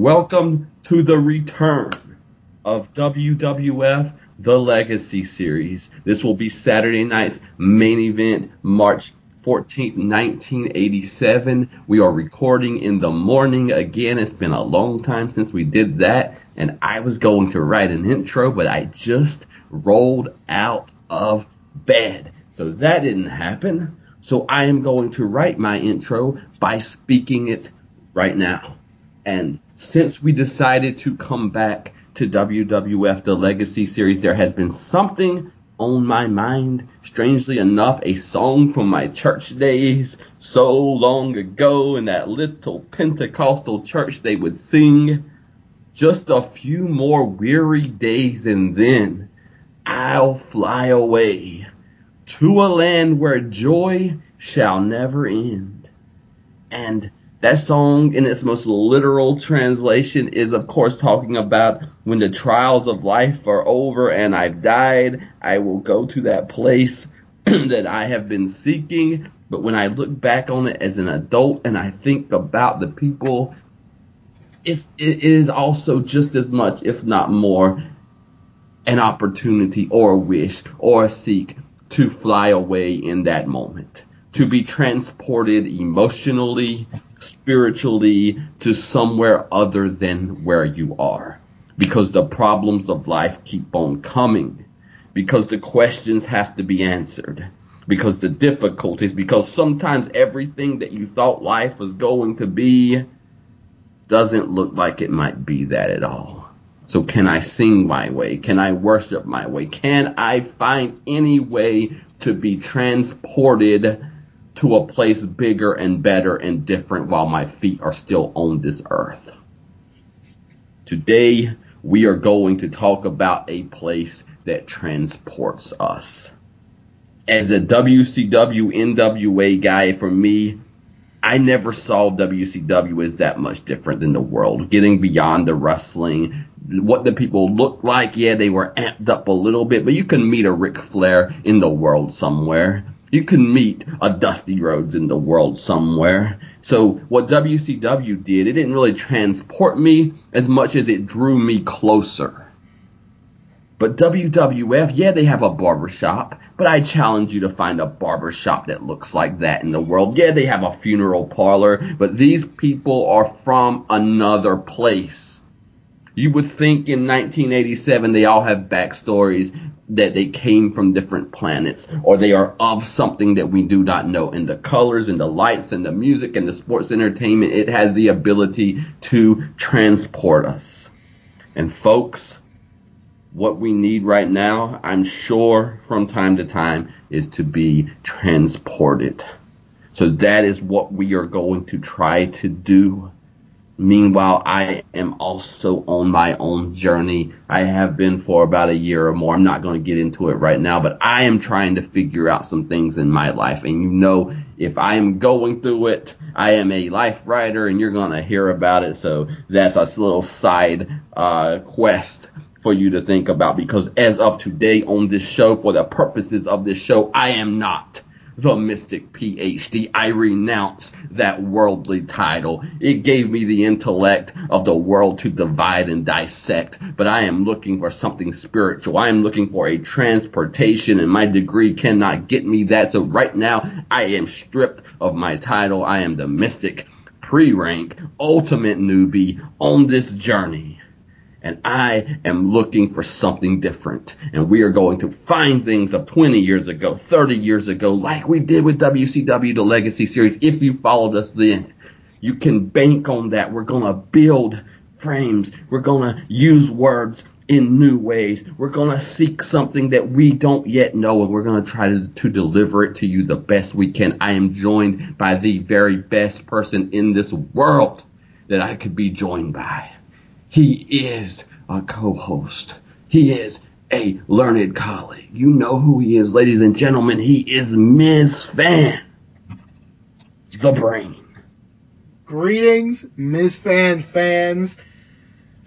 Welcome to the return of WWF The Legacy Series. This will be Saturday night's main event, March 14th, 1987. We are recording in the morning again. It's been a long time since we did that, and I was going to write an intro, but I just rolled out of bed. So that didn't happen. So I am going to write my intro by speaking it right now. And since we decided to come back to WWF The Legacy Series, there has been something on my mind. Strangely enough, a song from my church days so long ago in that little Pentecostal church they would sing. Just a few more weary days and then I'll fly away to a land where joy shall never end. And that song, in its most literal translation, is of course talking about when the trials of life are over and I've died, I will go to that place that I have been seeking. But when I look back on it as an adult and I think about the people, it's, it is also just as much, if not more, an opportunity or a wish or a seek to fly away in that moment, to be transported emotionally, spiritually to somewhere other than where you are. Because the problems of life keep on coming. Because the questions have to be answered. Because the difficulties, because sometimes everything that you thought life was going to be doesn't look like it might be that at all. So can I sing my way? Can I worship my way? Can I find any way to be transported to a place bigger and better and different while my feet are still on this earth? Today, we are going to talk about a place that transports us. As a WCW NWA guy, for me, I never saw WCW as that much different than the world. Getting beyond the wrestling, what the people looked like, yeah, they were amped up a little bit, but you can meet a Ric Flair in the world somewhere. You can meet a Dusty Rhodes in the world somewhere. So what WCW did, it didn't really transport me as much as it drew me closer. But WWF, yeah, they have a barbershop, but I challenge you to find a barbershop that looks like that in the world. Yeah, they have a funeral parlor, but these people are from another place. You would think in 1987 they all have backstories that they came from different planets or they are of something that we do not know. And the colors and the lights and the music and the sports entertainment, it has the ability to transport us. And folks, what we need right now, I'm sure from time to time, is to be transported. So that is what we are going to try to do. Meanwhile, I am also on my own journey. I have been for about a year or more. I'm not going to get into it right now, but I am trying to figure out some things in my life. And you know, if I am going through it, I am a life writer and you're going to hear about it. So that's a little side uh, quest for you to think about because as of today on this show, for the purposes of this show, I am not the Mystic PhD. I renounce that worldly title. It gave me the intellect of the world to divide and dissect, but I am looking for something spiritual. I am looking for a transportation and my degree cannot get me that. So right now I am stripped of my title. I am the Mystic pre-rank ultimate newbie on this journey and I am looking for something different. And we are going to find things of 20 years ago, 30 years ago, like we did with WCW, the Legacy Series. If you followed us then, you can bank on that. We're going to build frames. We're going to use words in new ways. We're going to seek something that we don't yet know and we're going to try to, deliver it to you the best we can. I am joined by the very best person in this world that I could be joined by. He is a co-host. He is a learned colleague. You know who he is, ladies and gentlemen. He is Ms. Fan. The brain. Greetings, Ms. Fan fans.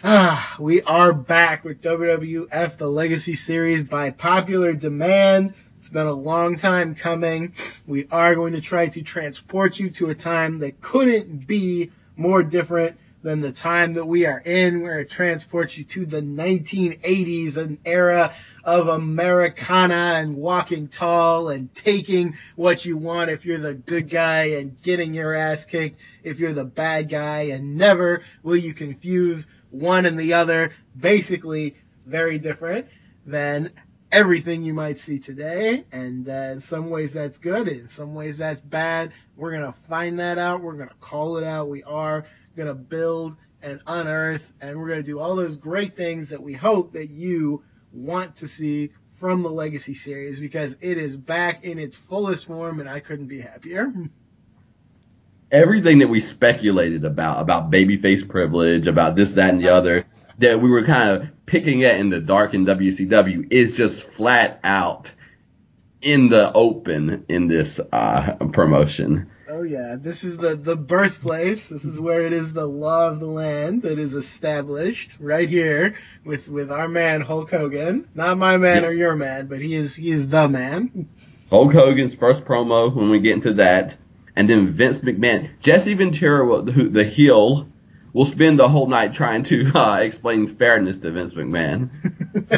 Ah, we are back with WWF The Legacy Series by popular demand. It's been a long time coming. We are going to try to transport you to a time that couldn't be more different than the time that we are in. where it transports you to the 1980s, an era of Americana and walking tall and taking what you want if you're the good guy and getting your ass kicked if you're the bad guy and never will you confuse one and the other. Basically, very different than everything you might see today. And uh, in some ways that's good. In some ways that's bad. We're going to find that out. We're going to call it out. We are going to build and unearth and we're going to do all those great things that we hope that you want to see from the Legacy series because it is back in its fullest form and I couldn't be happier. Everything that we speculated about, about babyface privilege, about this, that, and the other, that we were kind of picking at in the dark in WCW is just flat out in the open in this uh, promotion. Oh yeah, this is the the birthplace. This is where it is the law of the land that is established right here with with our man Hulk Hogan. Not my man or your man, but he is he is the man. Hulk Hogan's first promo when we get into that, and then Vince McMahon, Jesse Ventura, who the heel, will spend the whole night trying to uh, explain fairness to Vince McMahon,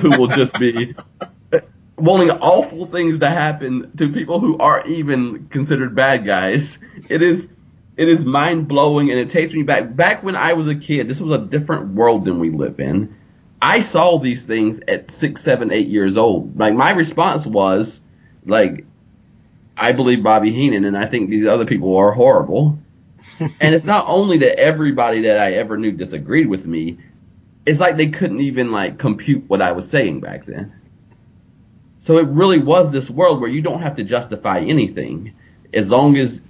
who will just be wanting awful things to happen to people who aren't even considered bad guys. It is. It is mind blowing and it takes me back. Back when I was a kid, this was a different world than we live in. I saw these things at six, seven, eight years old. Like my response was, like, I believe Bobby Heenan and I think these other people are horrible. and it's not only that everybody that I ever knew disagreed with me, it's like they couldn't even like compute what I was saying back then. So it really was this world where you don't have to justify anything as long as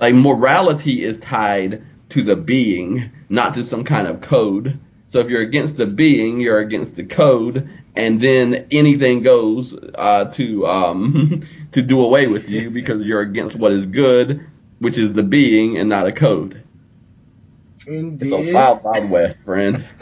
like morality is tied to the being, not to some kind of code. So if you're against the being, you're against the code, and then anything goes uh, to um, to do away with you because you're against what is good, which is the being and not a code. It's a wild, wild west, friend.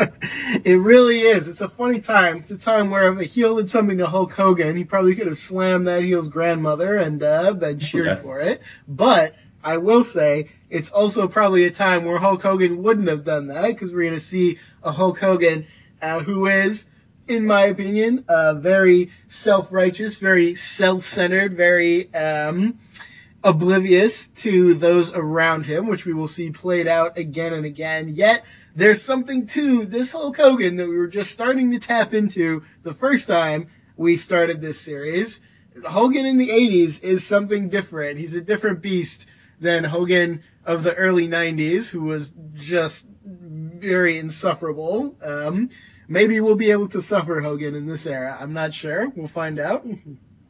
it really is. It's a funny time. It's a time where if a heel did something to Hulk Hogan, he probably could have slammed that heel's grandmother and uh, been cheered Yeah. for it. But I will say it's also probably a time where Hulk Hogan wouldn't have done that because we're going to see a Hulk Hogan uh, who is, in my opinion, uh, very self-righteous, very self-centered, very um, oblivious to those around him, which we will see played out again and again. Yet there's something to this Hulk Hogan that we were just starting to tap into the first time we started this series. Hogan in the 80s is something different. He's a different beast than Hogan of the early 90s, who was just very insufferable. Um, maybe we'll be able to suffer Hogan in this era. I'm not sure. We'll find out.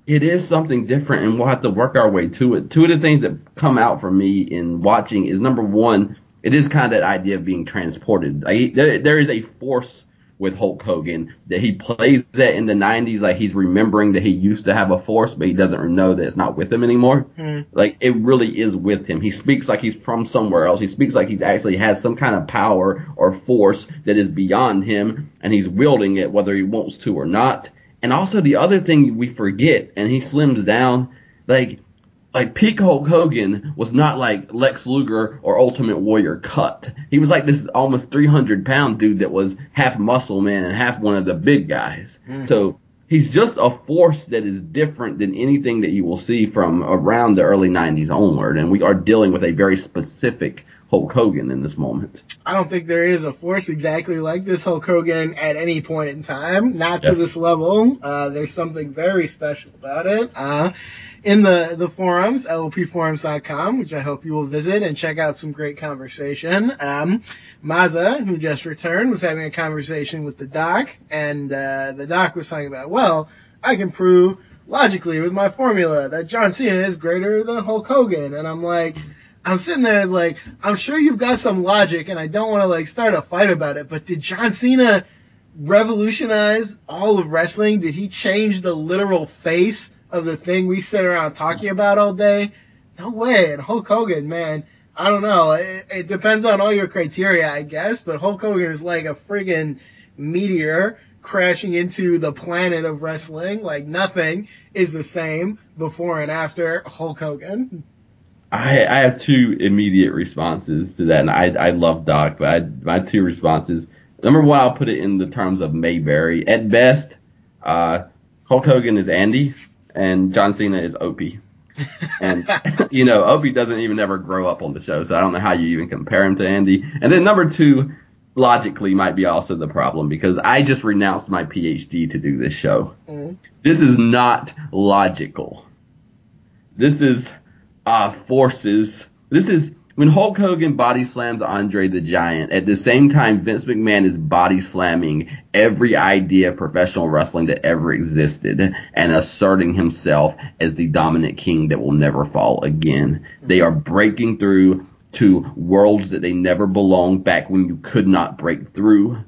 it is something different and we'll have to work our way to it. Two of the things that come out for me in watching is number one, it is kind of that idea of being transported. Like, there, there is a force with Hulk Hogan that he plays that in the 90s, like he's remembering that he used to have a force, but he doesn't know that it's not with him anymore. Hmm. Like it really is with him. He speaks like he's from somewhere else. He speaks like he actually has some kind of power or force that is beyond him and he's wielding it whether he wants to or not. And also the other thing we forget, and he slims down, like like peak Hulk Hogan was not like Lex Luger or Ultimate Warrior cut. He was like this almost 300 pound dude that was half muscle man and half one of the big guys. Hmm. So he's just a force that is different than anything that you will see from around the early 90s onward. And we are dealing with a very specific Hulk Hogan in this moment. I don't think there is a force exactly like this Hulk Hogan at any point in time. Not Yeah. to this level. Uh, there's something very special about it. Uh, in the, the forums, lopforums.com, which I hope you will visit and check out some great conversation. Um, Maza, who just returned, was having a conversation with the doc, and uh, the doc was talking about, well, I can prove logically with my formula that John Cena is greater than Hulk Hogan. And I'm like, I'm sitting there as like, I'm sure you've got some logic and I don't want to like start a fight about it, but did John Cena revolutionize all of wrestling? Did he change the literal face of the thing we sit around talking about all day? No way. And Hulk Hogan, man, I don't know. It, it depends on all your criteria, I guess, but Hulk Hogan is like a friggin' meteor crashing into the planet of wrestling. Like nothing is the same before and after Hulk Hogan. I, I have two immediate responses to that, and I, I love Doc, but I, my two responses. Number one, I'll put it in the terms of Mayberry. At best, uh, Hulk Hogan is Andy, and John Cena is Opie. and you know, Opie doesn't even ever grow up on the show, so I don't know how you even compare him to Andy. And then number two, logically, might be also the problem because I just renounced my PhD to do this show. Mm. This is not logical. This is uh, forces. This is when Hulk Hogan body slams Andre the Giant. At the same time, Vince McMahon is body slamming every idea of professional wrestling that ever existed and asserting himself as the dominant king that will never fall again. They are breaking through to worlds that they never belonged back when you could not break through.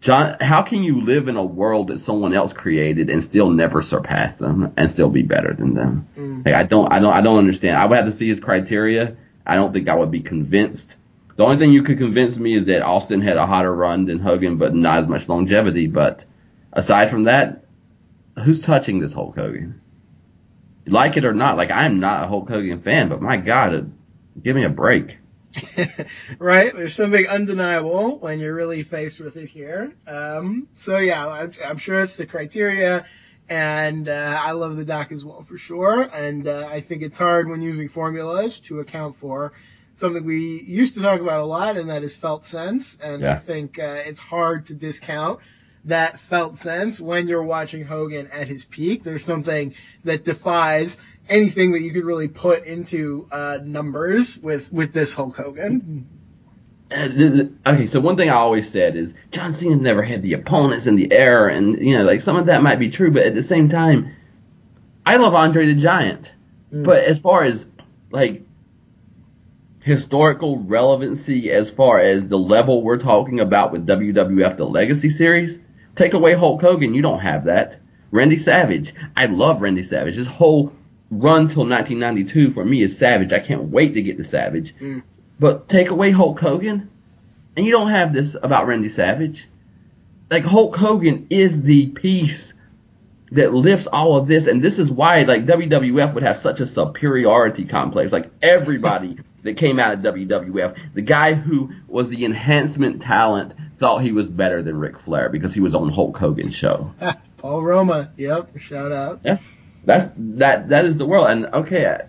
John, how can you live in a world that someone else created and still never surpass them and still be better than them? Mm. Like, I don't, I don't, I don't understand. I would have to see his criteria. I don't think I would be convinced. The only thing you could convince me is that Austin had a hotter run than Hogan, but not as much longevity. But aside from that, who's touching this Hulk Hogan? Like it or not, like I'm not a Hulk Hogan fan, but my God, give me a break. right? There's something undeniable when you're really faced with it here. Um, so yeah, I'm, I'm, sure it's the criteria, and uh, I love the doc as well for sure. And uh, I think it's hard when using formulas to account for something we used to talk about a lot, and that is felt sense. And Yeah. I think uh, it's hard to discount that felt sense when you're watching Hogan at his peak. There's something that defies anything that you could really put into uh, numbers with with this Hulk Hogan. Uh, Okay, so one thing I always said is John Cena never had the opponents in the air, and you know, like some of that might be true, but at the same time, I love Andre the Giant. Mm. But as far as like historical relevancy, as far as the level we're talking about with WWF, the Legacy series, take away Hulk Hogan, you don't have that. Randy Savage, I love Randy Savage. His whole run till 1992 for me is Savage. I can't wait to get to Savage. Mm. But take away Hulk Hogan, and you don't have this about Randy Savage. Like Hulk Hogan is the piece that lifts all of this, and this is why like WWF would have such a superiority complex. Like everybody that came out of WWF, the guy who was the enhancement talent thought he was better than Ric Flair because he was on Hulk Hogan's show. Paul Roma, yep, shout out. That's that's that that is the world. And okay, I,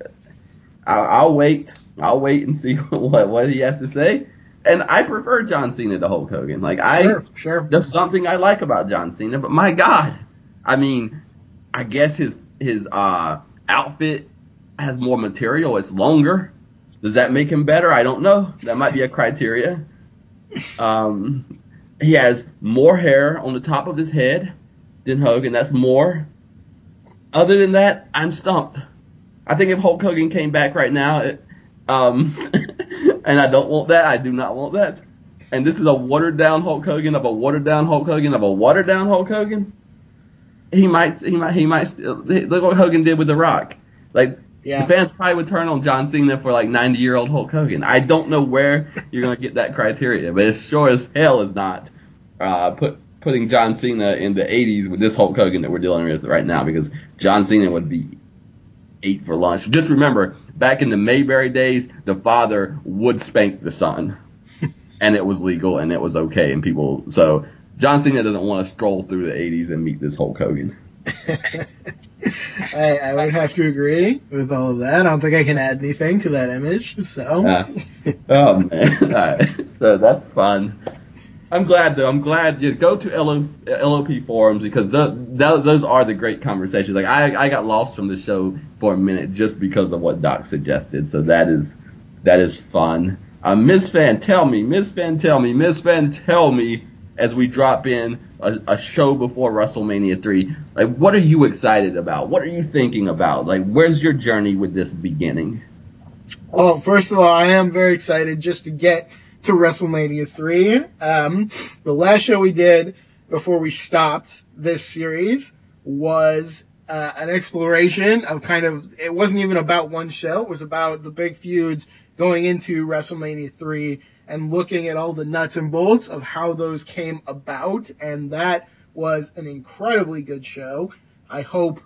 I'll, I'll wait. I'll wait and see what what he has to say. And I prefer John Cena to Hulk Hogan. Like I, Sure, sure. there's something I like about John Cena, but my God, I mean, I guess his his uh outfit has more material. It's longer. Does that make him better? I don't know. That might be a criteria. Um, he has more hair on the top of his head than Hogan. That's more. Other than that, I'm stumped. I think if Hulk Hogan came back right now, it, um, and I don't want that. I do not want that. And this is a watered down Hulk Hogan of a watered down Hulk Hogan of a watered down Hulk Hogan. He might, he might, he might. Still, look what Hogan did with The Rock. Like Yeah. the fans probably would turn on John Cena for like 90 year old Hulk Hogan. I don't know where you're gonna get that criteria, but it sure as hell is not uh, put putting John Cena in the 80s with this Hulk Hogan that we're dealing with right now because John Cena would be ate for lunch. Just remember, back in the Mayberry days, the father would spank the son, and it was legal and it was okay, and people. So John Cena doesn't want to stroll through the 80s and meet this Hulk Hogan. I, I would have to agree with all of that. I don't think I can add anything to that image. So Uh, oh man, so that's fun. I'm glad though. I'm glad. Yeah, go to LO, LOP forums because the, th those are the great conversations. Like I, I got lost from the show for a minute just because of what Doc suggested. So that is that is fun. Uh, Ms. Fan, tell me, Miss Fan, tell me, Ms. Fan, tell me as we drop in a, a show before WrestleMania 3. Like, what are you excited about? What are you thinking about? Like, where's your journey with this beginning? Well, first of all, I am very excited just to get to WrestleMania 3. Um, the last show we did before we stopped this series was uh, an exploration of kind of, it wasn't even about one show, it was about the big feuds going into WrestleMania 3 and looking at all the nuts and bolts of how those came about. And that was an incredibly good show. I hope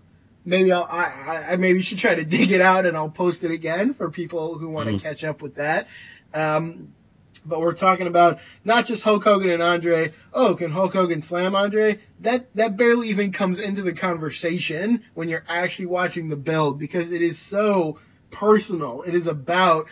maybe I'll, I, I maybe should try to dig it out and I'll post it again for people who want to mm. catch up with that. Um, but we're talking about not just Hulk Hogan and Andre. Oh, can Hulk Hogan slam Andre? That that barely even comes into the conversation when you're actually watching the build because it is so personal. It is about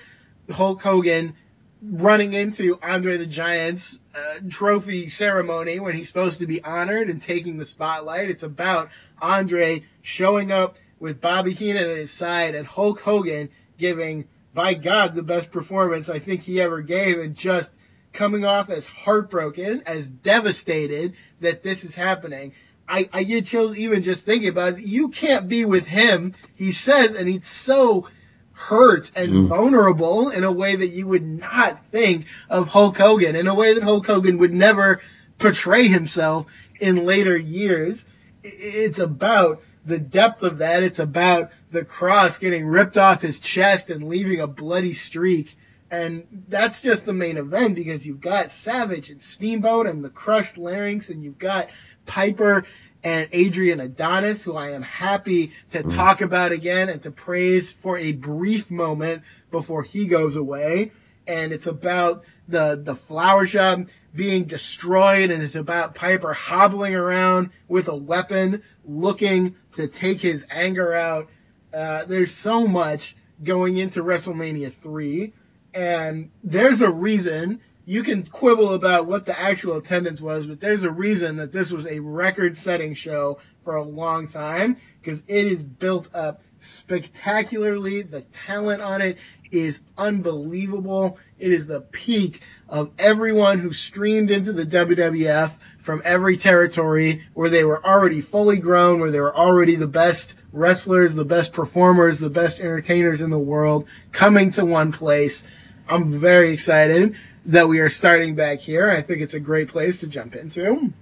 Hulk Hogan running into Andre the Giant's uh, trophy ceremony when he's supposed to be honored and taking the spotlight. It's about Andre showing up with Bobby Heenan at his side and Hulk Hogan giving by God, the best performance I think he ever gave and just coming off as heartbroken, as devastated that this is happening. I, I get chills even just thinking about it. You can't be with him, he says, and he's so hurt and mm. vulnerable in a way that you would not think of Hulk Hogan, in a way that Hulk Hogan would never portray himself in later years. It's about the depth of that. It's about the cross getting ripped off his chest and leaving a bloody streak. And that's just the main event because you've got Savage and Steamboat and the crushed larynx and you've got Piper and Adrian Adonis, who I am happy to mm. talk about again and to praise for a brief moment before he goes away. And it's about the, the flower shop being destroyed and it's about Piper hobbling around with a weapon looking to take his anger out. Uh, there's so much going into WrestleMania 3 and there's a reason you can quibble about what the actual attendance was, but there's a reason that this was a record setting show for a long time because it is built up spectacularly. The talent on it is unbelievable. It is the peak of everyone who streamed into the WWF from every territory where they were already fully grown, where they were already the best wrestlers, the best performers, the best entertainers in the world coming to one place. I'm very excited that we are starting back here. I think it's a great place to jump into.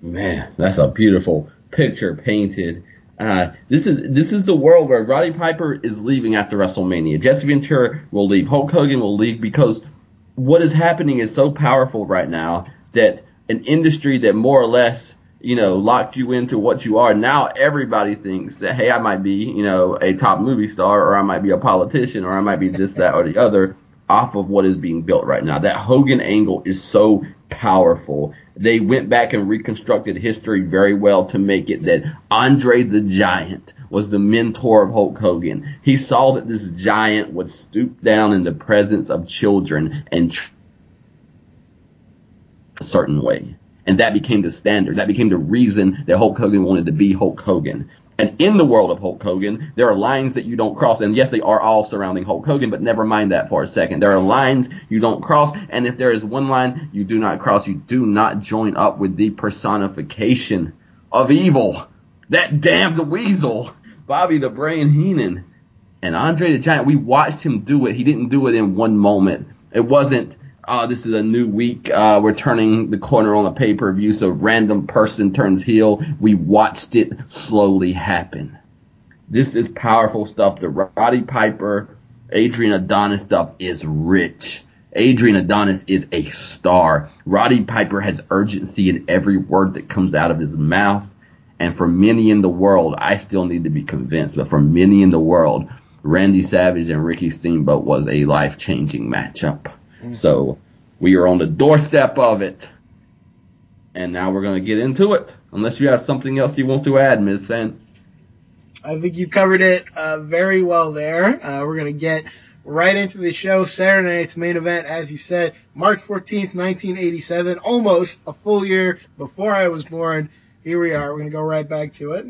Man, that's a beautiful picture painted. Uh, this is this is the world where Roddy Piper is leaving after WrestleMania. Jesse Ventura will leave. Hulk Hogan will leave because what is happening is so powerful right now that an industry that more or less you know locked you into what you are now everybody thinks that hey I might be you know a top movie star or I might be a politician or I might be this that or the other off of what is being built right now. That Hogan angle is so powerful. They went back and reconstructed history very well to make it that Andre the Giant was the mentor of Hulk Hogan. He saw that this giant would stoop down in the presence of children and tr- a certain way. And that became the standard. That became the reason that Hulk Hogan wanted to be Hulk Hogan. And in the world of Hulk Hogan, there are lines that you don't cross. And yes, they are all surrounding Hulk Hogan, but never mind that for a second. There are lines you don't cross. And if there is one line you do not cross, you do not join up with the personification of evil. That damned weasel, Bobby the Brain Heenan. And Andre the Giant, we watched him do it. He didn't do it in one moment. It wasn't uh, this is a new week. Uh, we're turning the corner on a pay per view, so random person turns heel. We watched it slowly happen. This is powerful stuff. The Roddy Piper, Adrian Adonis stuff is rich. Adrian Adonis is a star. Roddy Piper has urgency in every word that comes out of his mouth. And for many in the world, I still need to be convinced, but for many in the world, Randy Savage and Ricky Steamboat was a life changing matchup. Mm. So we are on the doorstep of it. And now we're going to get into it. Unless you have something else you want to add, Ms. Sen. I think you covered it uh, very well there. Uh, we're going to get right into the show. Saturday night's main event, as you said, March 14th, 1987, almost a full year before I was born. Here we are. We're going to go right back to it.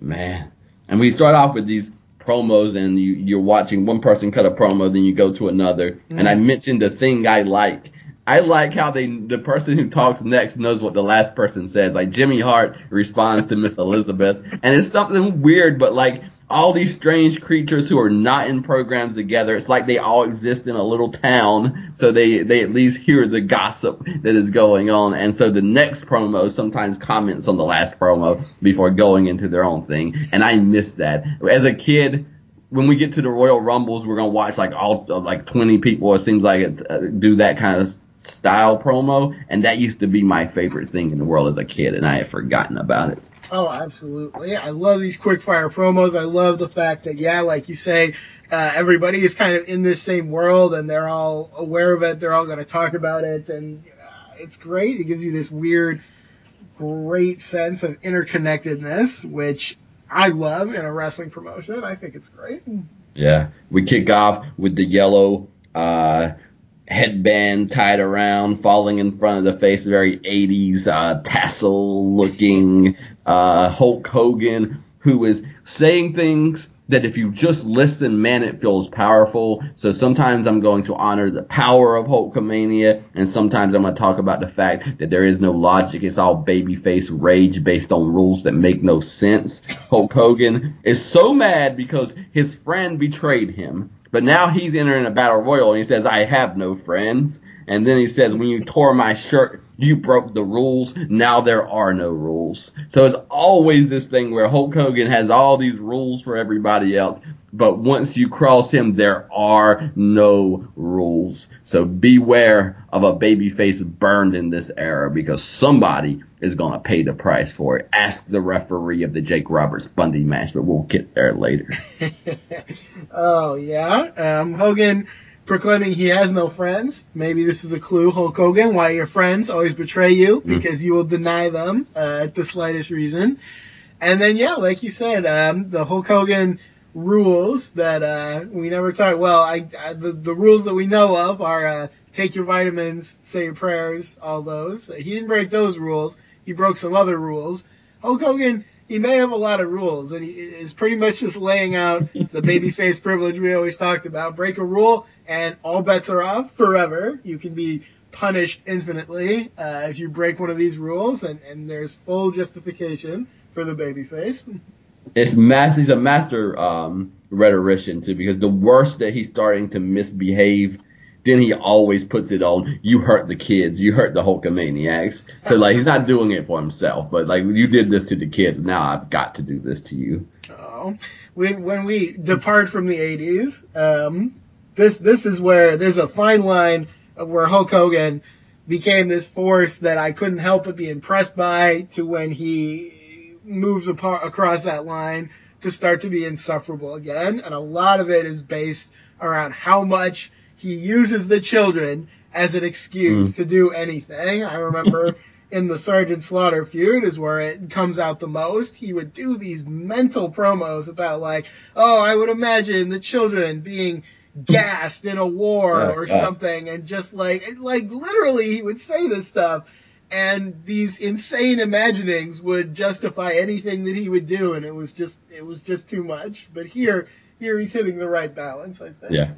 Man. And we start off with these promos and you, you're watching one person cut a promo, then you go to another. Mm. And I mm-hmm. mentioned the thing I like. I like how they the person who talks next knows what the last person says. Like Jimmy Hart responds to Miss Elizabeth, and it's something weird, but like all these strange creatures who are not in programs together. It's like they all exist in a little town, so they they at least hear the gossip that is going on. And so the next promo sometimes comments on the last promo before going into their own thing. And I miss that. As a kid, when we get to the Royal Rumbles, we're gonna watch like all like 20 people. It seems like it uh, do that kind of style promo, and that used to be my favorite thing in the world as a kid, and I had forgotten about it. Oh, absolutely. I love these quick fire promos. I love the fact that, yeah, like you say, uh, everybody is kind of in this same world and they're all aware of it. They're all going to talk about it. And uh, it's great. It gives you this weird, great sense of interconnectedness, which I love in a wrestling promotion. I think it's great. Yeah. We kick off with the yellow, uh, headband tied around, falling in front of the face, very 80s uh, tassel looking uh, Hulk Hogan, who is saying things that if you just listen, man, it feels powerful. So sometimes I'm going to honor the power of Hulkamania, and sometimes I'm going to talk about the fact that there is no logic. It's all babyface rage based on rules that make no sense. Hulk Hogan is so mad because his friend betrayed him. But now he's entering a battle royal and he says, I have no friends. And then he says, when you tore my shirt, you broke the rules. Now there are no rules. So it's always this thing where Hulk Hogan has all these rules for everybody else. But once you cross him, there are no rules. So beware of a babyface burned in this era because somebody is going to pay the price for it. Ask the referee of the Jake Roberts Bundy match, but we'll get there later. oh, yeah. Um, Hogan proclaiming he has no friends. Maybe this is a clue, Hulk Hogan, why your friends always betray you mm. because you will deny them uh, at the slightest reason. And then, yeah, like you said, um, the Hulk Hogan rules that uh, we never talk. Well, I, I, the the rules that we know of are uh, take your vitamins, say your prayers, all those. He didn't break those rules. He broke some other rules. Hulk Hogan he may have a lot of rules, and he is pretty much just laying out the babyface privilege we always talked about. Break a rule, and all bets are off forever. You can be punished infinitely uh, if you break one of these rules, and, and there's full justification for the babyface. It's mass. He's a master um, rhetorician too, because the worse that he's starting to misbehave then he always puts it on, you hurt the kids, you hurt the Hulkamaniacs. So like he's not doing it for himself, but like you did this to the kids, now I've got to do this to you. Oh, when when we depart from the 80s, um, this this is where there's a fine line of where Hulk Hogan became this force that I couldn't help but be impressed by to when he moves apart, across that line to start to be insufferable again. And a lot of it is based around how much he uses the children as an excuse mm. to do anything. I remember in the Sergeant Slaughter feud is where it comes out the most. He would do these mental promos about like, oh, I would imagine the children being gassed in a war uh, or uh. something and just like, like literally he would say this stuff and these insane imaginings would justify anything that he would do and it was just, it was just too much. But here, here he's hitting the right balance, I think. Yeah.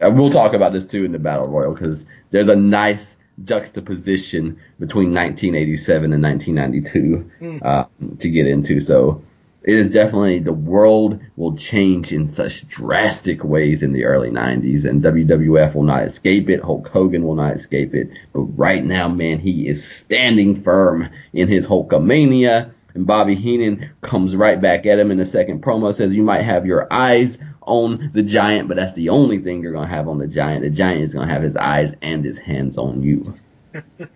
And we'll talk about this too in the Battle Royal because there's a nice juxtaposition between 1987 and 1992 mm. uh, to get into. So it is definitely the world will change in such drastic ways in the early 90s, and WWF will not escape it. Hulk Hogan will not escape it. But right now, man, he is standing firm in his Hulkamania. And Bobby Heenan comes right back at him in the second promo, says, You might have your eyes on the giant, but that's the only thing you're going to have on the giant. The giant is going to have his eyes and his hands on you.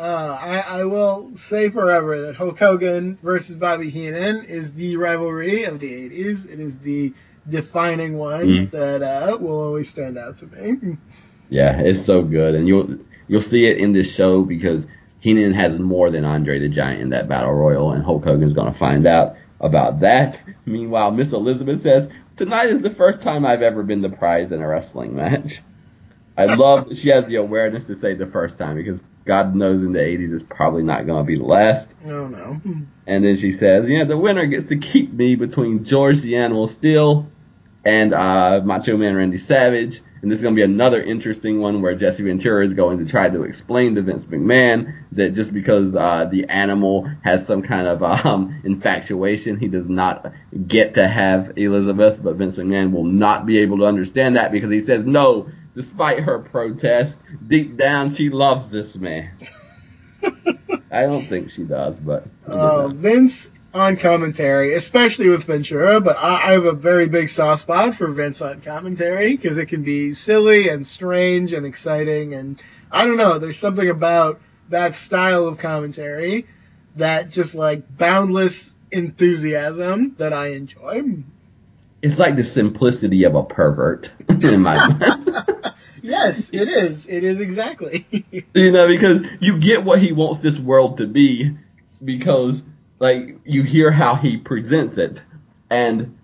Uh, I, I, will say forever that Hulk Hogan versus Bobby Heenan is the rivalry of the 80s. It is the defining one mm. that uh, will always stand out to me. Yeah, it's so good, and you'll you'll see it in this show because Heenan has more than Andre the Giant in that battle royal, and Hulk Hogan's going to find out about that. Meanwhile, Miss Elizabeth says, Tonight is the first time I've ever been the prize in a wrestling match. I love that she has the awareness to say the first time because God knows in the 80s it's probably not going to be the last. Oh, no. And then she says, Yeah, the winner gets to keep me between George the Animal Steele and uh, Macho Man Randy Savage. And this is going to be another interesting one where Jesse Ventura is going to try to explain to Vince McMahon that just because uh, the animal has some kind of um, infatuation, he does not get to have Elizabeth. But Vince McMahon will not be able to understand that because he says, no, despite her protest, deep down she loves this man. I don't think she does, but. Uh, Vince on commentary, especially with Ventura, but I, I have a very big soft spot for Vince on commentary because it can be silly and strange and exciting and I don't know, there's something about that style of commentary that just like boundless enthusiasm that I enjoy. It's like the simplicity of a pervert in my Yes, it is. It is exactly. you know, because you get what he wants this world to be because like you hear how he presents it and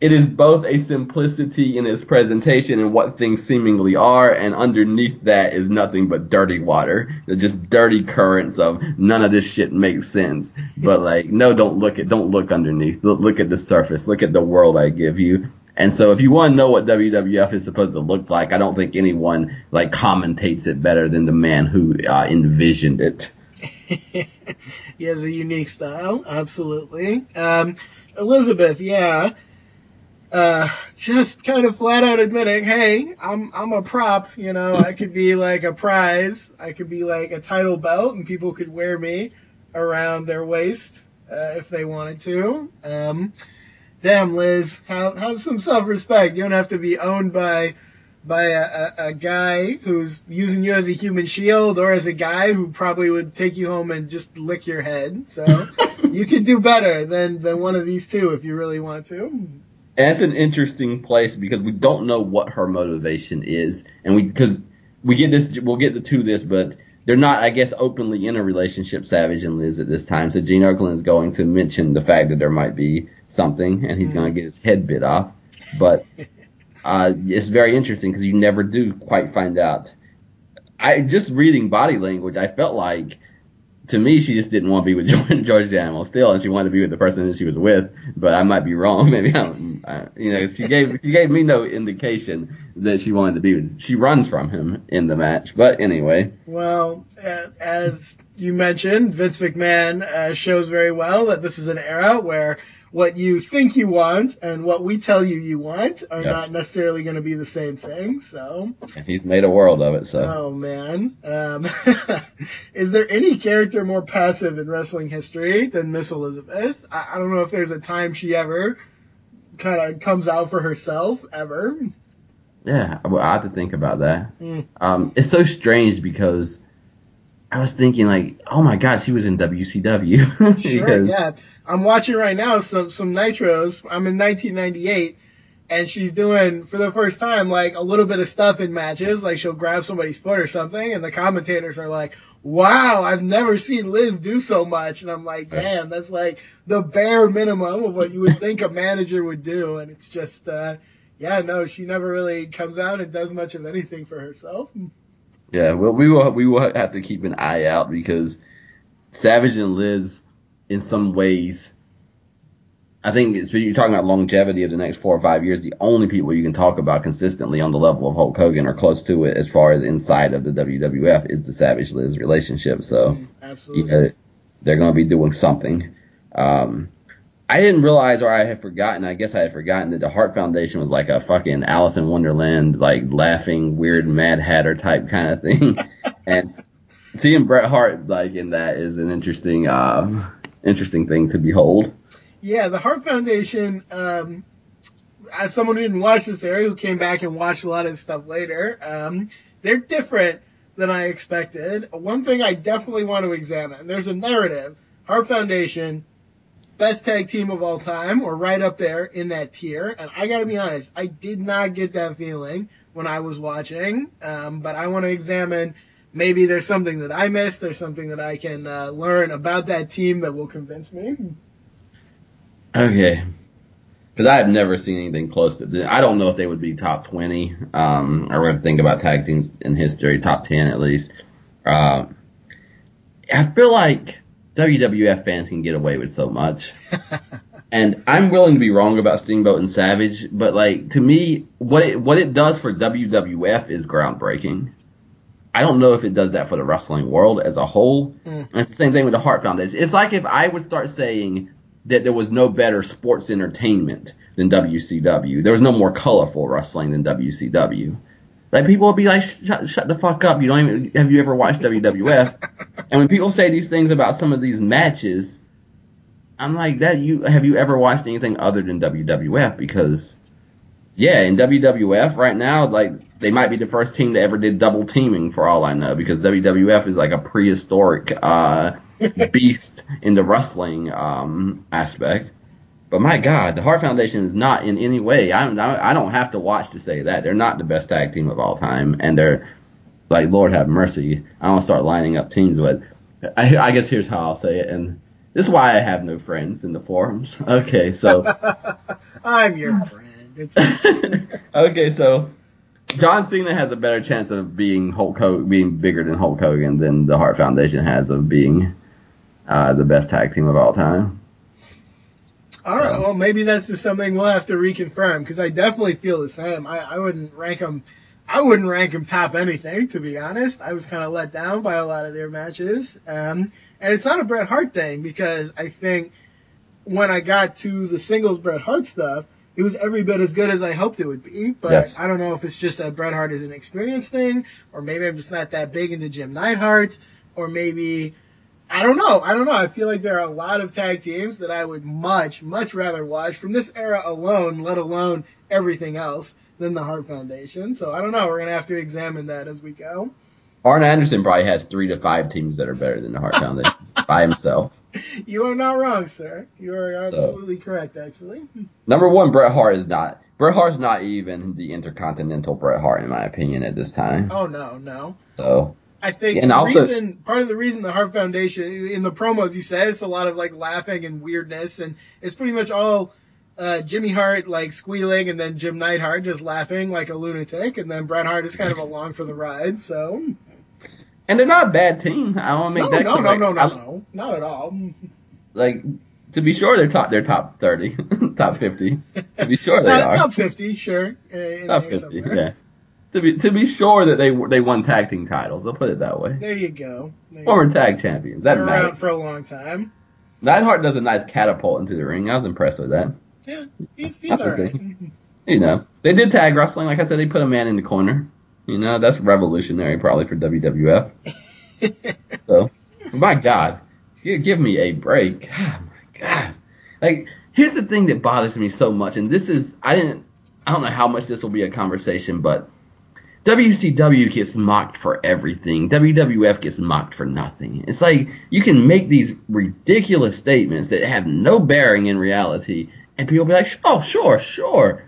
it is both a simplicity in its presentation and what things seemingly are, and underneath that is nothing but dirty water. They're just dirty currents of none of this shit makes sense. But like, no, don't look at, don't look underneath. Look, look at the surface. Look at the world I give you. And so if you want to know what WWF is supposed to look like, I don't think anyone like commentates it better than the man who uh, envisioned it. he has a unique style, absolutely. Um, Elizabeth, yeah uh, just kind of flat out admitting, hey, I'm I'm a prop, you know, I could be like a prize, I could be like a title belt, and people could wear me around their waist uh, if they wanted to. Um, damn, Liz, have have some self-respect. You don't have to be owned by by a, a, a guy who's using you as a human shield, or as a guy who probably would take you home and just lick your head. So you could do better than than one of these two if you really want to. And it's an interesting place because we don't know what her motivation is, and we because we get this, we'll get to this, but they're not, I guess, openly in a relationship, Savage and Liz at this time. So Gene Okerlund is going to mention the fact that there might be something, and he's mm. going to get his head bit off. But uh, it's very interesting because you never do quite find out. I just reading body language, I felt like to me, she just didn't want to be with George, George Animal Steele, and she wanted to be with the person that she was with. But I might be wrong. Maybe I'm, I, you know, she gave she gave me no indication that she wanted to be. with She runs from him in the match. But anyway. Well, as you mentioned, Vince McMahon uh, shows very well that this is an era where what you think you want and what we tell you you want are not necessarily going to be the same thing. So and he's made a world of it. So oh man, um, is there any character more passive in wrestling history than Miss Elizabeth? I, I don't know if there's a time she ever kind of comes out for herself ever. Yeah, well, I have to think about that. Mm. Um, it's so strange because I was thinking like, oh my god, she was in WCW. sure, yeah. I'm watching right now some some nitros. I'm in 1998, and she's doing for the first time like a little bit of stuff in matches. Like she'll grab somebody's foot or something, and the commentators are like, "Wow, I've never seen Liz do so much." And I'm like, "Damn, that's like the bare minimum of what you would think a manager would do." And it's just, uh, yeah, no, she never really comes out and does much of anything for herself. Yeah, well, we will we will have to keep an eye out because Savage and Liz, in some ways, I think it's, you're talking about longevity of the next four or five years. The only people you can talk about consistently on the level of Hulk Hogan or close to it, as far as inside of the WWF, is the Savage Liz relationship. So, mm, absolutely, you know, they're going to be doing something. Um, I didn't realize, or I had forgotten. I guess I had forgotten that the Hart Foundation was like a fucking Alice in Wonderland, like laughing, weird Mad Hatter type kind of thing. and seeing Bret Hart like in that is an interesting, uh, interesting thing to behold. Yeah, the Hart Foundation. Um, as someone who didn't watch this area, who came back and watched a lot of stuff later, um, they're different than I expected. One thing I definitely want to examine. There's a narrative. Hart Foundation best tag team of all time or right up there in that tier. And I gotta be honest, I did not get that feeling when I was watching. Um, but I want to examine maybe there's something that I missed. There's something that I can uh, learn about that team that will convince me. Okay. Because I have never seen anything close to. I don't know if they would be top twenty. Um, I would think about tag teams in history, top ten at least. Uh, I feel like WWF fans can get away with so much. and I'm willing to be wrong about Steamboat and Savage, but like to me, what it what it does for WWF is groundbreaking. I don't know if it does that for the wrestling world as a whole. Mm. And it's the same thing with the Hart Foundation. It's like if I would start saying that there was no better sports entertainment than WCW. There was no more colorful wrestling than WCW. Like people will be like, shut, shut the fuck up. You don't even, have you ever watched WWF? and when people say these things about some of these matches, I'm like that. You have you ever watched anything other than WWF? Because yeah, in WWF right now, like they might be the first team that ever did double teaming for all I know, because WWF is like a prehistoric uh, beast in the wrestling um, aspect. But my God, the Hart Foundation is not in any way. I I don't have to watch to say that they're not the best tag team of all time, and they're like Lord have mercy. I don't start lining up teams with. I, I guess here's how I'll say it, and this is why I have no friends in the forums. Okay, so I'm your friend. It's okay, so John Cena has a better chance of being Hulk Hogan, being bigger than Hulk Hogan than the Hart Foundation has of being uh, the best tag team of all time. All right. Well, maybe that's just something we'll have to reconfirm because I definitely feel the same. I, I wouldn't rank them. I wouldn't rank them top anything, to be honest. I was kind of let down by a lot of their matches. Um, and it's not a Bret Hart thing because I think when I got to the singles Bret Hart stuff, it was every bit as good as I hoped it would be. But Yes. I don't know if it's just a Bret Hart is an experience thing, or maybe I'm just not that big into Jim Neidhart, or maybe I don't know. I don't know. I feel like there are a lot of tag teams that I would much, much rather watch from this era alone, let alone everything else, than the Hart Foundation. So I don't know. We're gonna have to examine that as we go. Arn Anderson probably has three to five teams that are better than the Hart Foundation by himself. You are not wrong, sir. You are absolutely correct, actually. Number one, Bret Hart is not. Bret Hart's not even the intercontinental Bret Hart, in my opinion, at this time. Oh no, no. So I think And also- reason, part of the reason the Hart Foundation, in the promos you said, it's a lot of like laughing and weirdness, and it's pretty much all uh, Jimmy Hart like squealing, and then Jim Neidhart just laughing like a lunatic, and then Bret Hart is kind of along for the ride. So And they're not a bad team. I want to no, make that no, no, no, no, I- no, not at all. Like to be sure, they're top. They're top thirty, top fifty. To be sure, they top, are top fifty, sure. uh, top fifty. somewhere. Yeah. To be to be sure that they they won tag team titles. I'll put it that way. There you go. There you Former go. tag champions. That Been around for a long time. Neidhart does a nice catapult into the ring. I was impressed with that. Yeah, he's, he's alright. You know, they did tag wrestling. Like I said, they put a man in the corner. You know, that's revolutionary probably for WWF. So, my God, give me a break. Oh my God. Like, here's the thing that bothers me so much, and this is, I didn't, I don't know how much this will be a conversation, but WCW gets mocked for everything. WWF gets mocked for nothing. It's like you can make these ridiculous statements that have no bearing in reality, and people be like, "Oh, sure, sure."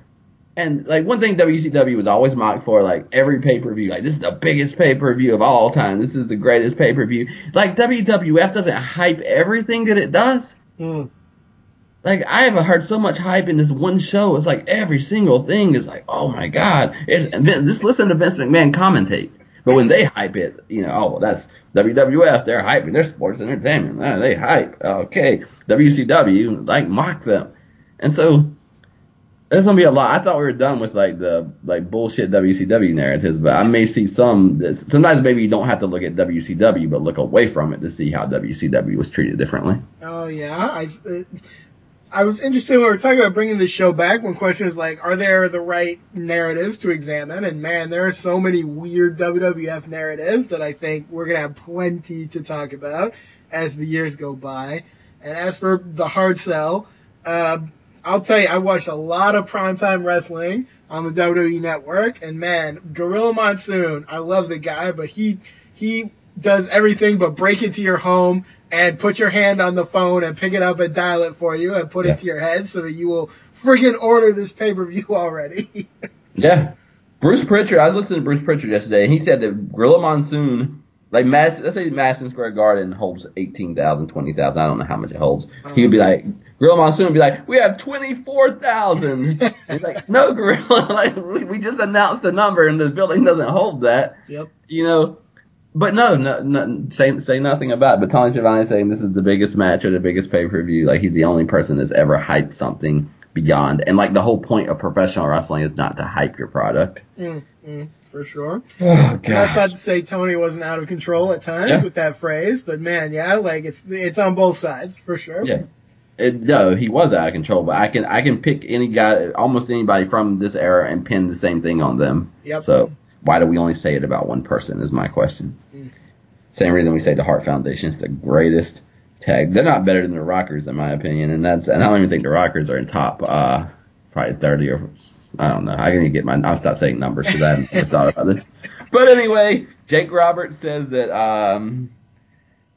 And like one thing WCW was always mocked for, like every pay per view, like this is the biggest pay per view of all time. This is the greatest pay per view. Like WWF doesn't hype everything that it does. Mm. Like I haven't heard so much hype in this one show. It's like every single thing is like, oh my god! It's, just listen to Vince McMahon commentate. But when they hype it, you know, oh that's WWF. They're hyping. They're sports entertainment. Uh, they hype. Okay, WCW like mock them, and so there's gonna be a lot. I thought we were done with like the like bullshit WCW narratives, but I may see some. that- Sometimes maybe you don't have to look at WCW, but look away from it to see how WCW was treated differently. Oh yeah, I, uh, I was interested when we were talking about bringing the show back. One question is like, are there the right narratives to examine? And man, there are so many weird WWF narratives that I think we're gonna have plenty to talk about as the years go by. And as for the hard sell, uh, I'll tell you, I watched a lot of primetime wrestling on the WWE network, and man, Gorilla Monsoon, I love the guy, but he he does everything but break into your home and put your hand on the phone and pick it up and dial it for you and put Yeah. it to your head so that you will friggin' order this pay per view already. Yeah. Bruce Pritchard, I was listening to Bruce Pritchard yesterday, and he said that Gorilla Monsoon, like Mass, let's say Madison Square Garden holds 18,000, 20,000, I don't know how much it holds. Oh. He would be like, Gorilla Monsoon would be like, we have 24,000. He's like, no, Gorilla, like, we we just announced the number and the building doesn't hold that, yep. you know. But no, no, no say, say nothing about it. But Tony Schiavone saying this is the biggest match or the biggest pay per view. Like he's the only person that's ever hyped something beyond. And like the whole point of professional wrestling is not to hype your product. Mm, mm, for sure. Oh And That's not to say Tony wasn't out of control at times Yeah. with that phrase, but man, yeah, like it's it's on both sides for sure. Yeah. It, no, he was out of control, but I can I can pick any guy, almost anybody from this era, and pin the same thing on them. Yep. So why do we only say it about one person? Is my question. Mm. Same reason we say the Hart Foundation is the greatest tag. They're not better than the Rockers in my opinion, and that's and I don't even think the Rockers are in top uh probably thirty or I don't know. I can get my I'll stop saying numbers because I haven't thought about this. But anyway, Jake Roberts says that um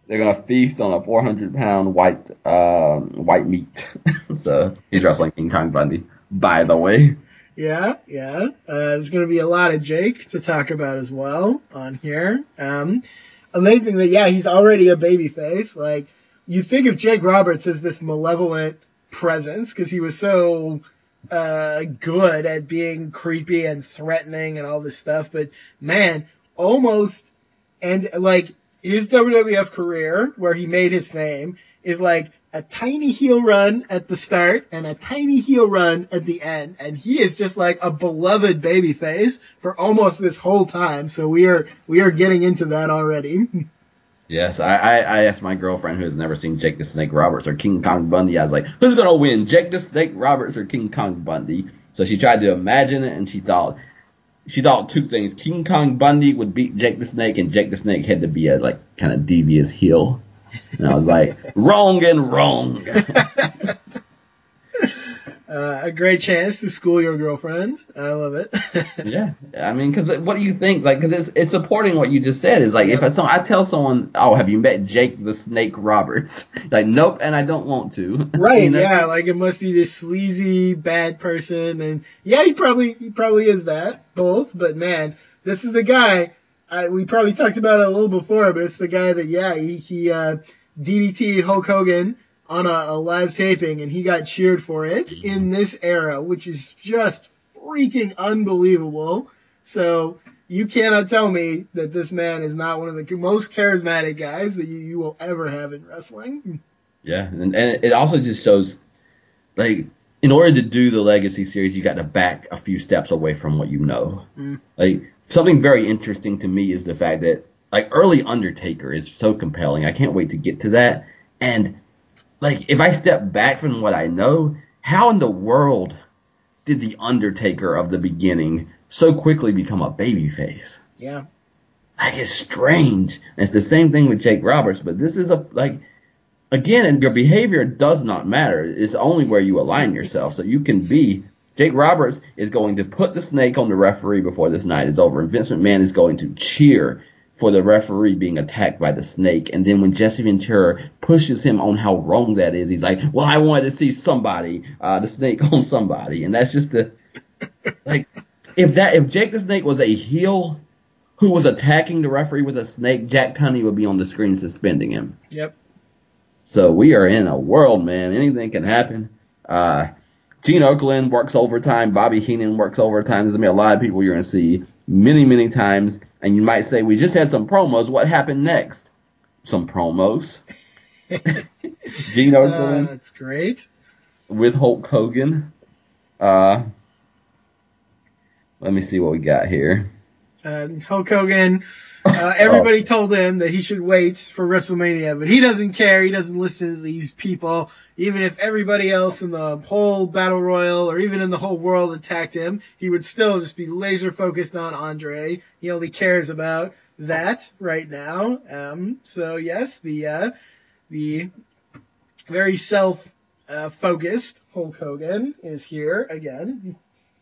they're gonna feast on a 400 pound white uh, white meat. so he's wrestling King Kong Bundy. By the way. Yeah, yeah. Uh, there's going to be a lot of Jake to talk about as well on here. Um, amazing that yeah, he's already a babyface. Like you think of Jake Roberts as this malevolent presence because he was so uh, good at being creepy and threatening and all this stuff, but man, almost and like his WWF career, where he made his fame, is like a tiny heel run at the start and a tiny heel run at the end. And he is just like a beloved baby face for almost this whole time. So we are, we are getting into that already. Yes, I, I, I asked my girlfriend who has never seen Jake the Snake Roberts or King Kong Bundy. I was like, who's gonna win, Jake the Snake Roberts or King Kong Bundy? So she tried to imagine it, and she thought she thought two things: King Kong Bundy would beat Jake the Snake, and Jake the Snake had to be a like kind of devious heel. And I was like, wrong and wrong. Uh, a great chance to school your girlfriend. I love it. yeah, I mean, because what do you think? Like, because it's it's supporting what you just said. Is like yep. if I, so I tell someone, oh, have you met Jake the Snake Roberts? like, nope, and I don't want to. Right? you know? Yeah, like it must be this sleazy bad person, and yeah, he probably he probably is that both. But man, this is the guy. I, we probably talked about it a little before, but it's the guy that yeah he he uh, DDT Hulk Hogan on a, a live taping and he got cheered for it mm-hmm. in this era, which is just freaking unbelievable. So you cannot tell me that this man is not one of the most charismatic guys that you, you will ever have in wrestling. Yeah, and, and it also just shows, like, in order to do the Legacy series, you got to back a few steps away from what you know. Mm. Like, something very interesting to me is the fact that, like, early Undertaker is so compelling. I can't wait to get to that. And like if I step back from what I know, how in the world did the Undertaker of the beginning so quickly become a babyface? Yeah. Like it's strange. And it's the same thing with Jake Roberts, but this is a like again, your behavior does not matter. It's only where you align yourself. So you can be Jake Roberts is going to put the snake on the referee before this night is over, and Vince McMahon is going to cheer for the referee being attacked by the snake. And then when Jesse Ventura pushes him on how wrong that is, he's like, well, I wanted to see somebody, uh, the snake on somebody. And that's just the, like, if that, if Jake the Snake was a heel who was attacking the referee with a snake, Jack Tunney would be on the screen suspending him. Yep. So we are in a world, man. Anything can happen. Uh, Gene Okerlund works overtime. Bobby Heenan works overtime. There's gonna be a lot of people you're gonna see many, many times. And you might say, we just had some promos. What happened next? Some promos. Gene Okerlund. Uh, that's great. With Hulk Hogan. Uh, let me see what we got here. Uh, Hulk Hogan uh, everybody oh. told him that he should wait for WrestleMania, but he doesn't care. He doesn't listen to these people. Even if everybody else in the whole battle royal or even in the whole world attacked him, he would still just be laser focused on Andre. He only cares about that right now. Um, so yes, the, uh, the very self, uh, focused Hulk Hogan is here again.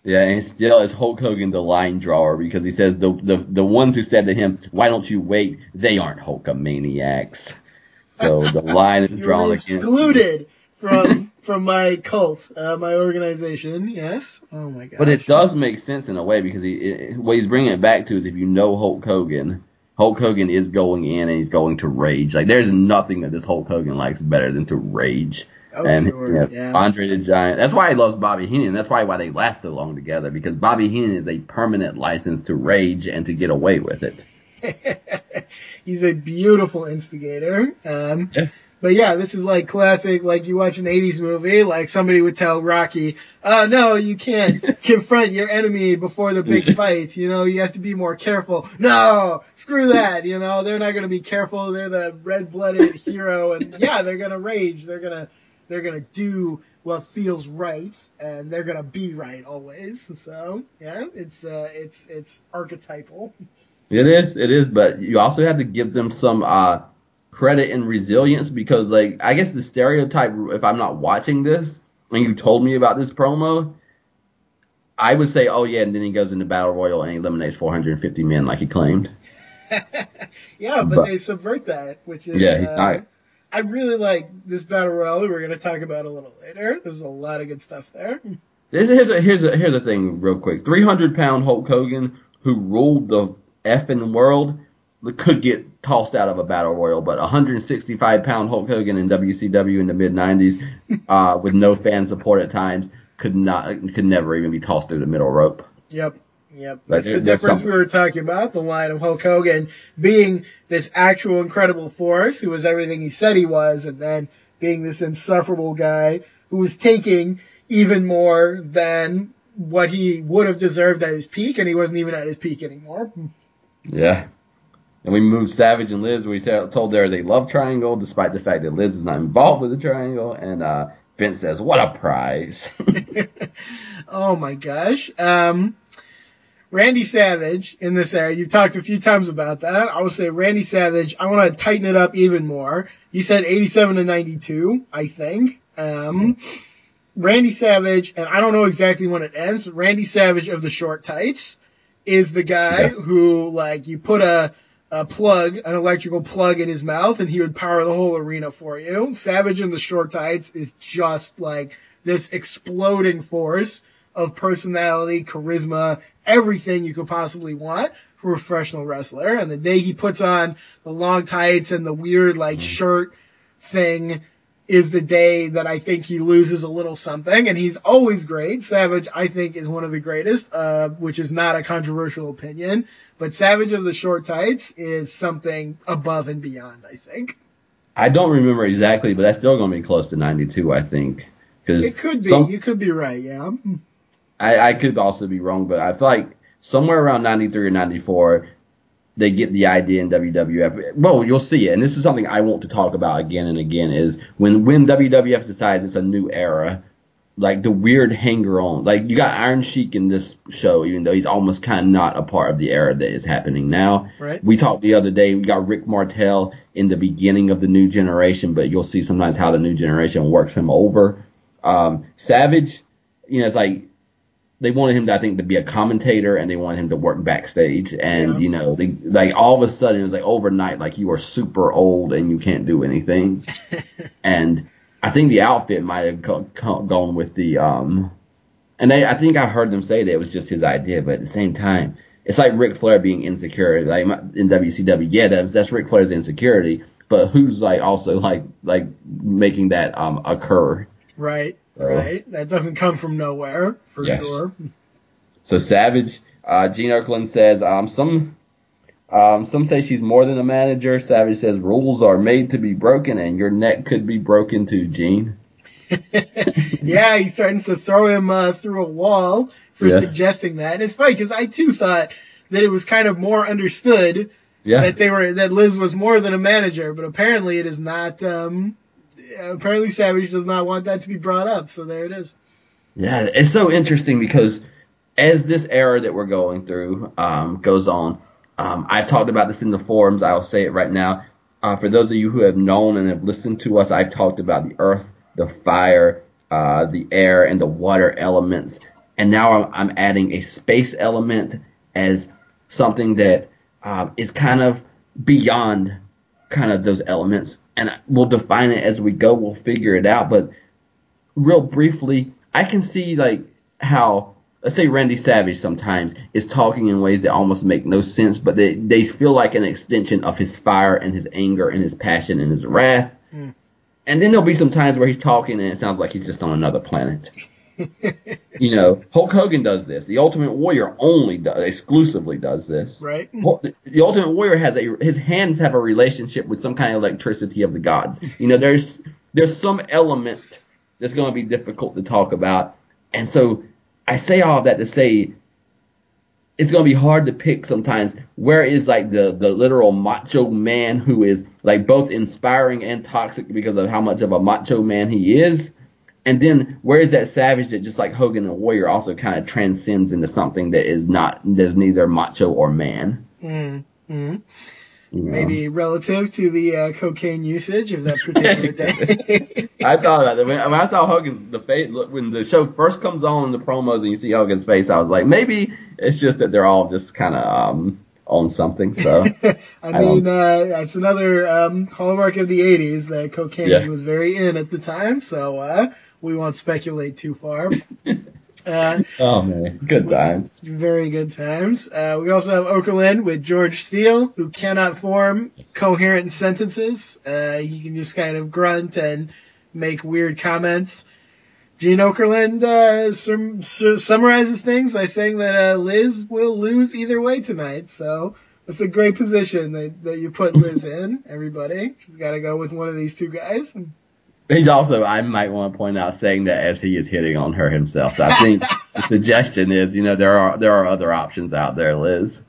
Yeah, and still is Hulk Hogan the line drawer because he says the the the ones who said to him, "Why don't you wait?" They aren't Hulkamaniacs. So the line is drawn against excluded from from my cult, uh, my organization. Yes. Oh my god. But it does make sense in a way because he it, what he's bringing it back to is if you know Hulk Hogan, Hulk Hogan is going in and he's going to rage. Like there's nothing that this Hulk Hogan likes better than to rage. Oh, and sure. yeah. Andre the Giant. That's why he loves Bobby Heenan. That's why why they last so long together because Bobby Heenan is a permanent license to rage and to get away with it. He's a beautiful instigator. Um, yeah. But yeah, this is like classic, like you watch an 80s movie, like somebody would tell Rocky, uh, no, you can't confront your enemy before the big fight, you know, you have to be more careful. No, screw that, you know, they're not gonna be careful, they're the red-blooded hero, and yeah, they're gonna rage, they're gonna they're gonna do what feels right, and they're gonna be right always. So yeah, it's uh, it's it's archetypal. It is, it is, but you also have to give them some uh credit and resilience because like I guess the stereotype if I'm not watching this and you told me about this promo, I would say, oh yeah, and then he goes into battle royal and eliminates 450 men like he claimed. yeah, but, but, they subvert that, which is yeah, he's uh, not. I really like this battle royal. We're going to talk about a little later. There's a lot of good stuff there. Here's a, here's a, here's a thing, real quick. 300 pound Hulk Hogan, who ruled the effing world, could get tossed out of a battle royal, but 165 pound Hulk Hogan in WCW in the mid 90s, uh, with no fan support at times, could not could never even be tossed through the middle rope. Yep. Yep. That's the difference we were talking about. The line of Hulk Hogan being this actual incredible force who was everything he said he was, and then being this insufferable guy who was taking even more than what he would have deserved at his peak, and he wasn't even at his peak anymore. Yeah. And we moved Savage and Liz. We told there is a love triangle, despite the fact that Liz is not involved with the triangle. And uh, Vince says, "What a prize!" oh my gosh. Um, Randy Savage in this area. You've talked a few times about that. I would say Randy Savage. I want to tighten it up even more. You said 87 to 92, I think. Um, Randy Savage, and I don't know exactly when it ends, but Randy Savage of the short tights is the guy yeah. who, like, you put a, a plug, an electrical plug in his mouth and he would power the whole arena for you. Savage in the short tights is just like this exploding force of personality, charisma, everything you could possibly want for a professional wrestler. And the day he puts on the long tights and the weird like mm. shirt thing is the day that I think he loses a little something, and he's always great. Savage, I think, is one of the greatest, uh, which is not a controversial opinion. But Savage of the Short Tights is something above and beyond, I think. I don't remember exactly, but that's still going to be close to 92, I think. Cause it could be. Some, you could be right, yeah. I, I could also be wrong, but I feel like somewhere around 93 or 94, they get the idea in WWF. Well, you'll see it, and this is something I want to talk about again and again. Is when when WWF decides it's a new era, like the weird hanger on. Like you got Iron Sheik in this show, even though he's almost kind of not a part of the era that is happening now. Right. We talked the other day. We got Rick Martel in the beginning of the new generation, but you'll see sometimes how the new generation works him over. Um, Savage, you know, it's like they wanted him to, I think, to be a commentator and they wanted him to work backstage. And, yeah. you know, they, like all of a sudden it was like overnight, like you are super old and you can't do anything. and I think the outfit might have go, go, gone with the, um, and they, I think I heard them say that it was just his idea, but at the same time, it's like Ric Flair being insecure. Like in WCW, yeah, that's, that's Ric Flair's insecurity, but who's like also like, like making that, um, occur? Right. So, right. That doesn't come from nowhere, for yes. sure. So Savage, uh, Gene Okerlund says, um, some, um, some say she's more than a manager. Savage says rules are made to be broken, and your neck could be broken too, Gene. yeah, he threatens to throw him uh, through a wall for yes. suggesting that. And it's funny because I too thought that it was kind of more understood yeah. that they were that Liz was more than a manager, but apparently it is not. Um, apparently Savage does not want that to be brought up, so there it is. Yeah, it's so interesting because as this era that we're going through um, goes on, um, I've talked about this in the forums. I'll say it right now. Uh, for those of you who have known and have listened to us, I've talked about the earth, the fire, uh, the air, and the water elements. And now I'm, I'm adding a space element as something that um, is kind of beyond kind of those elements and we'll define it as we go. We'll figure it out. But real briefly, I can see like how let's say Randy Savage sometimes is talking in ways that almost make no sense, but they they feel like an extension of his fire and his anger and his passion and his wrath. Mm. And then there'll be some times where he's talking and it sounds like he's just on another planet. you know, Hulk Hogan does this. The Ultimate Warrior only does, exclusively does this. Right. The Ultimate Warrior has a his hands have a relationship with some kind of electricity of the gods. You know, there's there's some element that's going to be difficult to talk about, and so I say all of that to say it's going to be hard to pick sometimes where is like the the literal macho man who is like both inspiring and toxic because of how much of a macho man he is and then where is that savage that just like Hogan and Warrior also kind of transcends into something that is not, there's neither macho or man. Mm-hmm. you know. Maybe relative to the uh, cocaine usage of that particular day. I thought about that when, when I saw Hogan's the face look, when the show first comes on in the promos and you see Hogan's face. I was like, maybe it's just that they're all just kind of um, on something. So I I mean, uh, that's another um, hallmark of the '80s that cocaine Yeah. was very in at the time. So uh, we won't speculate too far. Uh, oh man, good times. very good times. Uh, we also have Okerlund with George Steele, who cannot form coherent sentences. Uh, he can just kind of grunt and make weird comments. Gene Okerlund uh, sum- su- summarizes things by saying that uh, Liz will lose either way tonight. So it's a great position that, that you put Liz in. Everybody, she's got to go with one of these two guys. He's also, I might want to point out, saying that as he is hitting on her himself. So I think the suggestion is, you know, there are there are other options out there, Liz.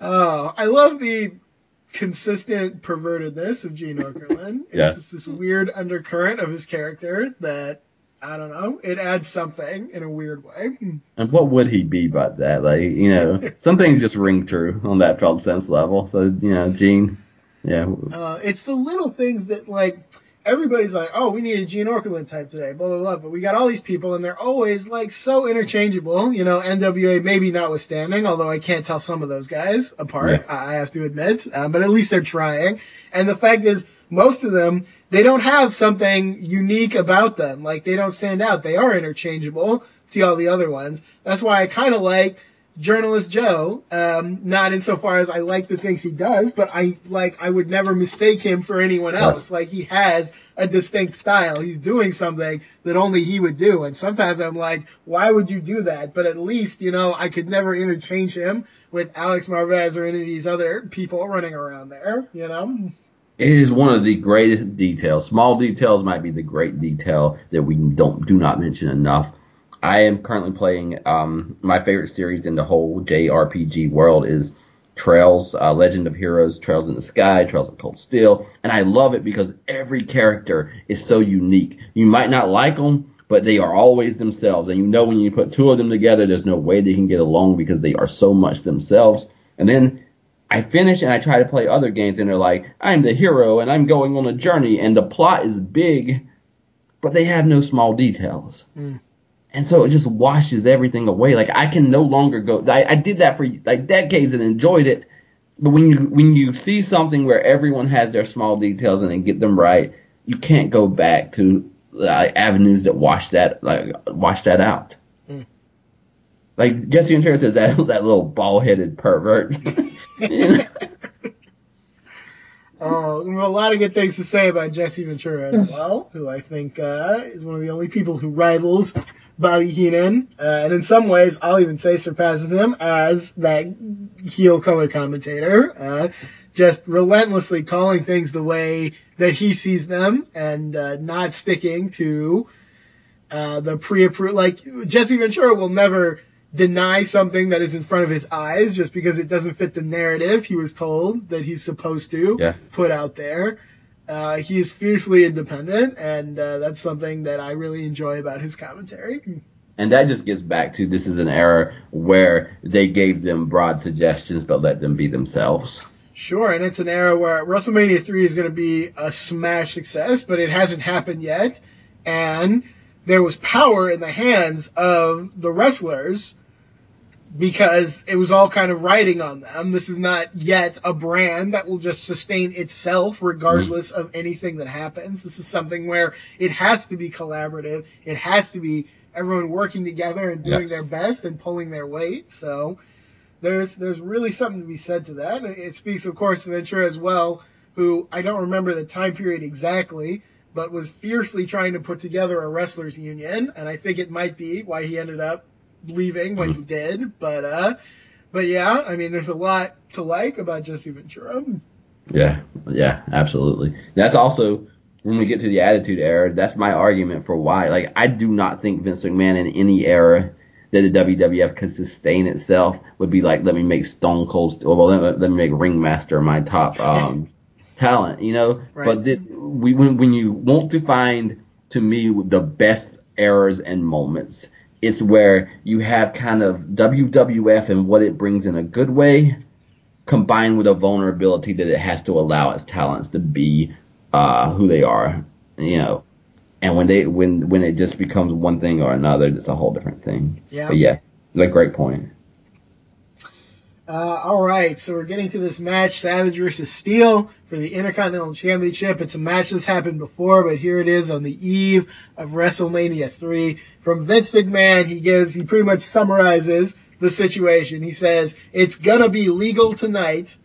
Oh, I love the consistent pervertedness of Gene Okerlund. It's Yeah. just this weird undercurrent of his character that I don't know. It adds something in a weird way. And what would he be but that? Like, you know, some things just ring true on that felt sense level. So, you know, Gene, yeah, Uh, it's the little things that like everybody's like, oh, we need a Gene Okerlund type today, blah blah blah. But we got all these people, and they're always like so interchangeable. You know, NWA maybe notwithstanding, although I can't tell some of those guys apart. Yeah. I have to admit, uh, but at least they're trying. And the fact is, most of them they don't have something unique about them. Like they don't stand out. They are interchangeable to all the other ones. That's why I kind of like journalist Joe, um, not insofar as I like the things he does, but I like I would never mistake him for anyone else. Like he has a distinct style. He's doing something that only he would do. And sometimes I'm like, why would you do that? But at least, you know, I could never interchange him with Alex Marvez or any of these other people running around there, you know? it is one of the greatest details. Small details might be the great detail that we don't do not mention enough. I am currently playing um, my favorite series in the whole JRPG world is Trails, uh, Legend of Heroes, Trails in the Sky, Trails of Cold Steel, and I love it because every character is so unique. You might not like them, but they are always themselves, and you know when you put two of them together, there's no way they can get along because they are so much themselves. And then I finish and I try to play other games, and they're like, I'm the hero and I'm going on a journey, and the plot is big, but they have no small details. Mm. And so it just washes everything away. Like I can no longer go. I, I did that for like decades and enjoyed it, but when you when you see something where everyone has their small details and they get them right, you can't go back to uh, avenues that wash that like wash that out. Mm. Like Jesse Ventura says that that little bald headed pervert. Oh, a lot of good things to say about Jesse Ventura as well, who I think uh, is one of the only people who rivals Bobby Heenan, uh, and in some ways, I'll even say surpasses him as that heel color commentator. Uh, just relentlessly calling things the way that he sees them, and uh, not sticking to uh, the pre-approved. Like Jesse Ventura will never deny something that is in front of his eyes just because it doesn't fit the narrative he was told that he's supposed to Yeah. put out there. Uh, he is fiercely independent, and uh, that's something that I really enjoy about his commentary. And that just gets back to this is an era where they gave them broad suggestions but let them be themselves. Sure, and it's an era where WrestleMania 3 is going to be a smash success, but it hasn't happened yet. And there was power in the hands of the wrestlers because it was all kind of riding on them. This is not yet a brand that will just sustain itself regardless of anything that happens. This is something where it has to be collaborative. It has to be everyone working together and doing Yes. their best and pulling their weight. So there's there's really something to be said to that. It speaks, of course, to Ventura as well, who I don't remember the time period exactly, but was fiercely trying to put together a wrestlers union, and I think it might be why he ended up leaving when he did. But uh, but yeah, I mean, there's a lot to like about Jesse Ventura. Yeah, yeah, absolutely. That's also when we get to the Attitude Era. That's my argument for why. Like, I do not think Vince McMahon in any era that the WWF could sustain itself would be like, let me make Stone Cold, well, let, let me make Ringmaster my top um, talent, you know. Right. But that we when when you want to find to me the best eras and moments. It's where you have kind of WWF and what it brings in a good way, combined with a vulnerability that it has to allow its talents to be uh, who they are, you know. And when they when when it just becomes one thing or another, it's a whole different thing. Yeah. But yeah, it's a great point. Uh, all right, so we're getting to this match, Savage versus Steele for the Intercontinental Championship. It's a match that's happened before, but here it is on the eve of WrestleMania 3. From Vince McMahon, he gives, he pretty much summarizes the situation. He says, it's gonna be legal tonight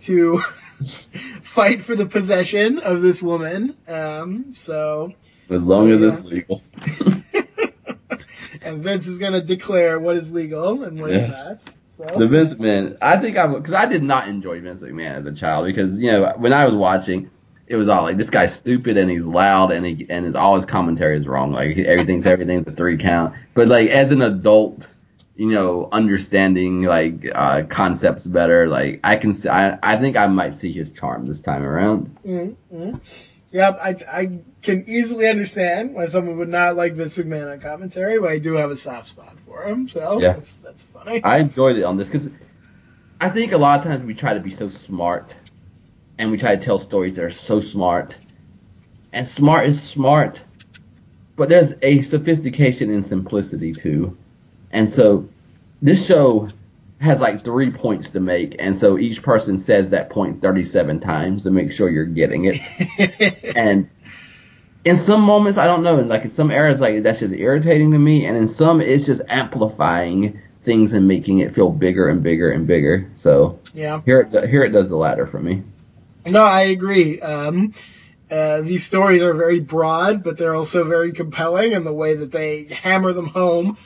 to fight for the possession of this woman. Um, so, As long as yeah. it's legal. and Vince is gonna declare what is legal and what is Yes. not. So, The Vince McMahon, I think I because I did not enjoy Vince McMahon as a child because you know when I was watching, it was all like this guy's stupid and he's loud and he and his, all his commentary is wrong. Like everything's everything's a three count. But like as an adult, you know, understanding like uh, concepts better, like I can see, I I think I might see his charm this time around. Mm-hmm. Yep, I, I can easily understand why someone would not like Vince McMahon on commentary, but I do have a soft spot for him, so Yeah. that's, that's funny. I enjoyed it on this because I think a lot of times we try to be so smart and we try to tell stories that are so smart. And smart is smart, but there's a sophistication in simplicity too. And so this show has like three points to make, and so each person says that point 37 times to make sure you're getting it. and in some moments, I don't know, like in some areas, like that's just irritating to me, and in some, it's just amplifying things and making it feel bigger and bigger and bigger. So yeah. here, it, here it does the latter for me. No, I agree. Um, uh, these stories are very broad, but they're also very compelling in the way that they hammer them home.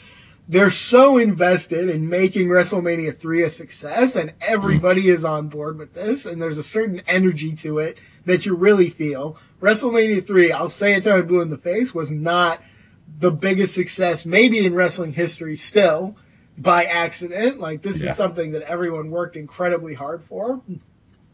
They're so invested in making WrestleMania 3 a success, and everybody is on board with this, and there's a certain energy to it that you really feel. WrestleMania 3, I'll say it till I'm blue in the face, was not the biggest success, maybe in wrestling history still, by accident. Like, this Yeah. is something that everyone worked incredibly hard for.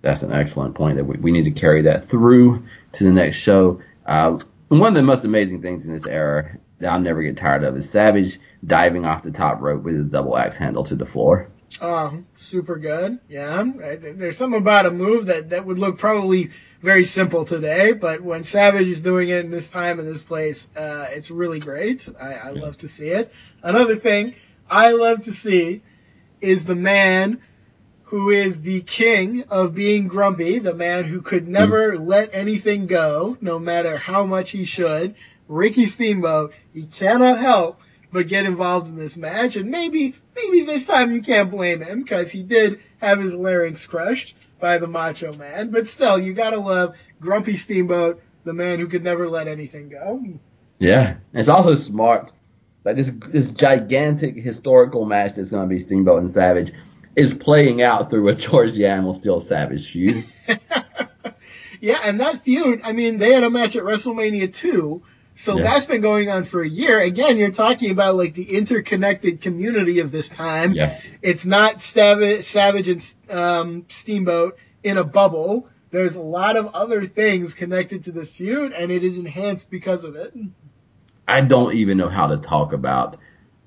That's an excellent point that we, we need to carry that through to the next show. Uh, one of the most amazing things in this era that I'll never get tired of is Savage diving off the top rope with his double axe handle to the floor. Oh, super good. Yeah. There's something about a move that, that would look probably very simple today, but when Savage is doing it in this time and this place, uh, it's really great. I, I love to see it. Another thing I love to see is the man who is the king of being grumpy, the man who could never let anything go, no matter how much he should. Ricky Steamboat, he cannot help but get involved in this match, and maybe, maybe this time you can't blame him, because he did have his larynx crushed by the Macho Man, but still, you gotta love Grumpy Steamboat, the man who could never let anything go. Yeah, and it's also smart. Like this, this gigantic historical match that's going to be Steamboat and Savage is playing out through a George the Animal Steele Savage feud. Yeah, and that feud, I mean, they had a match at WrestleMania 2, so Yeah. that's been going on for a year. Again, you're talking about like the interconnected community of this time. Yes. It's not Savage, Savage and um, Steamboat in a bubble. There's a lot of other things connected to this feud, and it is enhanced because of it. I don't even know how to talk about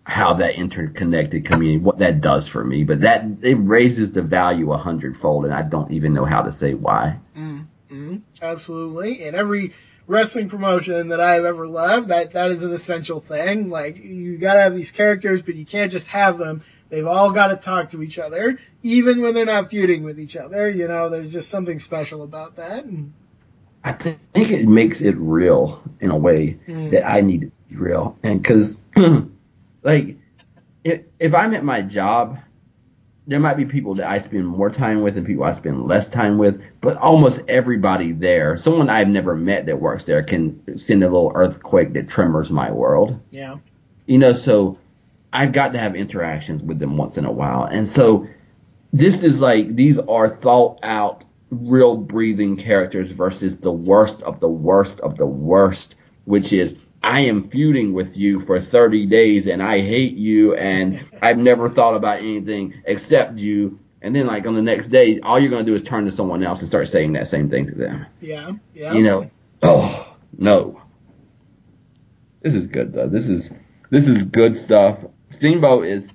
how that interconnected community, what that does for me, but that it raises the value a hundredfold, and I don't even know how to say why. hmm Absolutely. and every wrestling promotion that I've ever loved, that that is an essential thing. Like you gotta have these characters, but you can't just have them. They've all got to talk to each other, even when they're not feuding with each other. You know, there's just something special about that. And, I thi- think it makes it real in a way Mm. that I need it to be real. And because, like, if, if I'm at my job, there might be people that I spend more time with and people I spend less time with, but almost everybody there, someone I've never met that works there, can send a little earthquake that tremors my world. yeah. You know, so I've got to have interactions with them once in a while. And so this is like, these are thought out, real breathing characters versus the worst of the worst of the worst, which is, I am feuding with you for 30 days and I hate you and I've never thought about anything except you. And then like on the next day, all you're going to do is turn to someone else and start saying that same thing to them. Yeah. Yeah. You know, oh, no. This is good though. This is, this is good stuff. Steamboat is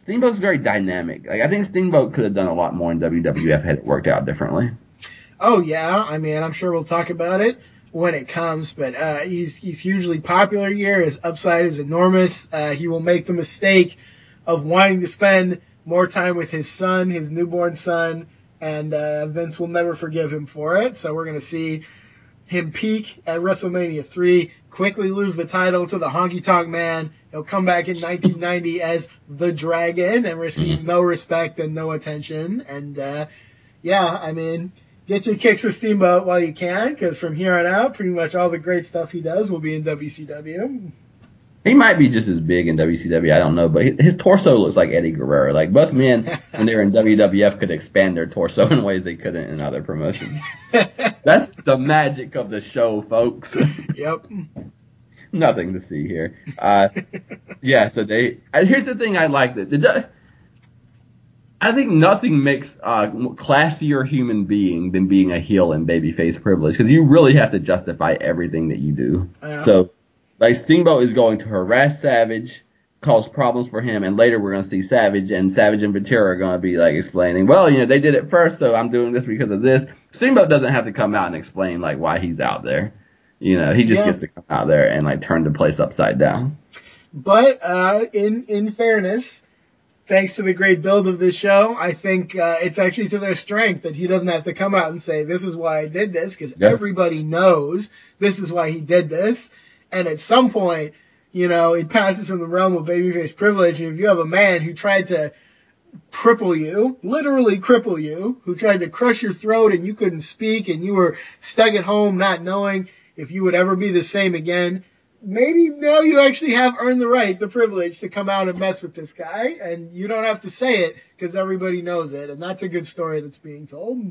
Steamboat's very dynamic. Like I think Steamboat could have done a lot more in WWF had it worked out differently. Oh yeah, I mean, I'm sure we'll talk about it when it comes, but uh, he's he's hugely popular here. His upside is enormous. Uh, he will make the mistake of wanting to spend more time with his son, his newborn son, and uh, Vince will never forgive him for it. So we're gonna see him peak at WrestleMania 3, quickly lose the title to the Honky Tonk Man. He'll come back in 1990 as the Dragon and receive no respect and no attention. And uh, yeah, I mean, get your kicks with Steamboat while you can, because from here on out, pretty much all the great stuff he does will be in WCW. He might be just as big in WCW, I don't know, but his torso looks like Eddie Guerrero. Like both men, when they were in WWF, could expand their torso in ways they couldn't in other promotions. That's the magic of the show, folks. yep. Nothing to see here. Uh, yeah, so they. Here's the thing I like that the. I think nothing makes a classier human being than being a heel in babyface privilege because you really have to justify everything that you do. Yeah. So like Steamboat is going to harass Savage, cause problems for him, and later we're going to see Savage and Savage and Ventura are going to be like explaining, well, you know, they did it first, so I'm doing this because of this. Steamboat doesn't have to come out and explain like why he's out there. You know, he just Yeah. gets to come out there and like turn the place upside down. But uh, in in fairness, thanks to the great build of this show, I think uh, it's actually to their strength that he doesn't have to come out and say this is why I did this because Yes. everybody knows this is why he did this. And at some point, you know, it passes from the realm of babyface privilege. And if you have a man who tried to cripple you, literally cripple you, who tried to crush your throat and you couldn't speak and you were stuck at home not knowing if you would ever be the same again, maybe now you actually have earned the right, the privilege to come out and mess with this guy, and you don't have to say it because everybody knows it, and that's a good story that's being told.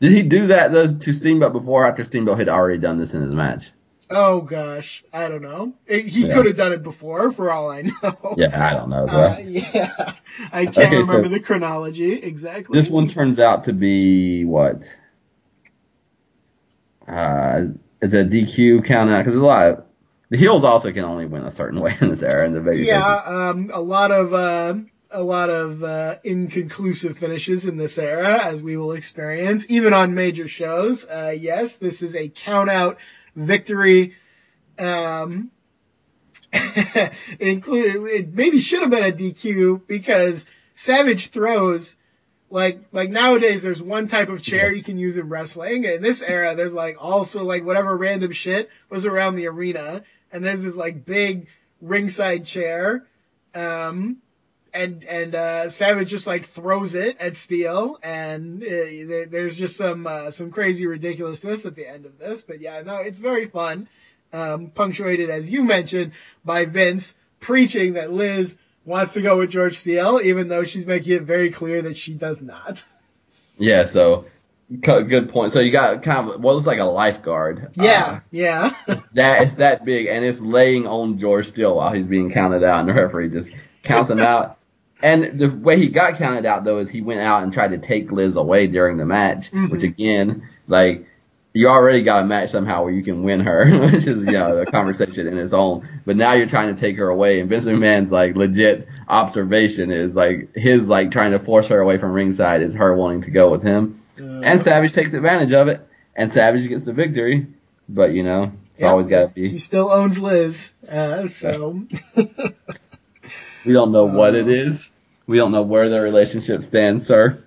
Did he do that though to Steamboat before or after Steamboat had already done this in his match? Oh gosh, I don't know. He Yeah. could have done it before, for all I know. Yeah, I don't know. Uh, yeah, I can't Okay, so- remember the chronology exactly. this one turns out to be what? Uh, it's a DQ count out because there's a lot of the heels also can only win a certain way in this era, and the baby yeah, um, a lot of uh, a lot of uh, inconclusive finishes in this era, as we will experience, even on major shows. Uh, yes, this is a count out victory. Um, included, it maybe should have been a DQ because Savage throws like like nowadays there's one type of chair you can use in wrestling. In this era, there's like also like whatever random shit was around the arena, and there's this like big ringside chair. Um, and and uh, Savage just like throws it at Steele, and uh, there, there's just some uh, some crazy ridiculousness at the end of this. But yeah, no, it's very fun. Um, punctuated as you mentioned by Vince preaching that Liz wants to go with George Steele, even though she's making it very clear that she does not. Yeah, so good point. So you got kind of well, it's like a lifeguard. Yeah, yeah. Uh, that it's that big, and it's laying on George Steele while he's being counted out, and the referee just counts him out. And the way he got counted out though is he went out and tried to take Liz away during the match, Mhm. which again, like you already got a match somehow where you can win her, which is you know a conversation in its own. But now you're trying to take her away, and Vince McMahon's like legit observation is like his like trying to force her away from ringside is her wanting to go with him, and Savage takes advantage of it, and Savage gets the victory. But you know, it's Yep. always got to be. He still owns Liz, uh, so We don't know what it Uh. We don't know where their relationship stands, sir.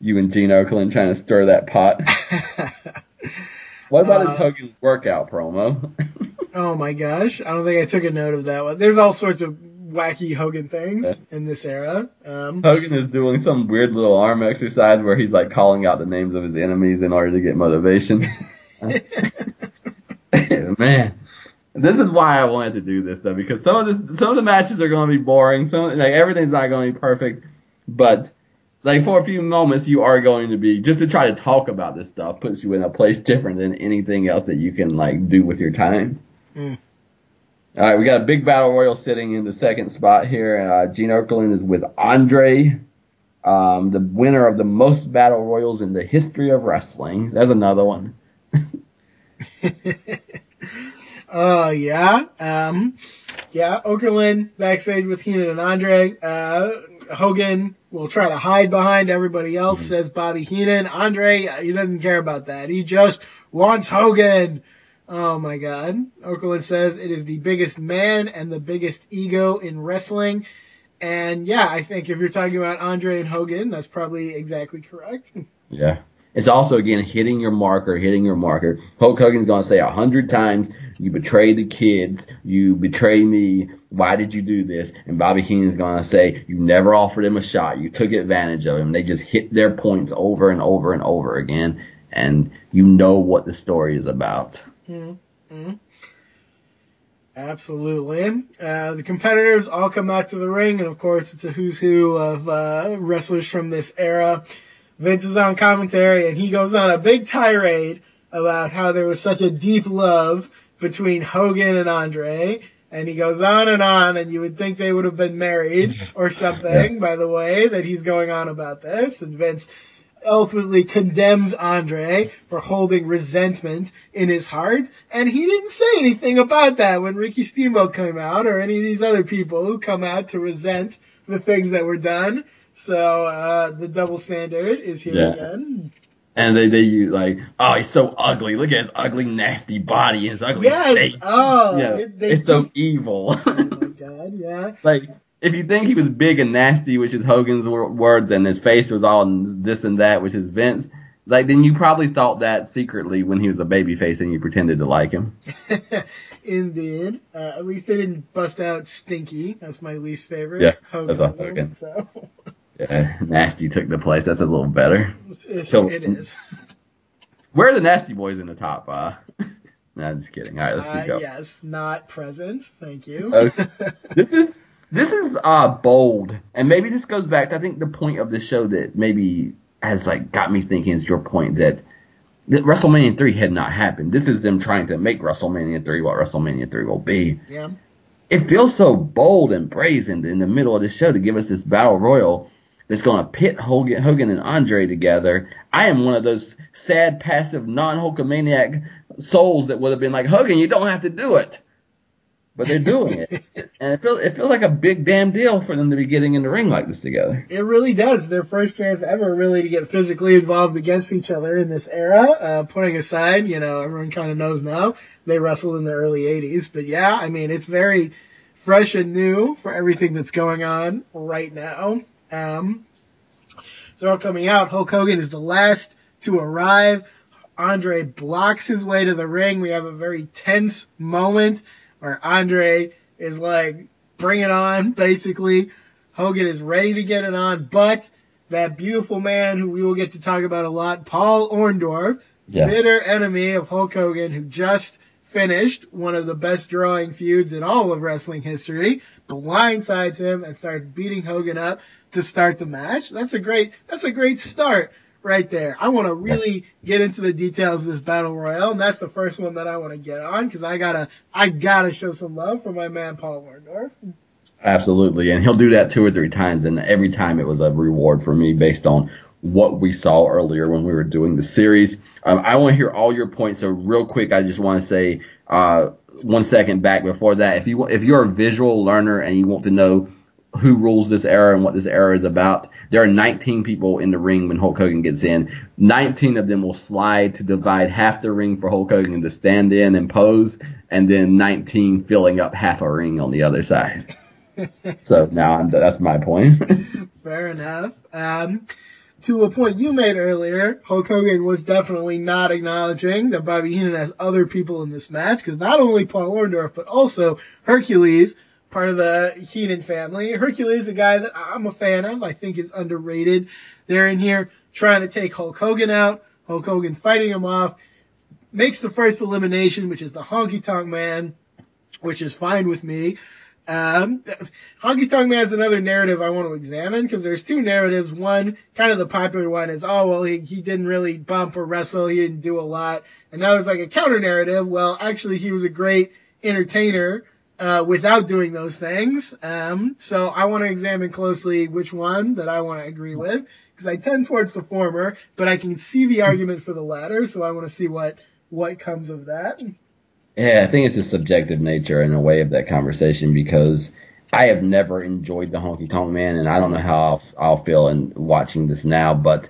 You and Gene Okerlund trying to stir that pot. What about Uh, his Hogan workout promo? oh my gosh, I don't think I took a note of that one. There's all sorts of wacky Hogan things in this era. Um, Hogan is doing some weird little arm exercise where he's like calling out the names of his enemies in order to get motivation. Man, this is why I wanted to do this though, because some of this, some of the matches are going to be boring. Some like everything's not going to be perfect, but like for a few moments you are going to be just to try to talk about this stuff puts you in a place different than anything else that you can like do with your time. Mm. All right, we got a big battle royal sitting in the second spot here. Uh, Gene Okerlund is with Andre, um, the winner of the most battle royals in the history of wrestling. There's another one. uh, yeah. Um, Yeah, Okerlund backstage with Heenan and Andre. Uh, Hogan will try to hide behind everybody else, Mm-hmm. says Bobby Heenan. Andre, he doesn't care about that. He just wants Hogan. Oh my god. Okerlund says it is the biggest man and the biggest ego in wrestling. And yeah, I think if you're talking about Andre and Hogan, that's probably exactly correct. Yeah. It's also again hitting your marker, hitting your marker. Hulk Hogan's gonna say a hundred times, "You betrayed the kids. You betrayed me. Why did you do this?" And Bobby Heenan's gonna say, "You never offered him a shot. You took advantage of him." They just hit their points over and over and over again, and you know what the story is about. Absolutely. Uh, the competitors all come out to the ring, and of course, it's a who's who of uh, wrestlers from this era. Vince is on commentary, and he goes on a big tirade about how there was such a deep love between Hogan and Andre. And he goes on and on, and you would think they would have been married or something by the way that he's going on about this. And Vince ultimately condemns Andre for holding resentment in his heart, and he didn't say anything about that when Ricky Steamboat came out or any of these other people who come out to resent the things that were done. So uh, the double standard is here Yeah. again. And they they use like, "Oh, he's so ugly. Look at his ugly, nasty body and his ugly Yes. face." Oh, Yeah. it- it's so evil. Oh my god, yeah. like if you think he was big and nasty, which is Hogan's words, and his face was all this and that, which is Vince, like then you probably thought that secretly when he was a babyface and you pretended to like him. Indeed. Uh, at least they didn't bust out Stinky. That's my least favorite. Yeah, that's Hoganism, also Hogan. So Yeah, nasty took the place. That's a little better. it, So- it is. Where are the nasty boys in the top? Uh, nah, just kidding. All right, let's keep Uh, going. yes, not present. Thank you. Okay. this is this is uh bold, and maybe this goes back to I think the point of the show that maybe has like got me thinking is your point that that WrestleMania three had not happened. This is them trying to make WrestleMania three what WrestleMania three will be. yeah. It feels so bold and brazen in the middle of the show to give us this battle royal that's going to pit Hogan, Hogan and Andre together. I am one of those sad, passive, non-Hulkamaniac souls that would have been like, Hogan, you don't have to do it. But they're doing it. and it feels, it feels like a big damn deal for them to be getting in the ring like this together. It really does. Their first chance ever really to get physically involved against each other in this era. Uh, putting aside, you know, everyone kind of knows now they wrestled in the early 80s. But yeah, I mean, it's very fresh and new for everything that's going on right now. Um, they're all coming out. Hulk Hogan is the last to arrive. Andre blocks his way to the ring. We have a very tense moment where Andre is like, bring it on, basically. Hogan is ready to get it on, but that beautiful man who we will get to talk about a lot, Paul Orndorff, Yes. bitter enemy of Hulk Hogan, who just finished one of the best drawing feuds in all of wrestling history, blindsides him and starts beating Hogan up to start the match. That's a great, that's a great start right there. I want to really get into the details of this battle royale, and that's the first one that I want to get on because I gotta, I gotta show some love for my man Paul Orndorff. Absolutely, and he'll do that two or three times, and every time it was a reward for me based on what we saw earlier when we were doing the series. Um, I want to hear all your points. So real quick, I just want to say uh, one second back before that. If you if you're a visual learner and you want to know who rules this era and what this era is about, there are 19 people in the ring when Hulk Hogan gets in. 19 of them will slide to divide half the ring for Hulk Hogan to stand in and pose, and then 19 filling up half a ring on the other side. So now I'm, that's my point. Fair enough. Um, to a point you made earlier, Hulk Hogan was definitely not acknowledging that Bobby Heenan has other people in this match because not only Paul Orndorff but also Hercules, part of the Heenan family. Hercules, a guy that I'm a fan of, I think is underrated. They're in here trying to take Hulk Hogan out. Hulk Hogan fighting him off, makes the first elimination, which is the Honky Tonk Man, which is fine with me. Um, Honky Tonk Man is another narrative I want to examine because there's two narratives. One, kind of the popular one is, oh, well, he, he didn't really bump or wrestle. He didn't do a lot. And now there's like a counter narrative. Well, actually, he was a great entertainer, uh, without doing those things. Um, so I want to examine closely which one that I want to agree with because I tend towards the former, but I can see the argument for the latter. So I want to see what, what comes of that. Yeah, I think it's a subjective nature in a way of that conversation because I have never enjoyed the Honky Tonk Man, and I don't know how I'll, I'll feel in watching this now, but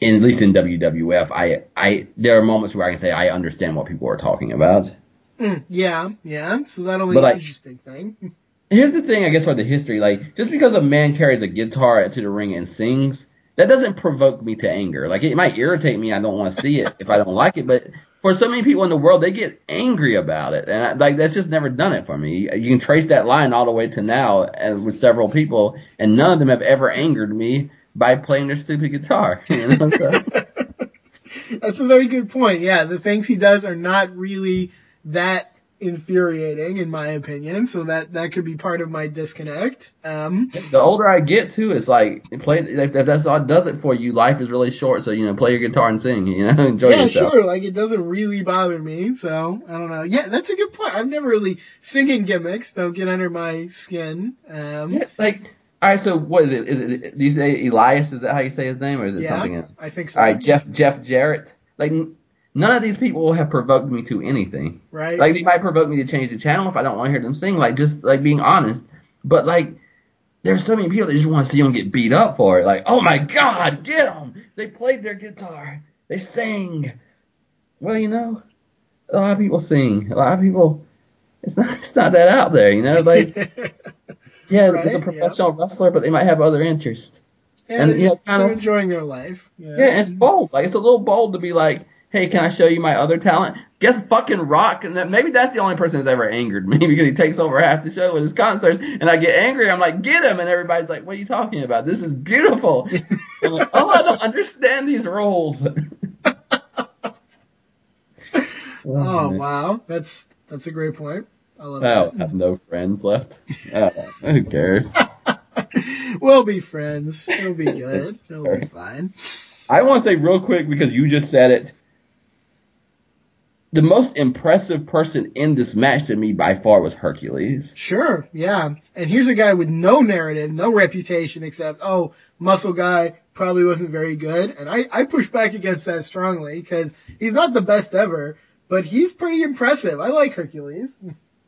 in, at least in WWF, I, I, there are moments where I can say I understand what people are talking about. Mm, yeah, yeah. So that'll be But, an like- interesting thing. Here's the thing, I guess, with the history, like, just because a man carries a guitar to the ring and sings, that doesn't provoke me to anger. Like, it might irritate me, I don't want to see it if I don't like it, but for so many people in the world, they get angry about it. And, I, like, that's just never done it for me. You can trace that line all the way to now and with several people, and none of them have ever angered me by playing their stupid guitar. You know? So, That's a very good point. Yeah, the things he does are not really that infuriating, in my opinion. So that that could be part of my disconnect. Um, the older I get too, it's like play if if that's all does it for you. Life is really short, so you know, play your guitar and sing. You know, enjoy yeah, yourself. sure. Like it doesn't really bother me. So I don't know. Yeah, that's a good point. I've never really singing gimmicks don't get under my skin. Um, Yeah, like all right. So what is it? Is it? Do you say Elias? Is that how you say his name, or is it yeah, something else? I think so. All right, Jeff Jeff Jarrett. Like none of these people have provoked me to anything. Right. Like they might provoke me to change the channel if I don't want to hear them sing. Like just like being honest. But like there's so many people that just want to see them get beat up for it. Like oh my God, get them! They played their guitar. They sang. Well, you know, a lot of people sing. A lot of people. It's not. It's not that out there. You know, like. Yeah, Right, it's a yeah. professional wrestler, but they might have other interests. yeah, and, they're, know, just, kind they're of- enjoying their life. Yeah, Yeah, and it's bold. Like it's a little bold to be like, "Hey, can I show you my other talent?" Guess fucking Rock, and maybe that's the only person that's ever angered me because he takes over half the show with his concerts, and I get angry. I'm like, "Get him!" And everybody's like, "What are you talking about? This is beautiful." I'm like, oh, I don't understand these roles. Oh wow, that's that's a great point. I love I'll that. have no friends left. Uh, who cares? We'll be friends. It'll be good. It'll be fine. I want to say real quick because you just said it. The most impressive person in this match to me by far was Hercules. Sure, yeah. And here's a guy with no narrative, no reputation except, oh, muscle guy probably wasn't very good. And I, I push back against that strongly because he's not the best ever, but he's pretty impressive. I like Hercules.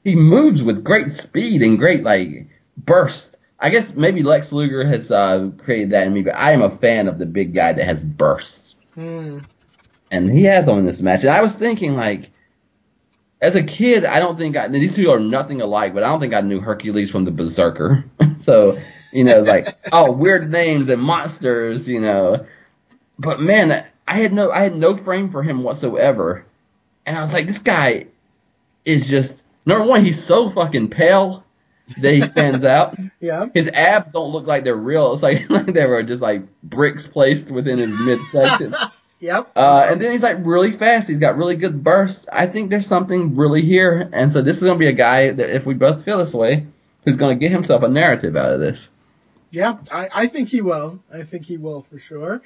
He moves with great speed and great like burst. I guess maybe Lex Luger has uh, created that in me, but I am a fan of the big guy that has bursts, Hmm. And he has them in this match. And I was thinking like. As a kid, I don't think I, these two are nothing alike, but I don't think I knew Hercules from the Berserker. so, you know, it's like, oh, weird names and monsters, you know. But man, I had no, I had no frame for him whatsoever. And I was like, this guy is just, number one, he's so fucking pale that he stands out. Yeah. His abs don't look like they're real. It's like, like they were just like bricks placed within his midsection. Yep. Uh, and then he's like really fast. He's got really good bursts. I think there's something really here. And so this is going to be a guy that if we both feel this way, who's going to get himself a narrative out of this. Yeah, I, I think he will. I think he will for sure.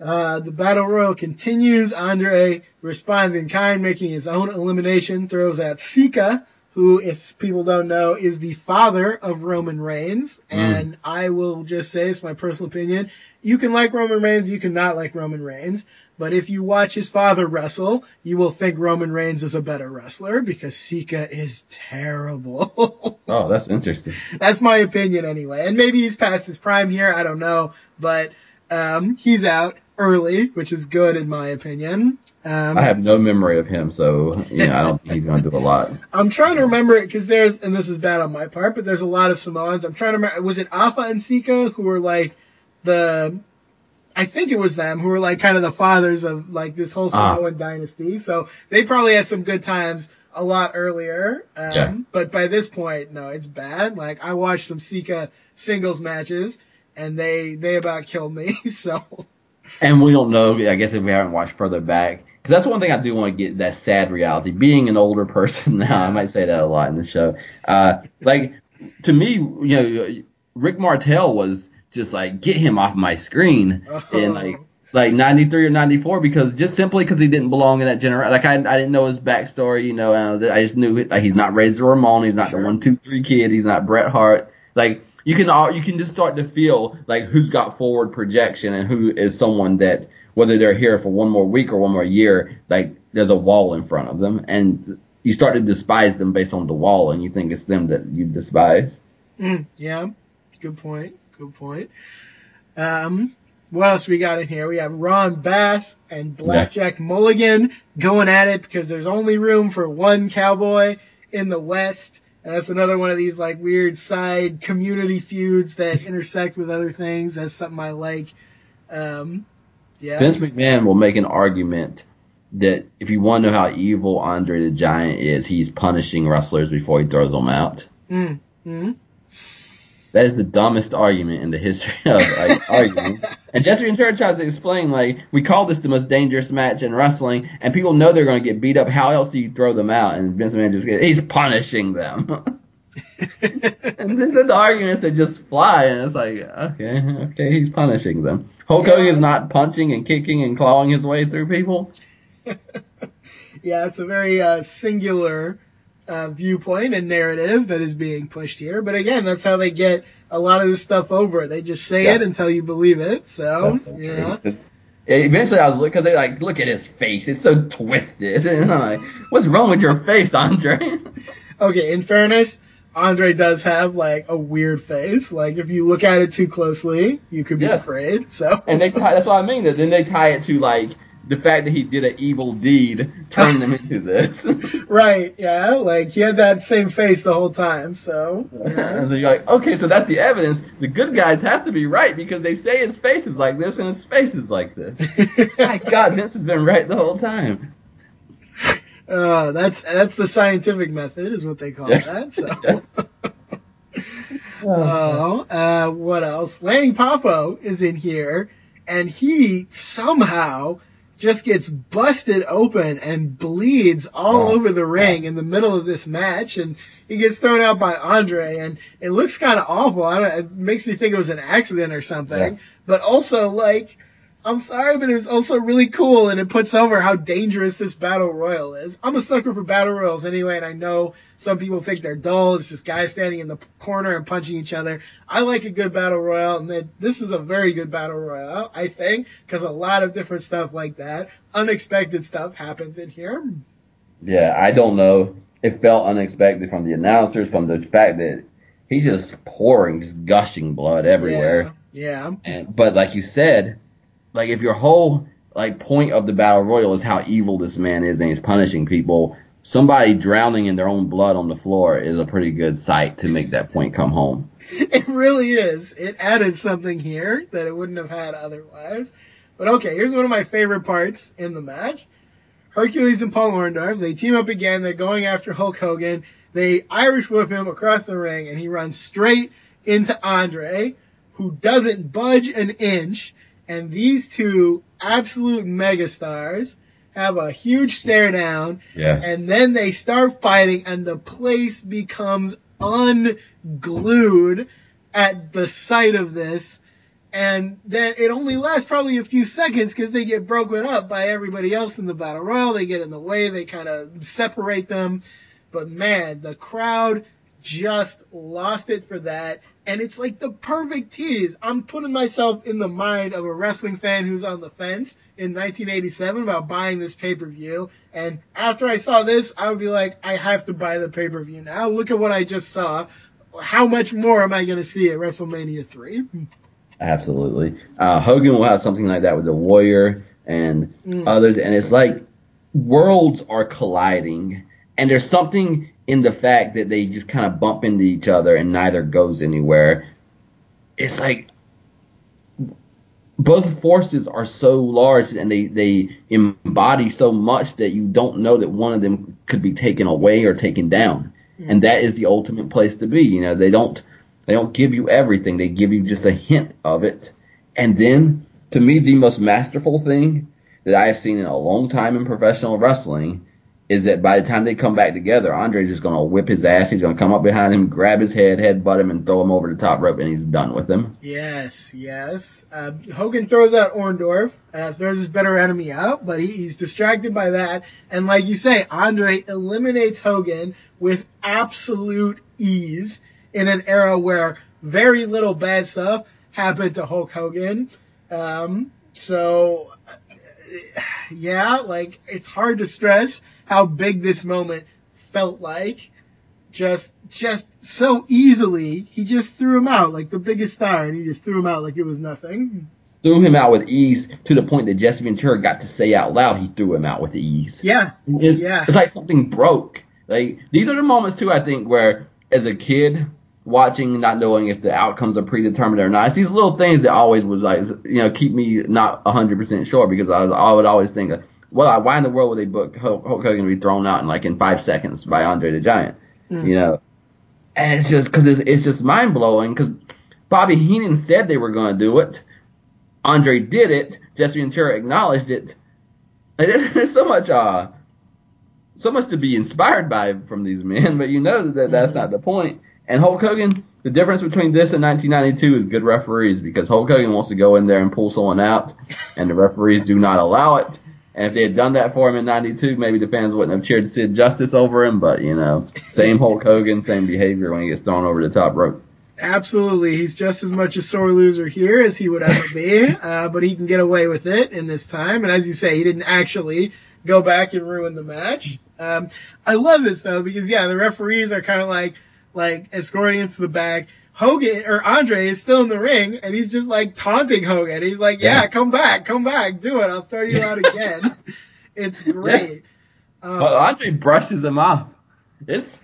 Uh, the battle royal continues. Andre responds in kind, making his own elimination, throws out Sika, who, if people don't know, is the father of Roman Reigns. And I will just say, it's my personal opinion. You can like Roman Reigns, you can not like Roman Reigns. But if you watch his father wrestle, you will think Roman Reigns is a better wrestler because Sika is terrible. Oh, that's interesting. That's my opinion anyway. And maybe he's past his prime here. I don't know. But, um, he's out early, which is good in my opinion. Um, I have no memory of him, so you know I don't think he's going to do a lot. I'm trying to remember it because there's, and this is bad on my part, but there's a lot of Samoans. I'm trying to remember, was it Afa and Sika who were like the, I think it was them who were like kind of the fathers of like this whole Ah. Samoan dynasty. So they probably had some good times a lot earlier. Um, Yeah. but by this point, no, it's bad. Like I watched some Sika singles matches and they, they about killed me. So And we don't know. I guess if we haven't watched further back, because that's one thing I do want to get that sad reality. Being an older person now, I might say that a lot in the show. Uh, like to me, you know, Rick Martel was just like get him off my screen in like like 93 or 94 because just simply because he didn't belong in that generation. Like I, I didn't know his backstory, you know, and I, was, I just knew it, like, he's not Razor Ramon, he's not Sure. the one two three kid, he's not Bret Hart. Like you can all you can just start to feel like who's got forward projection and who is someone that whether they're here for one more week or one more year, like there's a wall in front of them. And you start to despise them based on the wall, and you think it's them that you despise. Mm, yeah, good point. Good point. Um, what else we got in here? We have Ron Bass and Blackjack yeah. Mulligan going at it because there's only room for one cowboy in the West. That's another one of these like weird side community feuds that intersect with other things. That's something I like. Um, yeah. Vince McMahon will make an argument that if you want to know how evil Andre the Giant is, he's punishing wrestlers before he throws them out. Mm-hmm. That is the dumbest argument in the history of like arguing. And Jesse Ventura tries to explain like we call this the most dangerous match in wrestling, and people know they're going to get beat up. How else do you throw them out? And Vince McMahon just gets, he's punishing them. and these are the arguments that just fly, and it's like okay, okay, he's punishing them. Hulk Hogan is not punching and kicking and clawing his way through people. yeah, it's a very uh, singular uh, viewpoint and narrative that is being pushed here. But again, that's how they get a lot of this stuff over. They just say yeah. it until you believe it. So, so yeah. Eventually, I was looking because they like look at his face; it's so twisted, and I'm like, "What's wrong with your face, Andre?" okay, in fairness, Andre does have like a weird face. Like if you look at it too closely, you could be yes. afraid. So, and they tie, that's what I mean. That then they tie it to like the fact that he did an evil deed turned them into this. right, yeah, like he had that same face the whole time, so. Yeah. and you're like, okay, so that's the evidence. The good guys have to be right because they say his face is like this and his face is like this. My God, Vince has been right the whole time. Uh, that's that's the scientific method, is what they call yeah. that. So. Oh, uh, what else? Lanny Poffo is in here, and he somehow just gets busted open and bleeds all oh, over the ring in the middle of this match, and he gets thrown out by Andre, and it looks kind of awful. it makes me think it was an accident or something, yeah. but also like I'm sorry, but it's also really cool and it puts over how dangerous this battle royal is. I'm a sucker for battle royals anyway, and I know some people think they're dull. It's just guys standing in the corner and punching each other. I like a good battle royal, and this is a very good battle royal, I think, because a lot of different stuff like that, unexpected stuff happens in here. Yeah, I don't know. It felt unexpected from the announcers, from the fact that he's just pouring, just gushing blood everywhere. Yeah. yeah. And, but like you said, like if your whole like point of the battle royal is how evil this man is and he's punishing people, somebody drowning in their own blood on the floor is a pretty good sight to make that point come home. It really is. It added something here that it wouldn't have had otherwise. But okay, here's one of my favorite parts in the match. Hercules and Paul Orndorff, they team up again. They're going after Hulk Hogan. They Irish whip him across the ring and he runs straight into Andre, who doesn't budge an inch and these two absolute megastars have a huge stare down. Yes. And then they start fighting and the place becomes unglued at the sight of this. And then it only lasts probably a few seconds because they get broken up by everybody else in the battle royal. They get in the way. They kind of separate them. But man, the crowd just lost it for that. And it's like the perfect tease. I'm putting myself in the mind of a wrestling fan who's on the fence in 1987 about buying this pay-per-view. And after I saw this, I would be like, I have to buy the pay-per-view now. Look at what I just saw. How much more am I going to see at WrestleMania 3? Absolutely. Uh, Hogan will have something like that with the Warrior and mm. others. And it's like worlds are colliding. And there's something in the fact that they just kind of bump into each other and neither goes anywhere. It's like both forces are so large and they, they embody so much that you don't know that one of them could be taken away or taken down. Mm-hmm. And that is the ultimate place to be. You know, they don't they don't give you everything. They give you just a hint of it. And then to me the most masterful thing that I have seen in a long time in professional wrestling is that by the time they come back together, Andre's just gonna whip his ass. He's gonna come up behind him, grab his head, headbutt him, and throw him over the top rope, and he's done with him. Yes, yes. Uh, Hogan throws out Orndorff, uh, throws his better enemy out, but he, he's distracted by that. And like you say, Andre eliminates Hogan with absolute ease in an era where very little bad stuff happened to Hulk Hogan. Um, so, uh, yeah, like it's hard to stress how big this moment felt like just just so easily he just threw him out like the biggest star and he just threw him out like it was nothing. Threw him out with ease to the point that Jesse Ventura got to say out loud he threw him out with ease. Yeah. It's, Yeah. it's like something broke. Like these are the moments too. I think where as a kid watching, not knowing if the outcomes are predetermined or not, it's these little things that always was like you know keep me not hundred percent sure because I, was, I would always think, well, why in the world would they book Hulk, Hulk Hogan to be thrown out in like in five seconds by Andre the Giant? Mm. You know, and it's just because it's, it's just mind blowing because Bobby Heenan said they were going to do it. Andre did it. Jesse Ventura acknowledged it. There's so much, uh, so much to be inspired by from these men, but you know that that's not the point. And Hulk Hogan, the difference between this and 1992 is good referees because Hulk Hogan wants to go in there and pull someone out, and the referees do not allow it. And if they had done that for him in '92, maybe the fans wouldn't have cheered Sid Justice over him. But you know, same Hulk Hogan, same behavior when he gets thrown over the top rope. Absolutely, he's just as much a sore loser here as he would ever be, uh, but he can get away with it in this time. And as you say, he didn't actually go back and ruin the match. Um, I love this though because yeah, the referees are kind of like like escorting him to the back. Hogan or Andre is still in the ring and he's just like taunting Hogan. He's like, "Yeah, Yes. come back, come back, do it. I'll throw you out again." it's great. Yes. Um, But Andre brushes him off. It's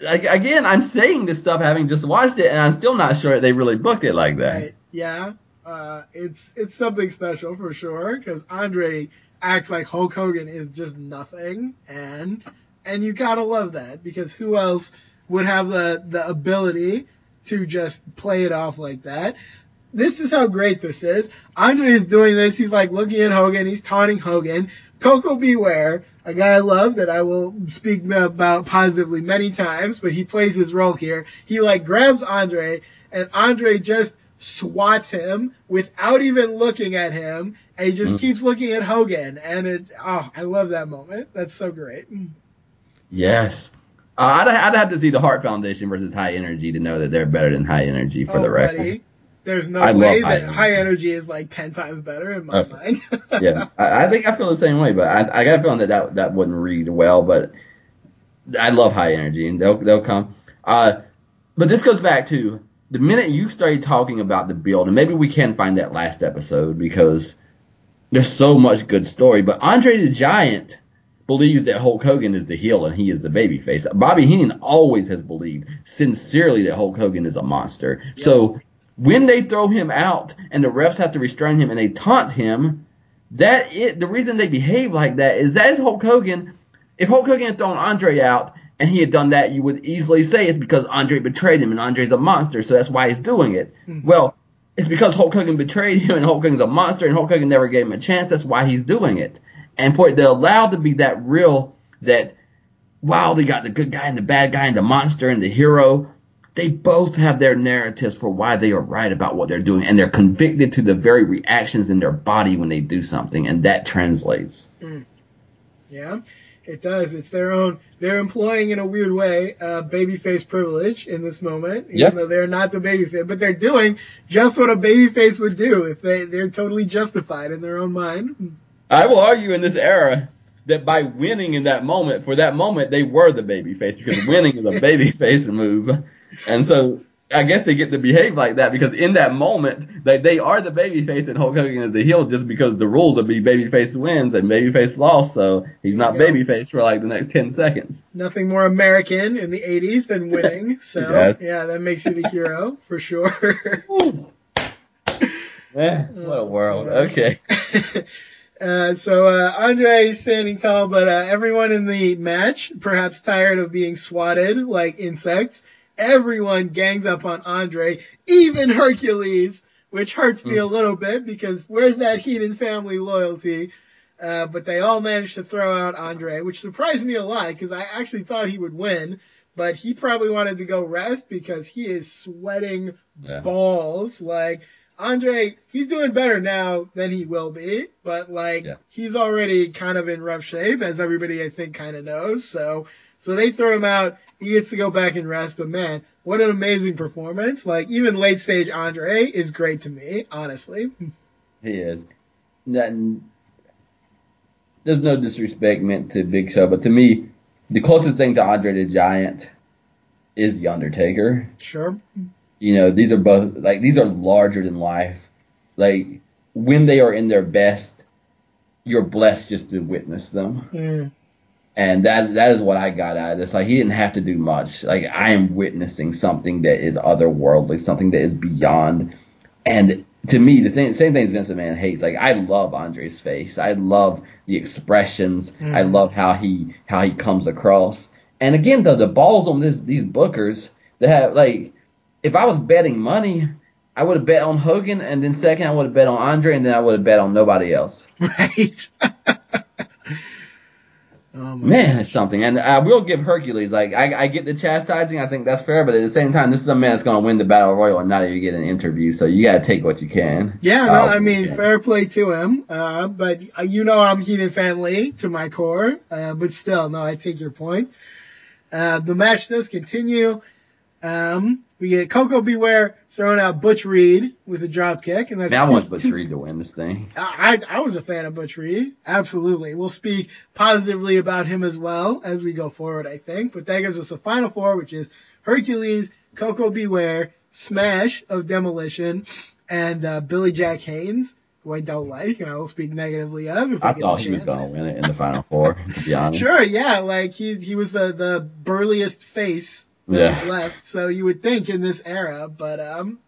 like again, I'm saying this stuff having just watched it, and I'm still not sure they really booked it like that. Right. Yeah. Uh, it's it's something special for sure because Andre acts like Hulk Hogan is just nothing, and and you gotta love that because who else would have the the ability to just play it off like that? This is how great this is. Andre is doing this. He's like looking at Hogan. He's taunting Hogan. Koko B. Ware, a guy I love that I will speak about positively many times, but he plays his role here. He like grabs Andre and Andre just swats him without even looking at him and he just Mm. keeps looking at Hogan and it, oh, I love that moment. That's so great. Yes. Uh, I'd, I'd have to see the Hart Foundation versus High Energy to know that they're better than High Energy for oh, the record. buddy. There's no I way high that energy. high energy is like 10 times better in my Okay. mind. yeah, I, I think I feel the same way, but I, I got a feeling that, that that wouldn't read well. But I love High Energy, and they'll they'll come. Uh, but this goes back to the minute you started talking about the build, and maybe we can find that last episode because there's so much good story. But Andre the Giant believes that Hulk Hogan is the heel and he is the babyface. Bobby Heenan always has believed sincerely that Hulk Hogan is a monster. So when they throw him out and the refs have to restrain him and they taunt him, that it the reason they behave like that is that is Hulk Hogan. If Hulk Hogan had thrown Andre out and he had done that, you would easily say it's because Andre betrayed him and Andre's a monster, so that's why he's doing it. Mm-hmm. Well, it's because Hulk Hogan betrayed him and Hulk Hogan's a monster and Hulk Hogan never gave him a chance. That's why he's doing it. And for it to allow to be that real, that wow, they got the good guy and the bad guy and the monster and the hero. They both have their narratives for why they are right about what they're doing, and they're convicted to the very reactions in their body when they do something, and that translates. Yeah, it does. It's their own. They're employing in a weird way uh, babyface privilege in this moment, even Yes. though they're not the babyface, but they're doing just what a babyface would do if they they're totally justified in their own mind. I will argue in this era that by winning in that moment, for that moment, they were the babyface because winning is a babyface move, and so I guess they get to behave like that because in that moment, they they are the babyface and Hulk Hogan is the heel just because the rules would be babyface wins and babyface lost, so he's not There you babyface for like the next ten seconds. Nothing more American in the '80s than winning. So Yes. yeah, that makes you the hero for sure. Man, what a world. Okay. Uh, so uh, Andre is standing tall, but uh, everyone in the match, perhaps tired of being swatted like insects, everyone gangs up on Andre, even Hercules, which hurts me a little bit because where's that Heenan family loyalty? Uh, but they all managed to throw out Andre, which surprised me a lot because I actually thought he would win, but he probably wanted to go rest because he is sweating Yeah. balls. Like Andre, he's doing better now than he will be, but like Yeah. he's already kind of in rough shape, as everybody I think kind of knows. So, so they throw him out. He gets to go back and rest, but man, what an amazing performance! Like even late stage Andre is great to me, honestly. He is. That, there's no disrespect meant to Big Show, but to me, the closest thing to Andre the Giant is the Undertaker. Sure. You know, these are both like these are larger than life. Like when they are in their best, you're blessed just to witness them. Mm. And that that is what I got out of this. Like he didn't have to do much. Like I am witnessing something that is otherworldly, something that is beyond. And to me, the thing, same thing Vince McMahon hates. Like I love Andre's face. I love the expressions. Mm. I love how he how he comes across. And again, the the balls on this these bookers that have like, if I was betting money, I would have bet on Hogan, and then second I would have bet on Andre, and then I would have bet on nobody else. Right. oh Man, it's something. And I will give Hercules, like, I, I get the chastising. I think that's fair. But at the same time, this is a man that's going to win the Battle Royal and not even get an interview. So you got to take what you can. Yeah, no, I mean, fair play to him. Uh, but uh, you know, I'm Heenan family to my core. Uh, but still, no, I take your point. Uh, the match does continue. Um, we get Koko B. Ware throwing out Butch Reed with a drop kick, and that's I two- want Butch two- Reed to win this thing. I, I I was a fan of Butch Reed. Absolutely. We'll speak positively about him as well as we go forward, I think. But that gives us a final four, which is Hercules, Koko B. Ware, Smash of Demolition, and uh, Billy Jack Haynes, who I don't like, and I will speak negatively of if I, thought he was going to win it in the Final Four, to be honest. Sure, yeah, like he he was the the burliest face that Yeah. was left, so you would think in this era, but um,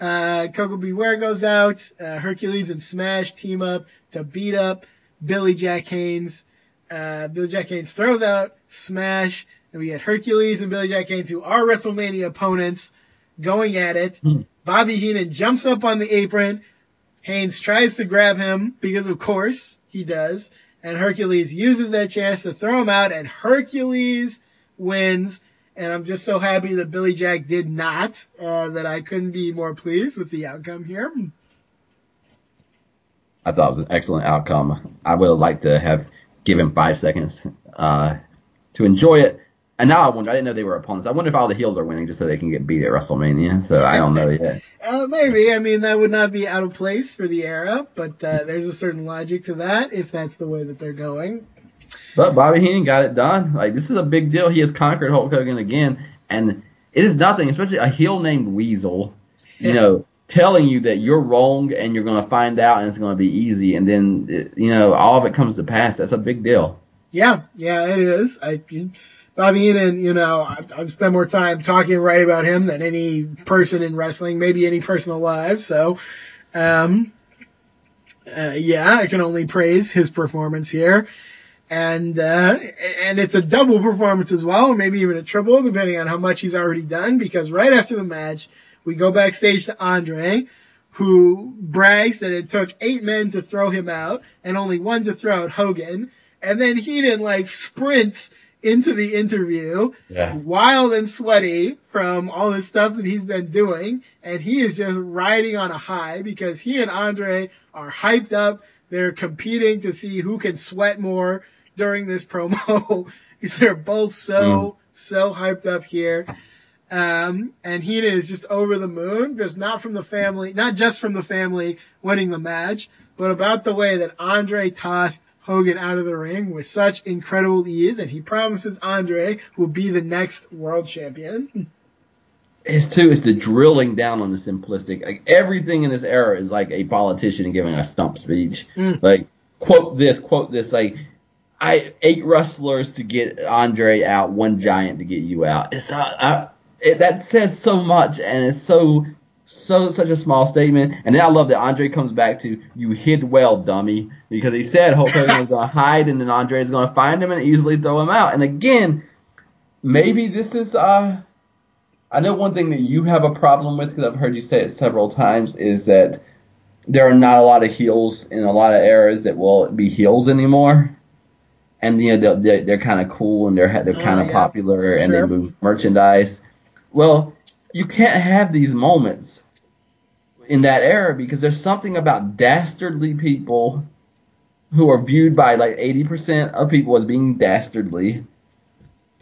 uh, Koko B. Ware goes out, uh, Hercules and Smash team up to beat up Billy Jack Haynes. Uh, Billy Jack Haynes throws out Smash, and we get Hercules and Billy Jack Haynes, who are WrestleMania opponents, going at it. Hmm. Bobby Heenan jumps up on the apron. Haynes tries to grab him because, of course, he does. And Hercules uses that chance to throw him out, and Hercules wins. And I'm just so happy that Billy Jack did not, uh, that I couldn't be more pleased with the outcome here. I thought it was an excellent outcome. I would have liked to have given five seconds uh, to enjoy it. And now I wonder, I didn't know they were opponents. I wonder if all the heels are winning just so they can get beat at WrestleMania. So I don't know yet. Uh, maybe. I mean, that would not be out of place for the era, but uh, there's a certain logic to that if that's the way that they're going. But Bobby Heenan got it done. Like this is a big deal. He has conquered Hulk Hogan again, and it is nothing, especially a heel named Weasel. You Yeah. know, telling you that you're wrong and you're going to find out and it's going to be easy, and then it- you know all of it comes to pass. That's a big deal. Yeah, yeah, it is. I, Bobby Heenan, you know, I've, I've spent more time talking right about him than any person in wrestling, maybe any person alive. So, um, uh, yeah, I can only praise his performance here. And, uh, and it's a double performance as well, or maybe even a triple, depending on how much he's already done, because right after the match, we go backstage to Andre, who brags that it took eight men to throw him out and only one to throw out Hogan. And then Heenan like sprints into the interview, Yeah. wild and sweaty from all the stuff that he's been doing. And he is just riding on a high because he and Andre are hyped up. They're competing to see who can sweat more during this promo. They're both so, so hyped up here. Um, and Heenan is just over the moon, just not from the family, not just from the family winning the match, but about the way that Andre tossed Hogan out of the ring with such incredible ease, and he promises Andre will be the next world champion. It's too. It's the drilling down on the simplistic. Like everything in this era is like a politician giving a stump speech. Mm. Like quote this, quote this. Like I eight wrestlers to get Andre out, one giant to get you out. It's uh, I, it, that says so much, and it's so so such a small statement. And then I love that Andre comes back to you hid well, dummy, because he said Hulk Hogan was to hide, and then Andre is going to find him and easily throw him out. And again, maybe this is uh. I know one thing that you have a problem with because I've heard you say it several times is that there are not a lot of heels in a lot of eras that will be heels anymore, and you know they're, they're, kind of cool and they're they're kind Oh, of yeah. popular and Sure. they move merchandise. Well, you can't have these moments in that era because there's something about dastardly people who are viewed by like 80% of people as being dastardly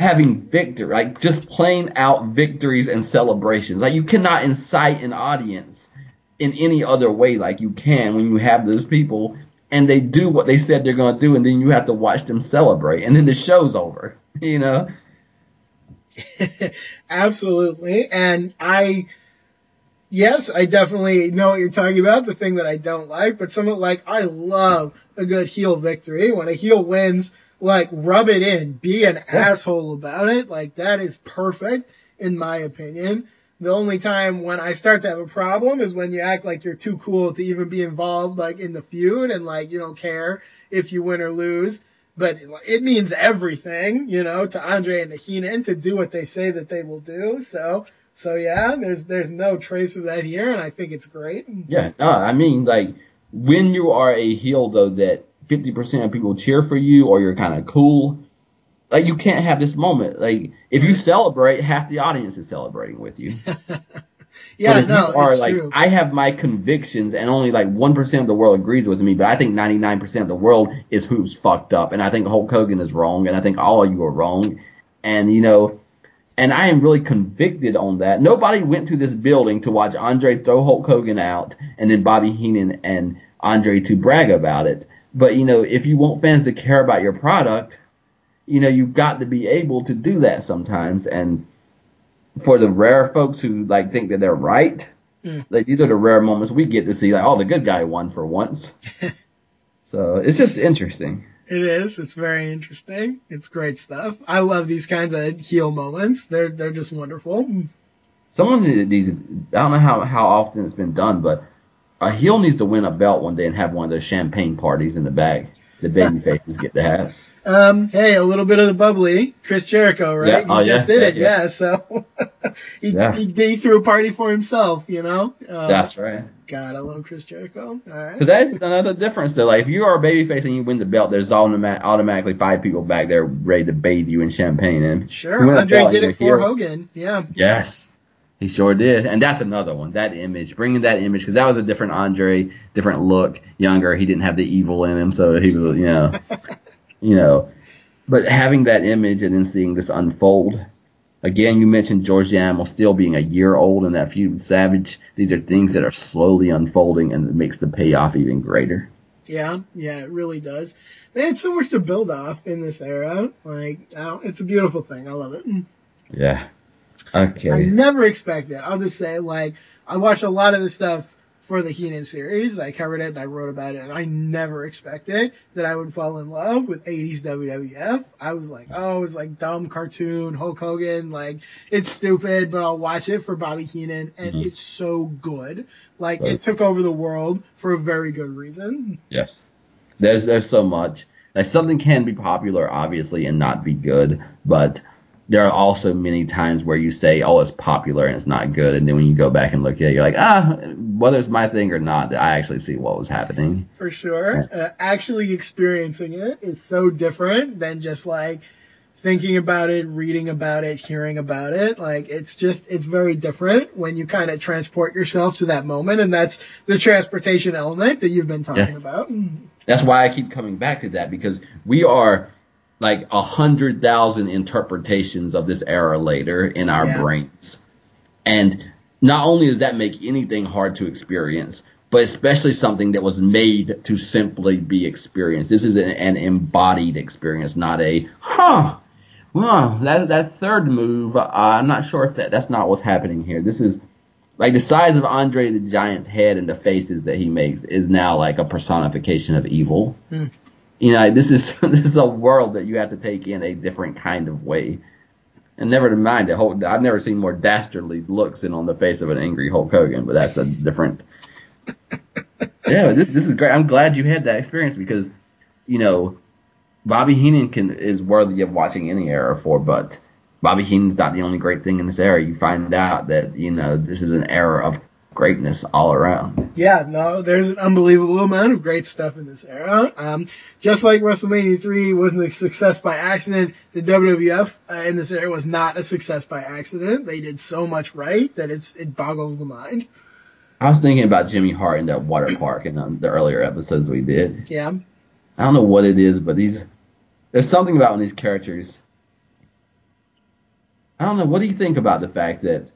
having victory, like just plain out victories and celebrations. Like you cannot incite an audience in any other way like you can when you have those people and they do what they said they're going to do, and then you have to watch them celebrate, and then the show's over. You know? Absolutely. And I, yes, I definitely know what you're talking about. The thing that I don't like, but something like I love a good heel victory. When a heel wins, like rub it in, be an yeah. asshole about it. Like that is perfect in my opinion. The only time when I start to have a problem is when you act like you're too cool to even be involved like in the feud and like you don't care if you win or lose. But it means everything, you know, to Andre and to Heenan to do what they say that they will do. So so yeah, there's there's no trace of that here, and I think it's great. Yeah, no, I mean like when you are a heel though that 50% of people cheer for you or you're kind of cool, like you can't have this moment. Like if you celebrate, half the audience is celebrating with you. yeah, no, are it's like true. I have my convictions and only like one percent of the world agrees with me, but I think ninety nine percent of the world is who's fucked up, and I think Hulk Hogan is wrong, and I think all of you are wrong, and you know. And I am really convicted on that. Nobody went to this building to watch Andre throw Hulk Hogan out and then Bobby Heenan and Andre to brag about it. But you know, if you want fans to care about your product, you know, you've got to be able to do that sometimes. And for the rare folks who like think that they're right, mm. like these are the rare moments we get to see like, oh, the good guy won for once. so it's just interesting. It is. It's very interesting. It's great stuff. I love these kinds of heel moments. They're they're just wonderful. Someone these I don't know how how often it's been done, but a heel needs to win a belt one day and have one of those champagne parties in the bag the baby faces get to have. Um, hey, a little bit of the bubbly, Chris Jericho, right? Yeah. He oh, just yeah. did yeah, it, yeah. So he, he, he threw a party for himself, you know. Uh, That's right. God, I love Chris Jericho. All right. Because that's another difference. Though, like if you are a babyface and you win the belt, there's automa- automatically five people back there ready to bathe you in champagne. And Sure, you win a Andre belt did it for heel. Hogan. Yeah. Yes, he sure did. And that's another one. That image, bringing that image, because that was a different Andre, different look, younger. He didn't have the evil in him, so he was, you know, you know. But having that image and then seeing this unfold. Again, you mentioned George the Animal Steele being a year old in that feud with Savage. These are things that are slowly unfolding and it makes the payoff even greater. Yeah, yeah, it really does. They had so much to build off in this era. Like, oh, it's a beautiful thing. I love it. Yeah. I Okay. never expected. I'll just say, like, I watched a lot of the stuff for the Heenan series. I covered it and I wrote about it, and I never expected that I would fall in love with 80s WWF. I was like, oh, it's like dumb cartoon, Hulk Hogan, like, it's stupid, but I'll watch it for Bobby Heenan, and Mhm. it's so good. Like, Right. it took over the world for a very good reason. Yes. There's there's so much. Like something can be popular, obviously, and not be good, but there are also many times where you say, "Oh, it's popular and it's not good," and then when you go back and look at it, you're like, "Ah, whether it's my thing or not, I actually see what was happening." For sure. Uh, actually experiencing it is so different than just like thinking about it, reading about it, hearing about it. Like it's just, it's very different when you kind of transport yourself to that moment. And that's the transportation element that you've been talking Yeah. about. That's why I keep coming back to that because we are like a hundred thousand interpretations of this error later in our Yeah. brains. And not only does that make anything hard to experience, but especially something that was made to simply be experienced. This is an, an embodied experience, not a, huh, well, that, that third move, uh, I'm not sure if that, that's not what's happening here. This is, like the size of Andre the Giant's head and the faces that he makes is now like a personification of evil. Hmm. You know, this is this is a world that you have to take in a different kind of way. And never to mind that Hulk, I've never seen more dastardly looks than on the face of an angry Hulk Hogan, but that's a different. yeah, this, this is great. I'm glad you had that experience because, you know, Bobby Heenan can is worthy of watching any era for, but Bobby Heenan's not the only great thing in this era. You find out that you know this is an era of greatness all around. Yeah, no, there's an unbelievable amount of great stuff in this era. Um, just like WrestleMania 3 wasn't a success by accident, the WWF uh, in this era was not a success by accident. They did so much right that it's, it boggles the mind. I was thinking about Jimmy Hart in that water park in um, the earlier episodes we did. Yeah. I don't know what it is, but these there's something about when these characters. I don't know. What do you think about the fact that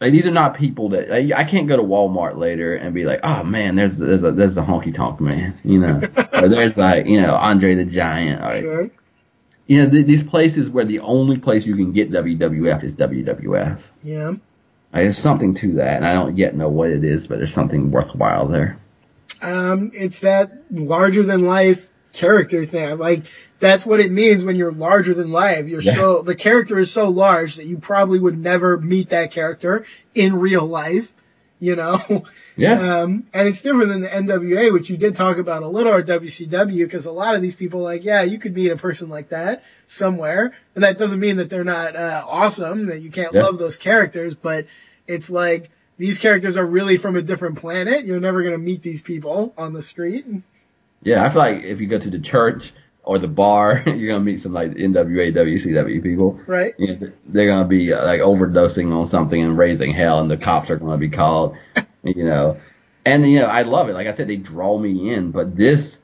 Like these are not people that like, I can't go to Walmart later and be like, oh man, there's there's a there's a honky tonk man, you know, or there's like you know Andre the Giant, or Sure. you know th- these places where the only place you can get WWF is WWF. Yeah. Like, there's something to that, and I don't yet know what it is, but there's something worthwhile there. Um, it's that larger than life character thing. Like that's what it means when you're larger than life. You're Yeah. so the character is so large that you probably would never meet that character in real life. You know. Yeah, Um, and it's different than the NWA, which you did talk about a little at WCW, because a lot of these people, like, yeah, you could meet a person like that somewhere, and that doesn't mean that they're not uh, awesome, that you can't Yeah. love those characters, but it's like these characters are really from a different planet. You're never gonna meet these people on the street. Yeah. I feel like if you go to the church or the bar, you're gonna meet some like NWA, WCW people. Right? You know, they're gonna be uh, like overdosing on something and raising hell, and the cops are gonna be called. You know, and you know I love it. Like I said, they draw me in. But this,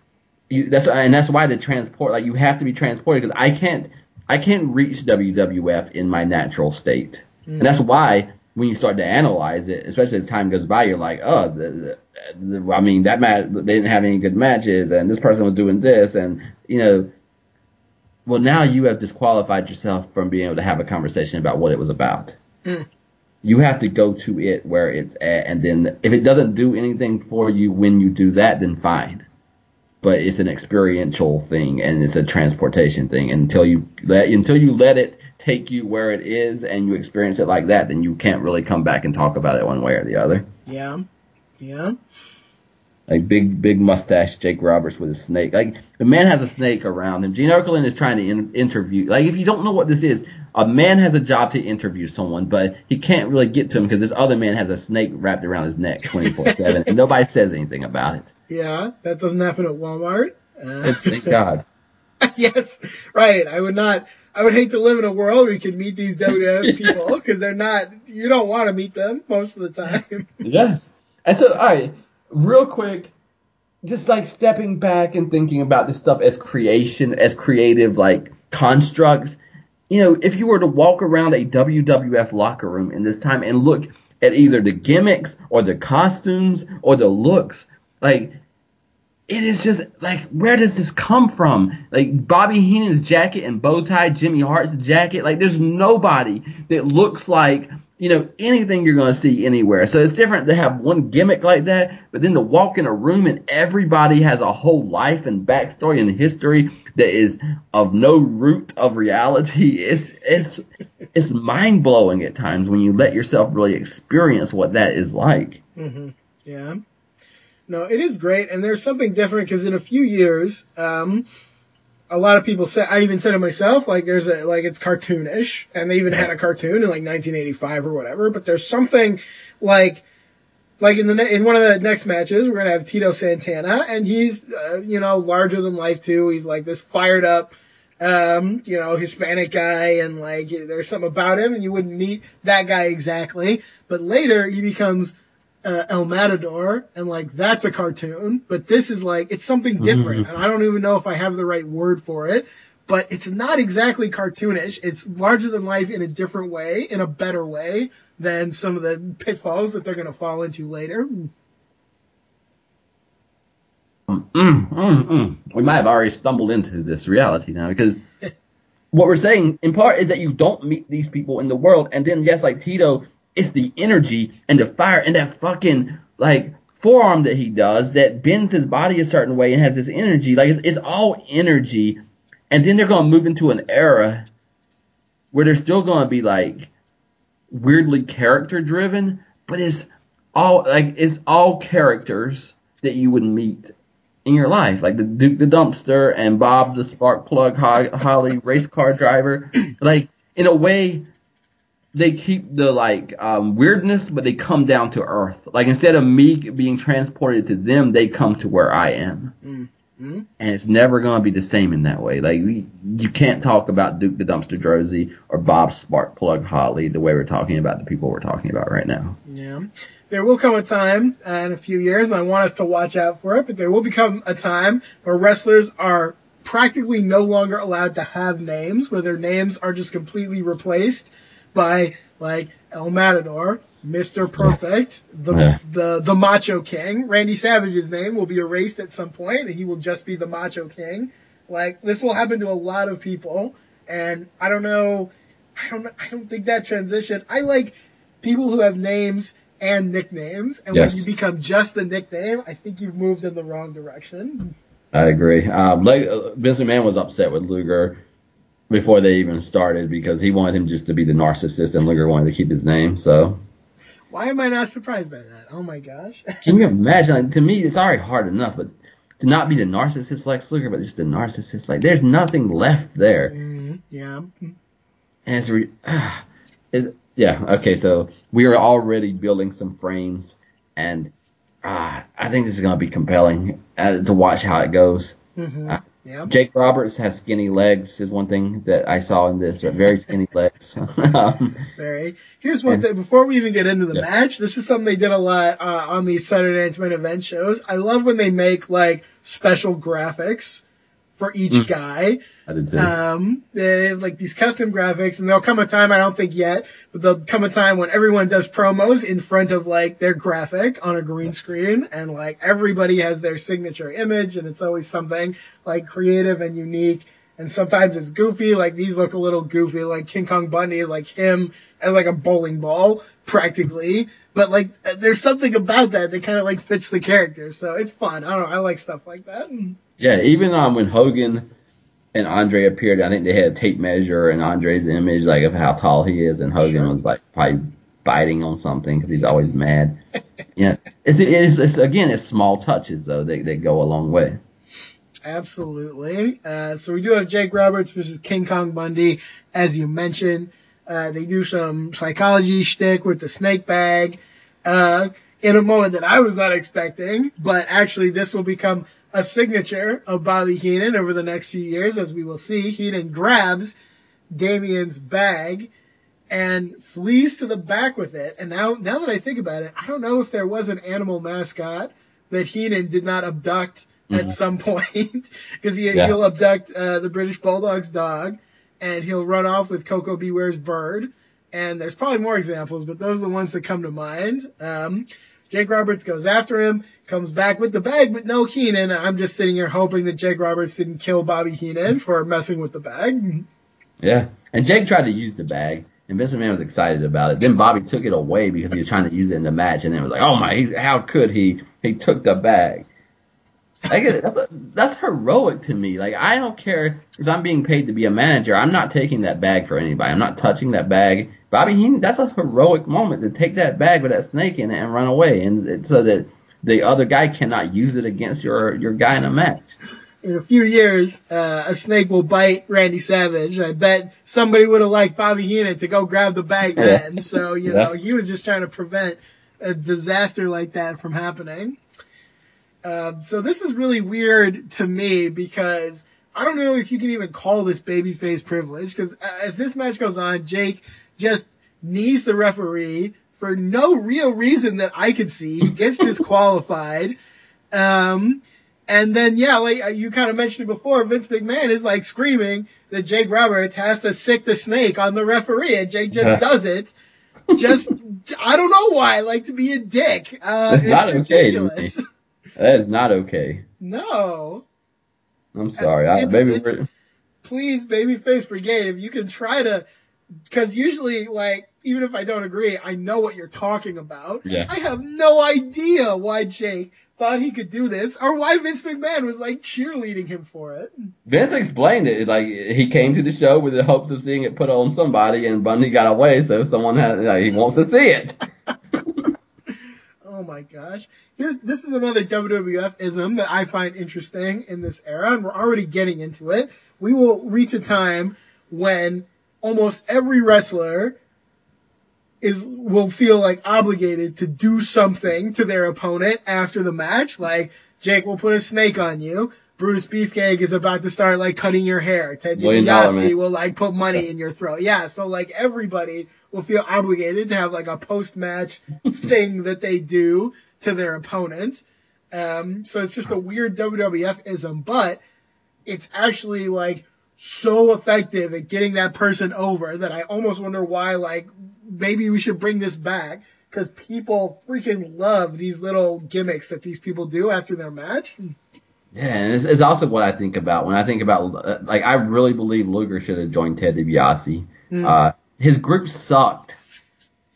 you, that's and that's why the transport. Like you have to be transported because I can't I can't reach WWF in my natural state, and that's why when you start to analyze it, especially as time goes by, you're like, oh, the, the, the, I mean that match they didn't have any good matches, and this person was doing this, and you know. Well, now you have disqualified yourself from being able to have a conversation about what it was about. Mm. You have to go to it where it's at, and then if it doesn't do anything for you when you do that, then fine. But it's an experiential thing, and it's a transportation thing. Until you let until you let it take you where it is, and you experience it like that, then you can't really come back and talk about it one way or the other. Yeah. Yeah. Like big, big mustache Jake Roberts with a snake. Like the man has a snake around him. Gene Okerlund is trying to in, interview. Like if you don't know what this is, a man has a job to interview someone, but he can't really get to him because this other man has a snake wrapped around his neck 24/7, and nobody says anything about it. Yeah. That doesn't happen at Walmart. Uh, Thank God. yes, right. I would not. I would hate to live in a world where you could meet these WWF people because they're not. You don't want to meet them most of the time. Yes. And so, all right, real quick, just like stepping back and thinking about this stuff as creation, as creative, like constructs. You know, if you were to walk around a WWF locker room in this time and look at either the gimmicks or the costumes or the looks, like, it is just like, where does this come from? Like Bobby Heenan's jacket and bow tie, Jimmy Hart's jacket. Like, there's nobody that looks like you know anything you're to see anywhere. So it's different to have one gimmick like that, but then to walk in a room and everybody has a whole life and backstory and history that is of no root of reality. It's it's it's mind blowing at times when you let yourself really experience what that is like. hmm Yeah. No, it is great, and there's something different because in a few years, um, a lot of people said I even said it myself, like there's a like it's cartoonish, and they even had a cartoon in like 1985 or whatever. But there's something like like in the in one of the next matches, we're gonna have Tito Santana, and he's uh, you know larger than life too. He's like this fired up. Um, you know, Hispanic guy, and like there's something about him, and you wouldn't meet that guy exactly. But later, he becomes uh, El Matador, and like that's a cartoon, but this is like it's something different, and I don't even know if I have the right word for it, but it's not exactly cartoonish. It's larger than life in a different way, in a better way than some of the pitfalls that they're gonna fall into later. Mm, mm, mm. We might have already stumbled into this reality now because what we're saying in part is that you don't meet these people in the world, and then yes, like Tito, it's the energy and the fire and that fucking like forearm that he does that bends his body a certain way and has this energy. Like it's, it's all energy, and then they're gonna move into an era where they're still gonna be like weirdly character driven, but it's all like it's all characters that you would meet in your life, like the Duke the Dumpster and Bob the Spark Plug Holly race car driver. Like in a way, they keep the like um, weirdness, but they come down to earth. Like instead of me being transported to them, they come to where I am. Mm-hmm. And it's never gonna be the same in that way. Like we, you can't talk about Duke the Dumpster Droese or Bob Sparkplug Holly the way we're talking about the people we're talking about right now. Yeah. There will come a time uh, in a few years, and I want us to watch out for it, but there will become a time where wrestlers are practically no longer allowed to have names, where their names are just completely replaced by, like, El Matador, Mr. Perfect, the, Yeah. the, the Macho King. Randy Savage's name will be erased at some point and he will just be the Macho King. Like, this will happen to a lot of people. And I don't know, I don't, I don't think that transition, I like people who have names and nicknames. And Yes. when you become just a nickname, I think you've moved in the wrong direction. I agree. Um, like, uh, Vince McMahon was upset with Luger before they even started because he wanted him just to be the narcissist, and Luger wanted to keep his name. So, Why am I not surprised by that? Oh my gosh. can you imagine? Like, to me, it's already hard enough, but to not be the narcissist like Luger, but just the narcissist, like there's nothing left there. Mm, yeah. And it's, re- ah, it's yeah, okay, so we are already building some frames, and ah, I think this is going to be compelling uh, to watch how it goes. hmm Uh, Yeah. Jake Roberts has skinny legs is one thing that I saw in this, very skinny legs. um, Very. Here's one And- thing. Before we even get into the Yeah. match, this is something they did a lot uh, on these Saturday Night's Main Event shows. I love when they make like special graphics for each Mm. guy. I did too. Um, they have like these custom graphics, and there'll come a time I don't think yet, but there'll come a time when everyone does promos in front of like their graphic on a green screen, and like everybody has their signature image, and it's always something like creative and unique. And sometimes it's goofy, like these look a little goofy, like King Kong Bundy is like him as like a bowling ball, practically. But like, there's something about that that kind of like fits the character, so it's fun. I don't know, I like stuff like that. yeah, even um, when Hogan and Andre appeared, I think they had a tape measure and Andre's image, like of how tall he is, and Hogan Sure. was like probably biting on something because he's always mad. yeah, it's, it's it's again, it's small touches though that that go a long way. Absolutely. Uh, so we do have Jake Roberts versus King Kong Bundy, as you mentioned. Uh, they do some psychology shtick with the snake bag, uh, in a moment that I was not expecting, but actually this will become a signature of Bobby Heenan over the next few years, as we will see. Heenan grabs Damien's bag and flees to the back with it. And now, now that I think about it, I don't know if there was an animal mascot that Heenan did not abduct at Mhm. some point because he, Yeah. he'll abduct uh, the British Bulldog's dog and he'll run off with Koko B. Ware's bird. And there's probably more examples, but those are the ones that come to mind. Um, Jake Roberts goes after him, comes back with the bag, but no Heenan. I'm just sitting here hoping that Jake Roberts didn't kill Bobby Heenan for messing with the bag. Yeah, and Jake tried to use the bag, and Vince McMahon was excited about it. Then Bobby took it away because he was trying to use it in the match, and it was like, oh my, how could he? He took the bag. I get it. That's a, that's heroic to me. Like I don't care if I'm being paid to be a manager. I'm not taking that bag for anybody. I'm not touching that bag. Bobby Heenan, that's a heroic moment to take that bag with that snake in it and run away, and so that the other guy cannot use it against your your guy in a match. in a few years, uh, a snake will bite Randy Savage. I bet somebody would have liked Bobby Heenan to go grab the bag then. So, you Yeah. know, he was just trying to prevent a disaster like that from happening. Um, so this is really weird to me because I don't know if you can even call this babyface privilege because as this match goes on, Jake just knees the referee for no real reason that I could see. He gets disqualified. Um, and then, yeah, like uh, you kind of mentioned it before, Vince McMahon is like screaming that Jake Roberts has to sick the snake on the referee, and Jake just Yeah. does it. Just, I don't know why, like to be a dick. Uh, It's not okay ridiculous. That is not okay. No. I'm sorry. I, maybe it's- Please, Babyface Brigade, if you can try to, cause usually, like, even if I don't agree, I know what you're talking about. Yeah. I have no idea why Jake thought he could do this, or why Vince McMahon was like cheerleading him for it. Vince explained it. Like he came to the show with the hopes of seeing it put on somebody, and Bundy got away, so someone had like, he wants to see it. Oh my gosh. Here's, this is another WWF ism that I find interesting in this era, and we're already getting into it. We will reach a time when almost every wrestler is, will feel like obligated to do something to their opponent after the match. Like, Jake will put a snake on you. Brutus Beefcake is about to start like cutting your hair. Ted DiBiase will like put money in your throat. Yeah, so like everybody will feel obligated to have like a post match thing that they do to their opponent. Um, so it's just a weird WWF ism, but it's actually like so effective at getting that person over that I almost wonder why like maybe we should bring this back. because people freaking love these little gimmicks that these people do after their match. Yeah, and it's, it's also what I think about when I think about like I really believe Luger should have joined Ted DiBiase. Mm. Uh, his group sucked,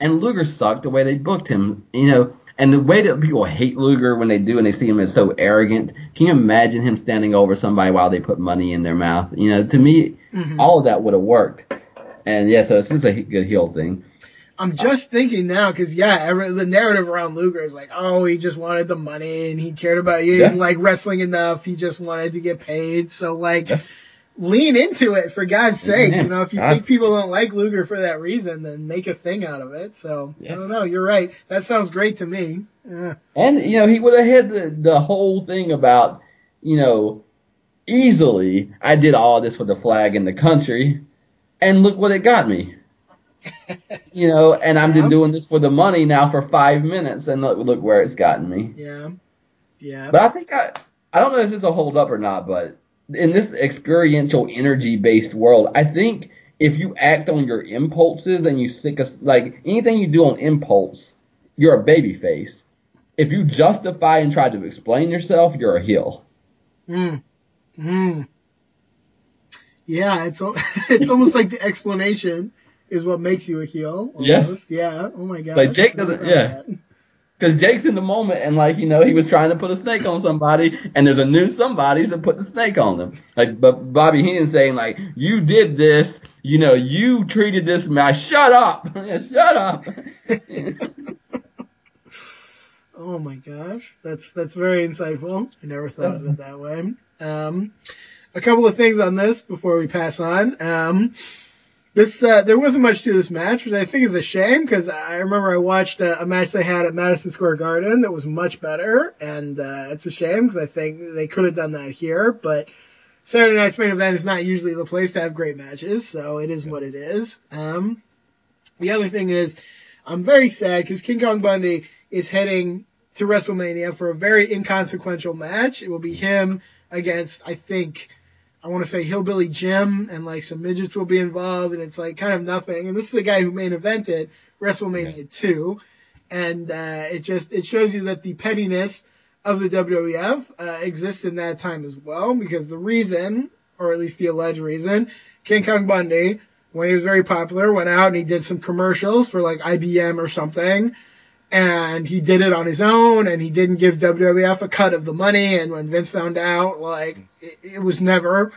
and Luger sucked the way they booked him. You know, and the way that people hate Luger when they do and they see him as so arrogant. Can you imagine him standing over somebody while they put money in their mouth? You know, to me, Mhm. all of that would have worked. And yeah, so it's just a good heel thing. I'm just thinking now because yeah, every, the narrative around Luger is like, oh, he just wanted the money and he cared about you. Yeah. like wrestling enough. He just wanted to get paid. So like, Yes. lean into it for God's sake. Yeah. You know, if you God. think people don't like Luger for that reason, then make a thing out of it. So I don't know. You're right. That sounds great to me. Yeah. And you know, he would have had the, the whole thing about, you know, easily I did all this for the flag and the country, and look what it got me. You know, and I've Yeah. been doing this for the money now for five minutes, and look, look where it's gotten me. Yeah. Yeah. But I think I, I don't know if this will hold up or not, but in this experiential energy based world, I think if you act on your impulses and you sick of, like anything you do on impulse, you're a baby face. If you justify and try to explain yourself, you're a heel. Mm. Mm. Yeah, it's it's almost like the explanation is what makes you a heel. Yes. Yeah. Oh my god. Like, Jake doesn't- yeah. Because Jake's in the moment and like, you know, he was trying to put a snake on somebody and there's a new somebody to put the snake on them. Like, but Bobby Heenan saying like, you did this, you know, you treated this man, shut up, shut up. Oh my gosh, that's that's very insightful. I never thought of it that way. Um, a couple of things on this before we pass on. Um, this uh, there wasn't much to this match, which I think is a shame because I remember I watched a, a match they had at Madison Square Garden that was much better, and uh, it's a shame because I think they could have done that here. But Saturday night's main event is not usually the place to have great matches, so it is what it is. Um, the other thing is, I'm very sad because King Kong Bundy is heading to WrestleMania for a very inconsequential match. It will be him against, I think, I want to say Hillbilly Jim and like some midgets will be involved and it's like kind of nothing. And this is a guy who main evented WrestleMania 2. And, uh, it just, it shows you that the pettiness of the WWF, uh, exists in that time as well because the reason, or at least the alleged reason, King Kong Bundy, when he was very popular, went out and he did some commercials for like IBM or something and he did it on his own and he didn't give WWF a cut of the money and when Vince found out like it, it was never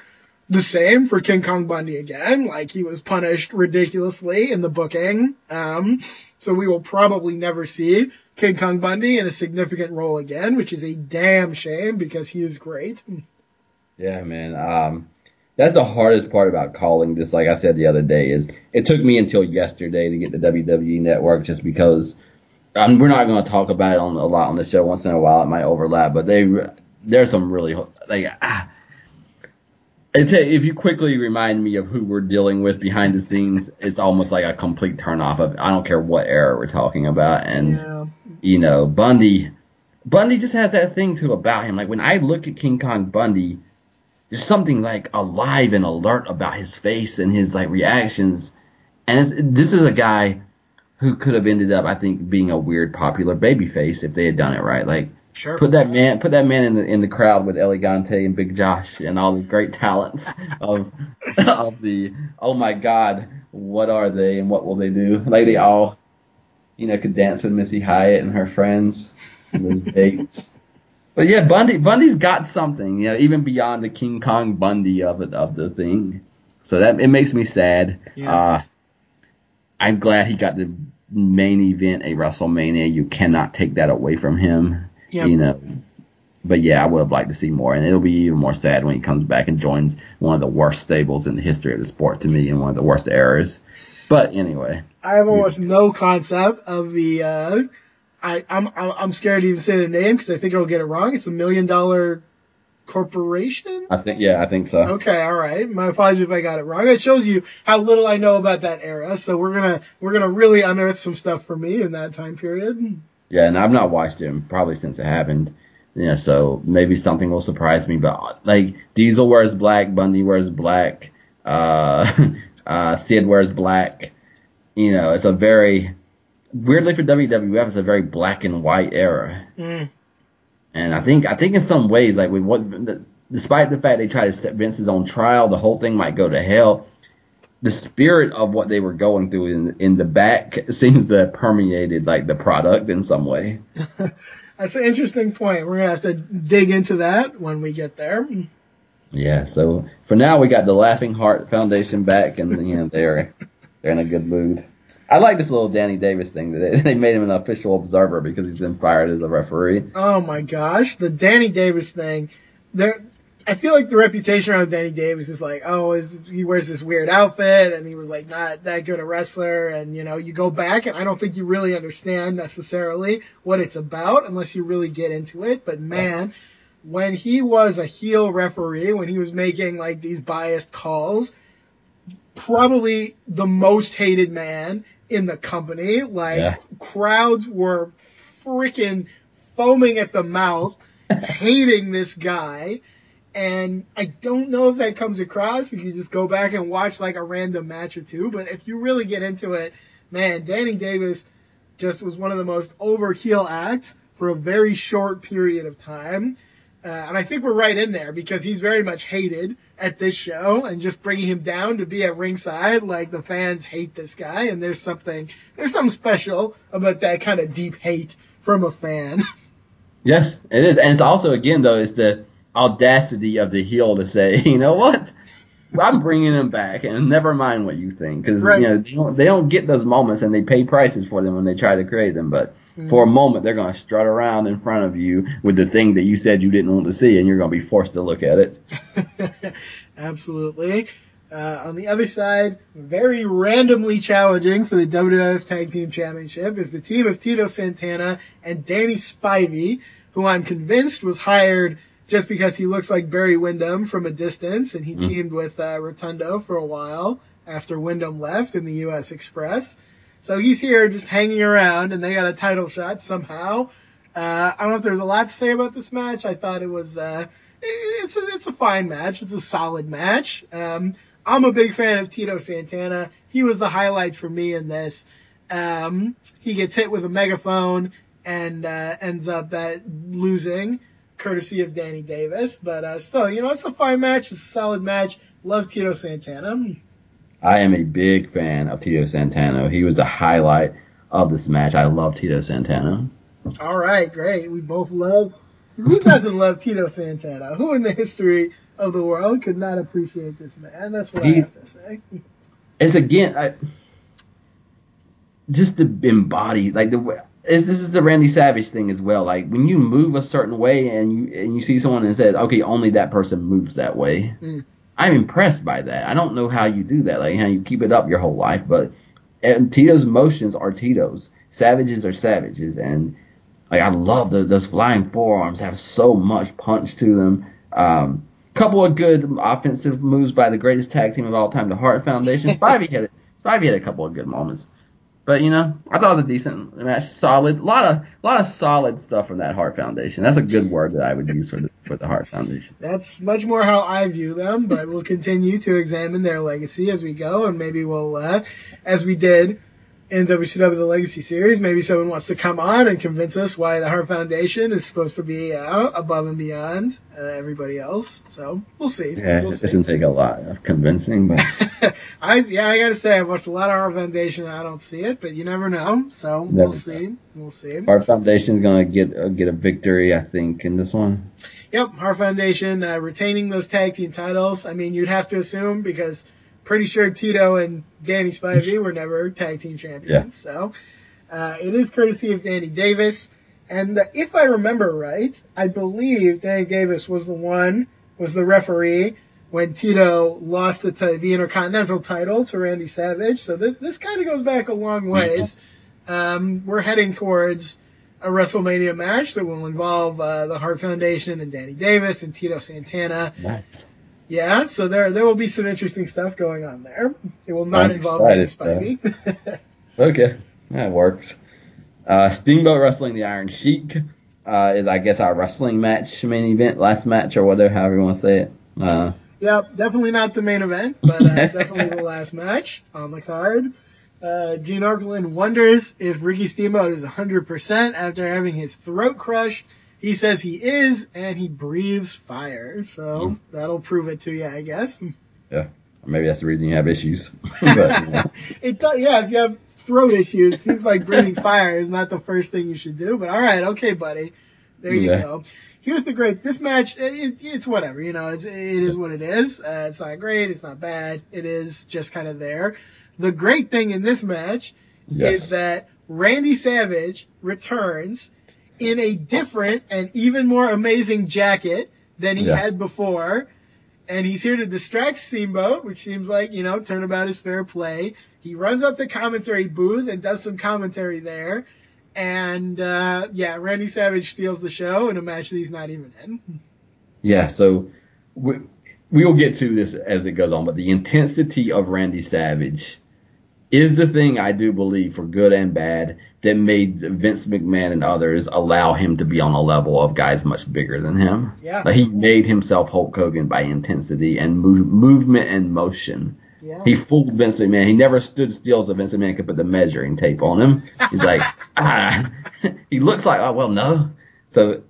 the same for King Kong Bundy again like he was punished ridiculously in the booking um so we will probably never see King Kong Bundy in a significant role again which is a damn shame because he is great Yeah, man. Um, that's the hardest part about calling this. Like I said the other day, is it took me until yesterday to get the WWE Network, just because. Um, we're not going to talk about it on a lot on the show. Once in a while, it might overlap, but they there's some really like. Ah, it's a, if you quickly remind me of who we're dealing with behind the scenes, it's almost like a complete turnoff of. I don't care what era we're talking about, and yeah you know, Bundy, Bundy just has that thing too about him. Like when I look at King Kong Bundy, there's something like alive and alert about his face and his like reactions. And it's, this is a guy who could have ended up, I think, being a weird popular babyface if they had done it right. Like sure put that man, put that man in the in the crowd with El Gigante and Big Josh and all these great talents of of the oh my God, what are they and what will they do? Like they all, you know, could dance with Missy Hyatt and her friends and those dates. But yeah, Bundy Bundy's got something, you know, even beyond the King Kong Bundy of it of the thing. So that it makes me sad. Yeah. Uh, I'm glad he got the main event a WrestleMania. You cannot take that away from him. Yep. You know. But yeah, I would have liked to see more, and it'll be even more sad when he comes back and joins one of the worst stables in the history of the sport to me, and one of the worst eras. But anyway, I have almost no concept of the. Uh, I I'm I'm I'm scared to even say the name because I think I'll get it wrong. It's a million dollar corporation. I think yeah, I think so. Okay, all right. My apologies if I got it wrong. It shows you how little I know about that era. So we're gonna we're gonna really unearth some stuff for me in that time period. Yeah, and I've not watched him probably since it happened. Yeah, so maybe something will surprise me. But like Diesel wears black, Bundy wears black, uh, uh, Sid wears black. You know, it's a very weirdly for WWF, it's a very black and white era. Mm. And I think I think in some ways, like with what, despite the fact they try to set Vince's on trial, the whole thing might go to hell. The spirit of what they were going through in in the back seems to have permeated like the product in some way. That's an interesting point. We're gonna have to dig into that when we get there. Yeah. So for now, we got the Laughing Hart Foundation back, and you know they're they're in a good mood. I like this little Danny Davis thing. They, they made him an official observer because he's been fired as a referee. Oh my gosh, the Danny Davis thing. There, I feel like the reputation around Danny Davis is like, oh, is, he wears this weird outfit and he was like not that good a wrestler. And you know, you go back and I don't think you really understand necessarily what it's about unless you really get into it. But man, when he was a heel referee, when he was making like these biased calls, probably the most hated man in the company. Like Yeah. crowds were freaking foaming at the mouth, hating this guy. And I don't know if that comes across if you just go back and watch like a random match or two, but if you really get into it, man, Danny Davis just was one of the most over heel acts for a very short period of time. Uh, and I think we're right in there because he's very much hated at this show and just bringing him down to be at ringside, like the fans hate this guy and there's something, there's something special about that kind of deep hate from a fan. Yes, it is, and it's also again though, it's the audacity of the heel to say, you know what, I'm bringing him back, and never mind what you think, because Right. you know they don't, they don't get those moments, and they pay prices for them when they try to create them. But for a moment, they're going to strut around in front of you with the thing that you said you didn't want to see, and you're going to be forced to look at it. Absolutely. Uh, on the other side, very randomly challenging for the WWF Tag Team Championship is the team of Tito Santana and Danny Spivey, who I'm convinced was hired just because he looks like Barry Windham from a distance, and he teamed with uh, Rotunda for a while after Windham left in the U.S. Express. So he's here just hanging around, and they got a title shot somehow. Uh, I don't know if there's a lot to say about this match. I thought it was, uh, it's a, it's a fine match. It's a solid match. Um, I'm a big fan of Tito Santana. He was the highlight for me in this. Um, he gets hit with a megaphone and, uh, ends up that losing courtesy of Danny Davis. But, uh, still, you know, it's a fine match. It's a solid match. Love Tito Santana. I am a big fan of Tito Santana. He was the highlight of this match. I love Tito Santana. All right, great. We both love. Who doesn't love Tito Santana? Who in the history of the world could not appreciate this man? That's what I have to say. it's again I, just to embody like the way this is a Randy Savage thing as well. Like when you move a certain way and you and you see someone and says, okay, only that person moves that way. Mm. I'm impressed by that. I don't know how you do that, like how you keep it up your whole life, but and Tito's motions are Tito's. Savages are savages, and like I love the, those flying forearms have so much punch to them. Um, couple of good offensive moves by the greatest tag team of all time, the Hart Foundation. Spivey had Spivey had a couple of good moments, but you know I thought it was a decent match, solid. A lot of lot of solid stuff from that Hart Foundation. That's a good word that I would use for the for the Hart Foundation. That's much more how I view them, but we'll continue to examine their legacy as we go, and maybe we'll, uh, as we did in WCW The Legacy Series, maybe someone wants to come on and convince us why the Hart Foundation is supposed to be uh, above and beyond uh, everybody else. So we'll see. Yeah, we'll it see. doesn't take a lot of convincing, but I yeah, I gotta say I've watched a lot of Hart Foundation. and I don't see it, but you never know. So Never we'll know. see. We'll see. Hart Foundation's gonna get uh, get a victory, I think, in this one. Yep, Hart Foundation uh, retaining those tag team titles. I mean, you'd have to assume because pretty sure Tito and Danny Spivey were never tag team champions. Yeah. So uh, it is courtesy of Danny Davis. And uh, if I remember right, I believe Danny Davis was the one, was the referee when Tito lost the, ti- the Intercontinental title to Randy Savage. So this, this kind of goes back a long ways. Um, we're heading towards a WrestleMania match that will involve uh, the Hart Foundation and Danny Davis and Tito Santana. Nice. Yeah, so there there will be some interesting stuff going on there. It will not I'm involve excited, Spivey. Okay, that works. Uh, Steamboat wrestling the Iron Sheik uh, is, I guess, our wrestling match, main event, last match, or whatever, however you want to say it. Uh, Yep, definitely not the main event, but uh, definitely the last match on the card. Uh, Gene Okerlund wonders if Ricky Steamboat is 100% after having his throat crushed. He says he is, and he breathes fire. So that'll prove it to you, I guess. Yeah. Maybe that's the reason you have issues. but, yeah. it does, yeah, if you have throat issues, seems like breathing fire is not the first thing you should do. But all right, okay, buddy. There you Yeah. go. Here's the great. This match, it, it's whatever. You know, it's, it is what it is. Uh, it's not great. It's not bad. It is just kind of there. The great thing in this match Yes. is that Randy Savage returns in a different and even more amazing jacket than he Yeah. had before. And he's here to distract Steamboat, which seems like, you know, turnabout is fair play. He runs up to commentary booth and does some commentary there. And, uh, yeah, Randy Savage steals the show in a match that he's not even in. Yeah, so we, we will get to this as it goes on, but the intensity of Randy Savage is the thing I do believe, for good and bad, that made Vince McMahon and others allow him to be on a level of guys much bigger than him. Yeah. Like he made himself Hulk Hogan by intensity and move, movement and motion. Yeah. He fooled Vince McMahon. He never stood still so Vince McMahon could put the measuring tape on him. He's like, ah, he looks like, oh well, no. So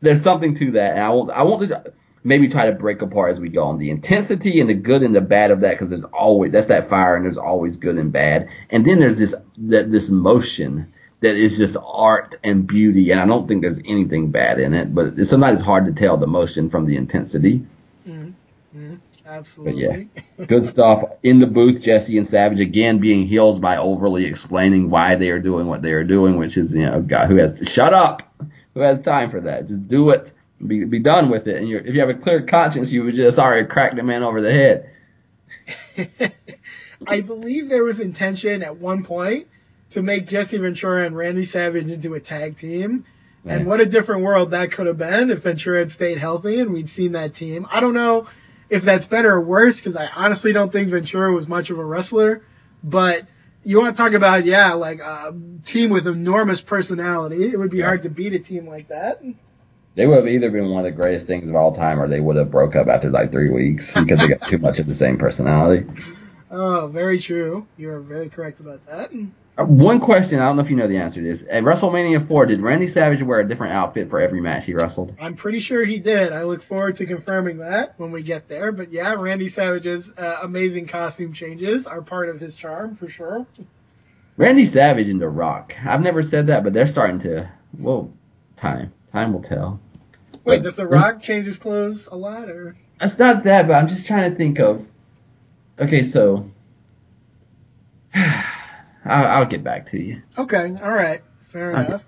there's something to that. And I want, I want to maybe try to break apart as we go on the intensity and the good and the bad of that because there's always that's that fire and there's always good and bad. And then there's this that this motion that is just art and beauty. And I don't think there's anything bad in it, but it's sometimes it's hard to tell the motion from the intensity. Mm-hmm. Absolutely. yeah, Good stuff in the booth. Jesse and Savage again being healed by overly explaining why they are doing what they are doing, which is you know a guy who has to shut up, who has time for that. Just do it, be be done with it. And you're, if you have a clear conscience, you would just already crack the man over the head. I believe there was intention at one point to make Jesse Ventura and Randy Savage into a tag team. And what a different world that could have been if Ventura had stayed healthy and we'd seen that team. I don't know if that's better or worse because I honestly don't think Ventura was much of a wrestler. But you want to talk about, yeah, like a team with enormous personality. It would be Yeah. hard to beat a team like that. They would have either been one of the greatest things of all time, or they would have broke up after like three weeks because they got too much of the same personality. Oh, very true. You're very correct about that. One question, I don't know if you know the answer to this. At WrestleMania 4, did Randy Savage wear a different outfit for every match he wrestled? I'm pretty sure he did. I look forward to confirming that when we get there. But yeah, Randy Savage's uh, amazing costume changes are part of his charm for sure. Randy Savage and The Rock. I've never said that, but they're starting to. Well, time. Time will tell. Wait, But does The Rock change his clothes a lot, or It's not that, but I'm just trying to think of. Okay, so. I'll, I'll get back to you. okay, all right, fair Okay. enough.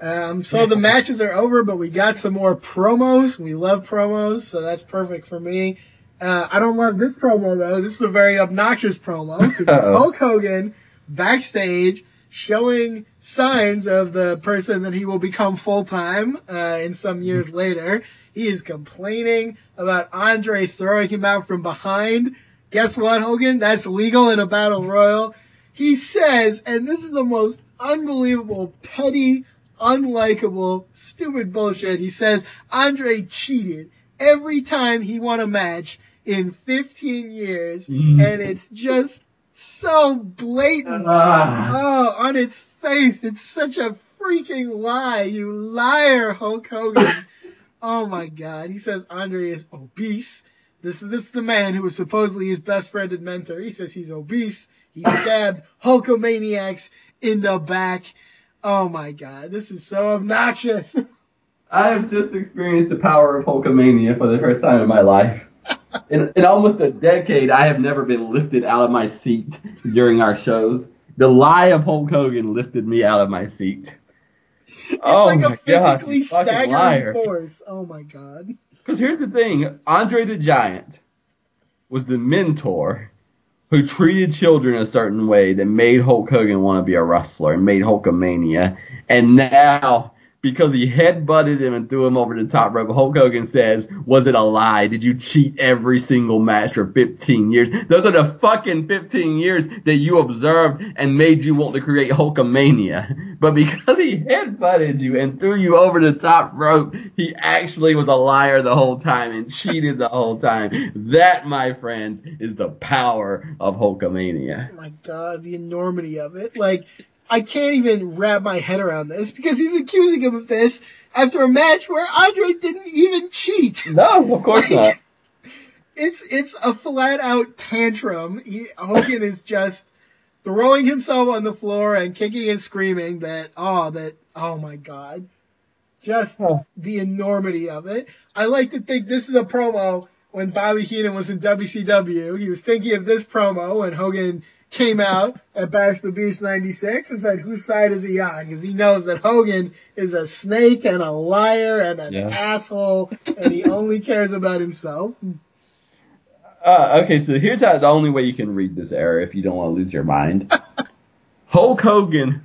Um, so the matches are over, but we got some more promos. We love promos, so that's perfect for me. Uh, I don't love this promo though. This is a very obnoxious promo because it's Hulk Hogan backstage showing signs of the person that he will become full time uh, in some years later. He is complaining about Andre throwing him out from behind. Guess what, Hogan? That's legal in a battle royal. He says, and this is the most unbelievable, petty, unlikable, stupid bullshit. He says Andre cheated every time he won a match in 15 years, Mm. and it's just so blatant. Ah. Oh, on its face, it's such a freaking lie. You liar, Hulk Hogan. oh my god. He says Andre is obese. This is this is the man who was supposedly his best friend and mentor. He says he's obese. He stabbed Hulkamaniacs in the back. Oh my god, this is so obnoxious. I have just experienced the power of Hulkamania for the first time in my life. In, in almost a decade, I have never been lifted out of my seat during our shows. The lie of Hulk Hogan lifted me out of my seat. It's oh like a physically staggering liar. force. Oh my god. Because here's the thing Andre the Giant was the mentor who treated children a certain way that made Hulk Hogan want to be a wrestler and made Hulkamania. And now because he headbutted him and threw him over the top rope. Hulk Hogan says, was it a lie? Did you cheat every single match for 15 years? Those are the fucking 15 years that you observed and made you want to create Hulkamania. But because he headbutted you and threw you over the top rope, he actually was a liar the whole time and cheated the whole time. That, my friends, is the power of Hulkamania. Oh my god, the enormity of it. Like, I can't even wrap my head around this because he's accusing him of this after a match where Andre didn't even cheat. No, of course not. It's it's a flat out tantrum. He, Hogan is just throwing himself on the floor and kicking and screaming that oh that oh my god. Just Huh. the enormity of it. I like to think this is a promo when Bobby Heenan was in WCW. He was thinking of this promo when Hogan came out at Bash the Beach 96 and said, whose side is he on? Because he knows that Hogan is a snake and a liar and an Yeah. asshole and he only cares about himself. Uh, okay, so here's how the only way you can read this error if you don't want to lose your mind. Hulk Hogan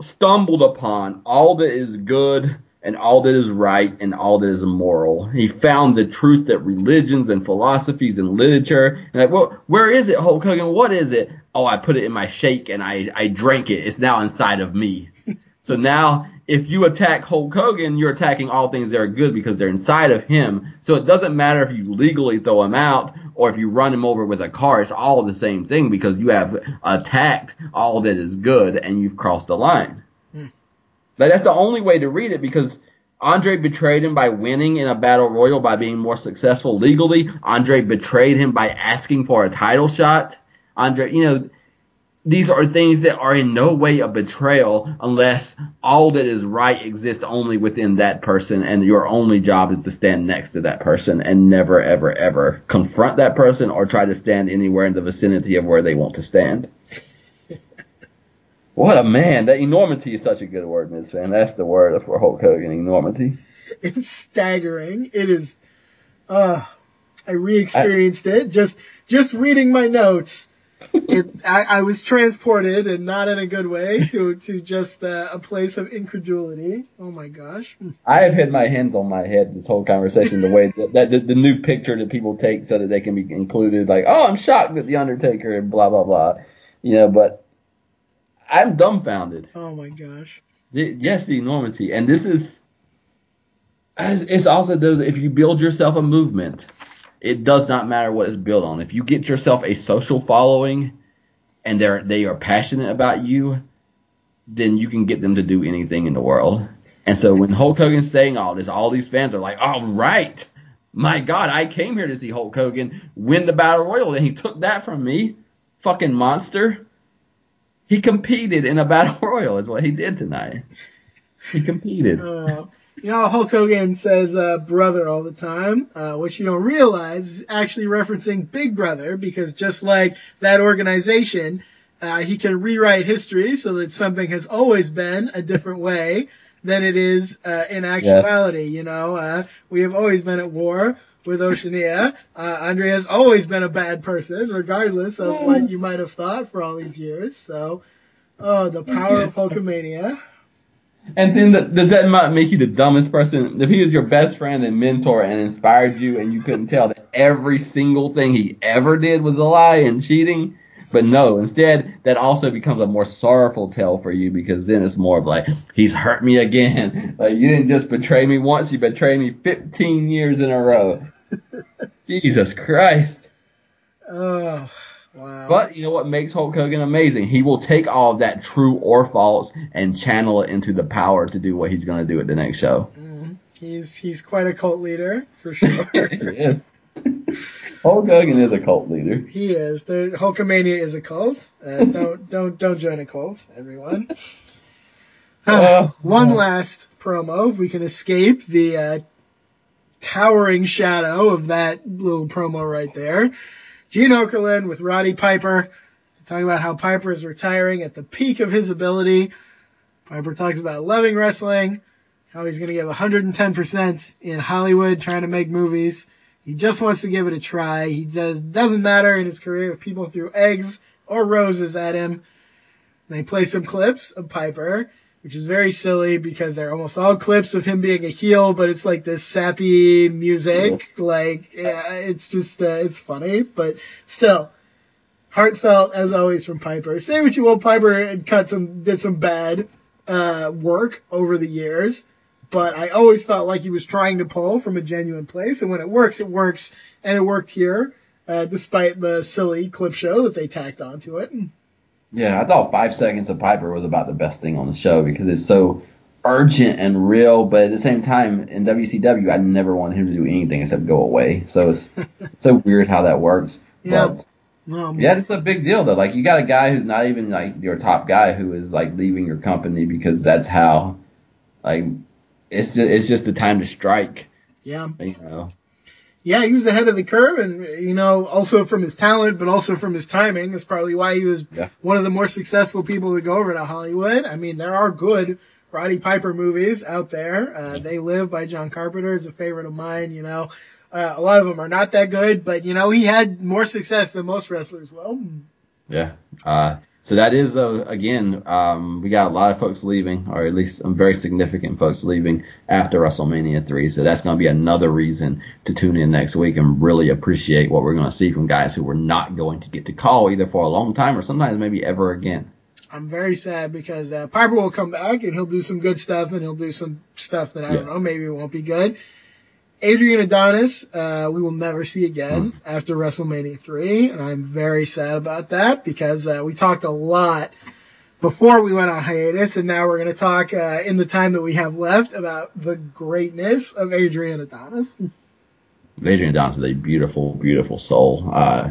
stumbled upon all that is good and all that is right and all that is moral. He found the truth that religions and philosophies and literature and like, well, where is it, Hulk Hogan? What is it? Oh, I put it in my shake and I, I drank it. It's now inside of me. So now, if you attack Hulk Hogan, you're attacking all things that are good because they're inside of him. So it doesn't matter if you legally throw him out or if you run him over with a car. It's all the same thing because you have attacked all that is good and you've crossed the line. But that's the only way to read it because Andre betrayed him by winning in a battle royal by being more successful legally. Andre betrayed him by asking for a title shot. Andre, you know, these are things that are in no way a betrayal unless all that is right exists only within that person and your only job is to stand next to that person and never ever ever confront that person or try to stand anywhere in the vicinity of where they want to stand. What a man. That enormity is such a good word, Ms. Fan. That's the word for Hulk Hogan, enormity. It's staggering. It is, uh, I re-experienced it just, just reading my notes. It, I, I was transported and not in a good way to, to just uh, a place of incredulity. Oh my gosh. I have had my hands on my head this whole conversation. The way that, that the, the new picture that people take so that they can be included, like, oh, I'm shocked that the Undertaker and blah blah blah, you know. But I'm dumbfounded. Oh my gosh. The- yes, the enormity, and this is. It's also though if you build yourself a movement, it does not matter what it's built on. If you get yourself a social following, and they're they are passionate about you, then you can get them to do anything in the world. And so when Hulk Hogan's saying all this, all these fans are like, "All right, my God, I came here to see Hulk Hogan win the battle royal, and he took that from me, fucking monster." He competed in a battle royal, is what he did tonight. He competed. Uh, you know, Hulk Hogan says uh, brother all the time. Uh, what you don't realize is actually referencing Big Brother because just like that organization, uh, he can rewrite history so that something has always been a different way than it is uh, in actuality. You know, uh, we have always been at war with Oceania. Uh, Andre has always been a bad person, regardless of what you might have thought for all these years. So, oh, the power of Hulkamania. And then the, does that not make you the dumbest person? If he was your best friend and mentor and inspired you, and you couldn't tell that every single thing he ever did was a lie and cheating, but no, instead that also becomes a more sorrowful tale for you because then it's more of like he's hurt me again. Like you didn't just betray me once, you betrayed me 15 years in a row. Jesus Christ. Oh, wow. But you know what makes Hulk Hogan amazing? He will take all of that true or false and channel it into the power to do what he's going to do at the next show. He's he's quite a cult leader for sure. yes. Hulk Hogan is a cult leader. he is. The Hulkamania is a cult. Uh, don't don't don't join a cult, everyone. Uh, One last promo, if we can escape the uh, towering shadow of that little promo right there. Gene Okerlund with Roddy Piper talking about how Piper is retiring at the peak of his ability. Piper talks about loving wrestling, how he's going to give 110% in Hollywood trying to make movies. He just wants to give it a try. He does, doesn't matter in his career if people threw eggs or roses at him. They play some clips of Piper which is very silly because they're almost all clips of him being a heel, but it's like this sappy music. Like, yeah, it's just, uh, it's funny, but still, heartfelt as always from Piper. Say what you will, Piper cut some, did some bad, uh, work over the years, but I always felt like he was trying to pull from a genuine place, and when it works, it works, and it worked here, uh, despite the silly clip show that they tacked onto it. Yeah, I thought five seconds of Piper was about the best thing on the show because it's so urgent and real, but at the same time, in WCW, I never wanted him to do anything except go away. So it's, it's so weird how that works. Yeah. But Um, yeah, it's a big deal though. Like you got a guy who's not even like your top guy who is like leaving your company because that's how, like, it's just it's just the time to strike. yeah. You know. Yeah, he was ahead of the curve, and you know, also from his talent, but also from his timing. That's probably why he was Yeah. one of the more successful people to go over to Hollywood. I mean, there are good Roddy Piper movies out there. Uh, they Live by John Carpenter is a favorite of mine. You know, uh, a lot of them are not that good, but you know, he had more success than most wrestlers will. Yeah. Uh, so that is, uh, again, um, we got a lot of folks leaving, or at least some very significant folks leaving after WrestleMania 3. So that's going to be another reason to tune in next week and really appreciate what we're going to see from guys who we're not going to get to call either for a long time or sometimes maybe ever again. I'm very sad because uh, Piper will come back and he'll do some good stuff and he'll do some stuff that I don't know, maybe it won't be good. Adrian Adonis, uh, we will never see again Hmm. after WrestleMania 3, and I'm very sad about that because uh, we talked a lot before we went on hiatus, and now we're going to talk uh, in the time that we have left about the greatness of Adrian Adonis. Adrian Adonis is a beautiful, beautiful soul. Uh,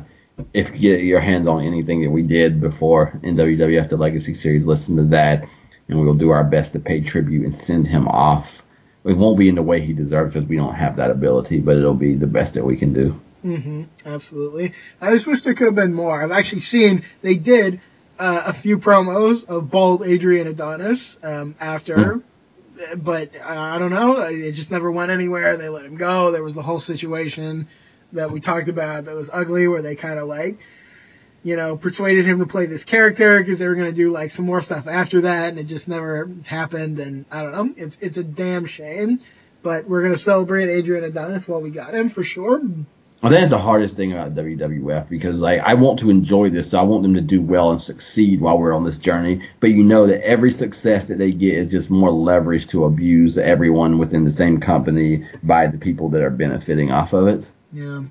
if you get your hands on anything that we did before in WWF the Legacy Series, listen to that, and we will do our best to pay tribute and send him off. It won't be in the way he deserves because we don't have that ability, but it'll be the best that we can do. Mm-hmm, absolutely. I just wish there could have been more. I've actually seen they did uh, a few promos of bald Adrian Adonis um, after, but uh, I don't know. It just never went anywhere. They let him go. There was the whole situation that we talked about that was ugly, where they kind of like, you know, persuaded him to play this character because they were going to do like some more stuff after that, and it just never happened. And I don't know. It's it's a damn shame. But we're gonna celebrate Adrian Adonis while we got him for sure. Well, that's the hardest thing about WWF because like I want to enjoy this, so I want them to do well and succeed while we're on this journey. But you know that every success that they get is just more leverage to abuse everyone within the same company by the people that are benefiting off of it. Yeah.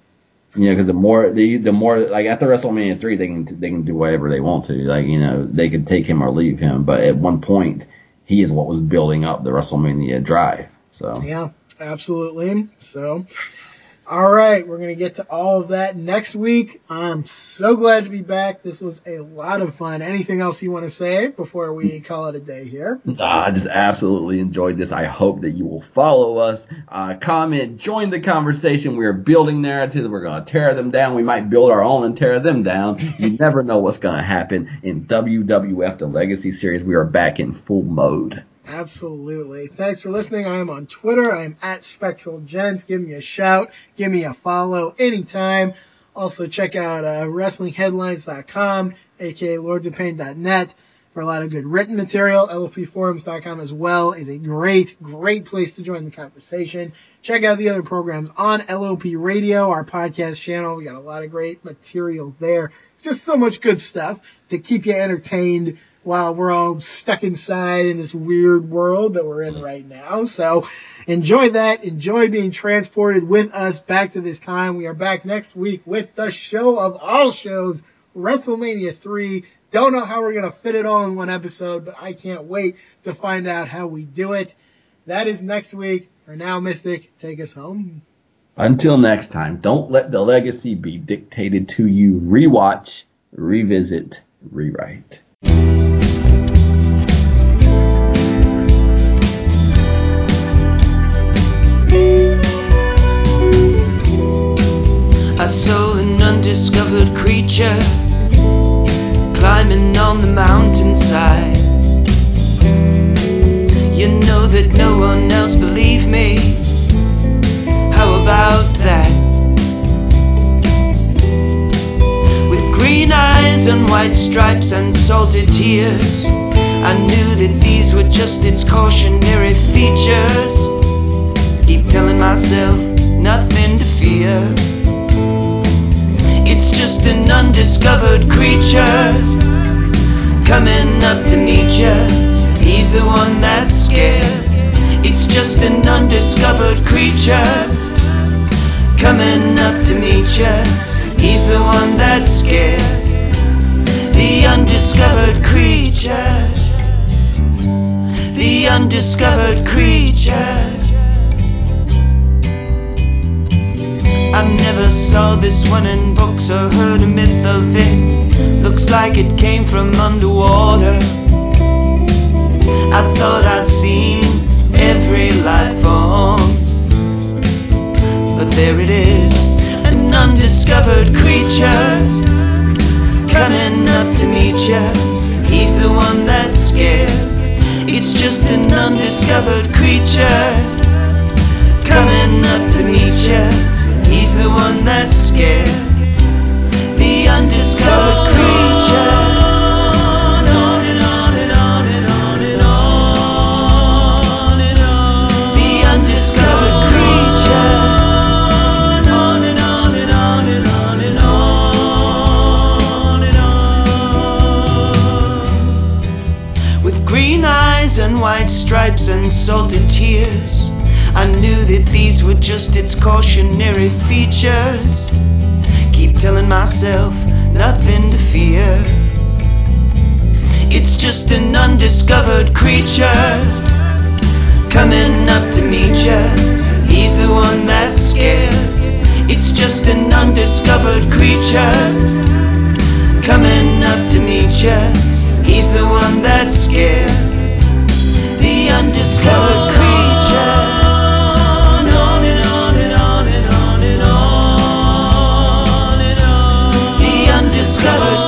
You know, because the more the the more like after WrestleMania three, they can they can do whatever they want to. Like you know, they could take him or leave him. But at one point, he is what was building up the WrestleMania drive. So Yeah, absolutely. So, all right, we're going to get to all of that next week. I'm so glad to be back. This was a lot of fun. Anything else you want to say before we call it a day here? I just absolutely enjoyed this. I hope that you will follow us, uh, comment, join the conversation. We're building narratives. We're going to tear them down. We might build our own and tear them down. You never know what's going to happen in WWF, the Legacy Series. We are back in full mode. Absolutely. Thanks for listening. I am on Twitter. I'm at Spectral Gents. Give me a shout. Give me a follow anytime. Also check out uh, WrestlingHeadlines.com, aka LordsOfPain.net for a lot of good written material. LOPforums.com as well is a great, great place to join the conversation. Check out the other programs on LOP Radio, our podcast channel. We got a lot of great material there. Just so much good stuff to keep you entertained while we're all stuck inside in this weird world that we're in right now. So enjoy that. Enjoy being transported with us back to this time. We are back next week with the show of all shows, WrestleMania 3. Don't know how we're going to fit it all in one episode, but I can't wait to find out how we do it. That is next week. For now, Mystic, take us home. Until next time, don't let the legacy be dictated to you. Rewatch, revisit, rewrite. I saw an undiscovered creature climbing on the mountainside. You know that no one else believed me. How about that? With green eyes and white stripes and salted tears, I knew that these were just its cautionary features. Keep telling myself nothing to fear. It's just an undiscovered creature coming up to meet you. He's the one that's scared. It's just an undiscovered creature coming up to meet you. He's the one that's scared. The undiscovered creature. The undiscovered creature. I never saw this one in books or heard a myth of it. Looks like it came from underwater. I thought I'd seen every life form. But there it is, an undiscovered creature coming up to meet you. He's the one that's scared. It's just an undiscovered creature coming up to meet you. He's the one that's scared. The undiscovered creature. And white stripes and salted tears. I knew that these were just its cautionary features. Keep telling myself nothing to fear. It's just an undiscovered creature coming up to meet you. He's the one that's scared. It's just an undiscovered creature coming up to meet you. He's the one that's scared. The undiscovered discovered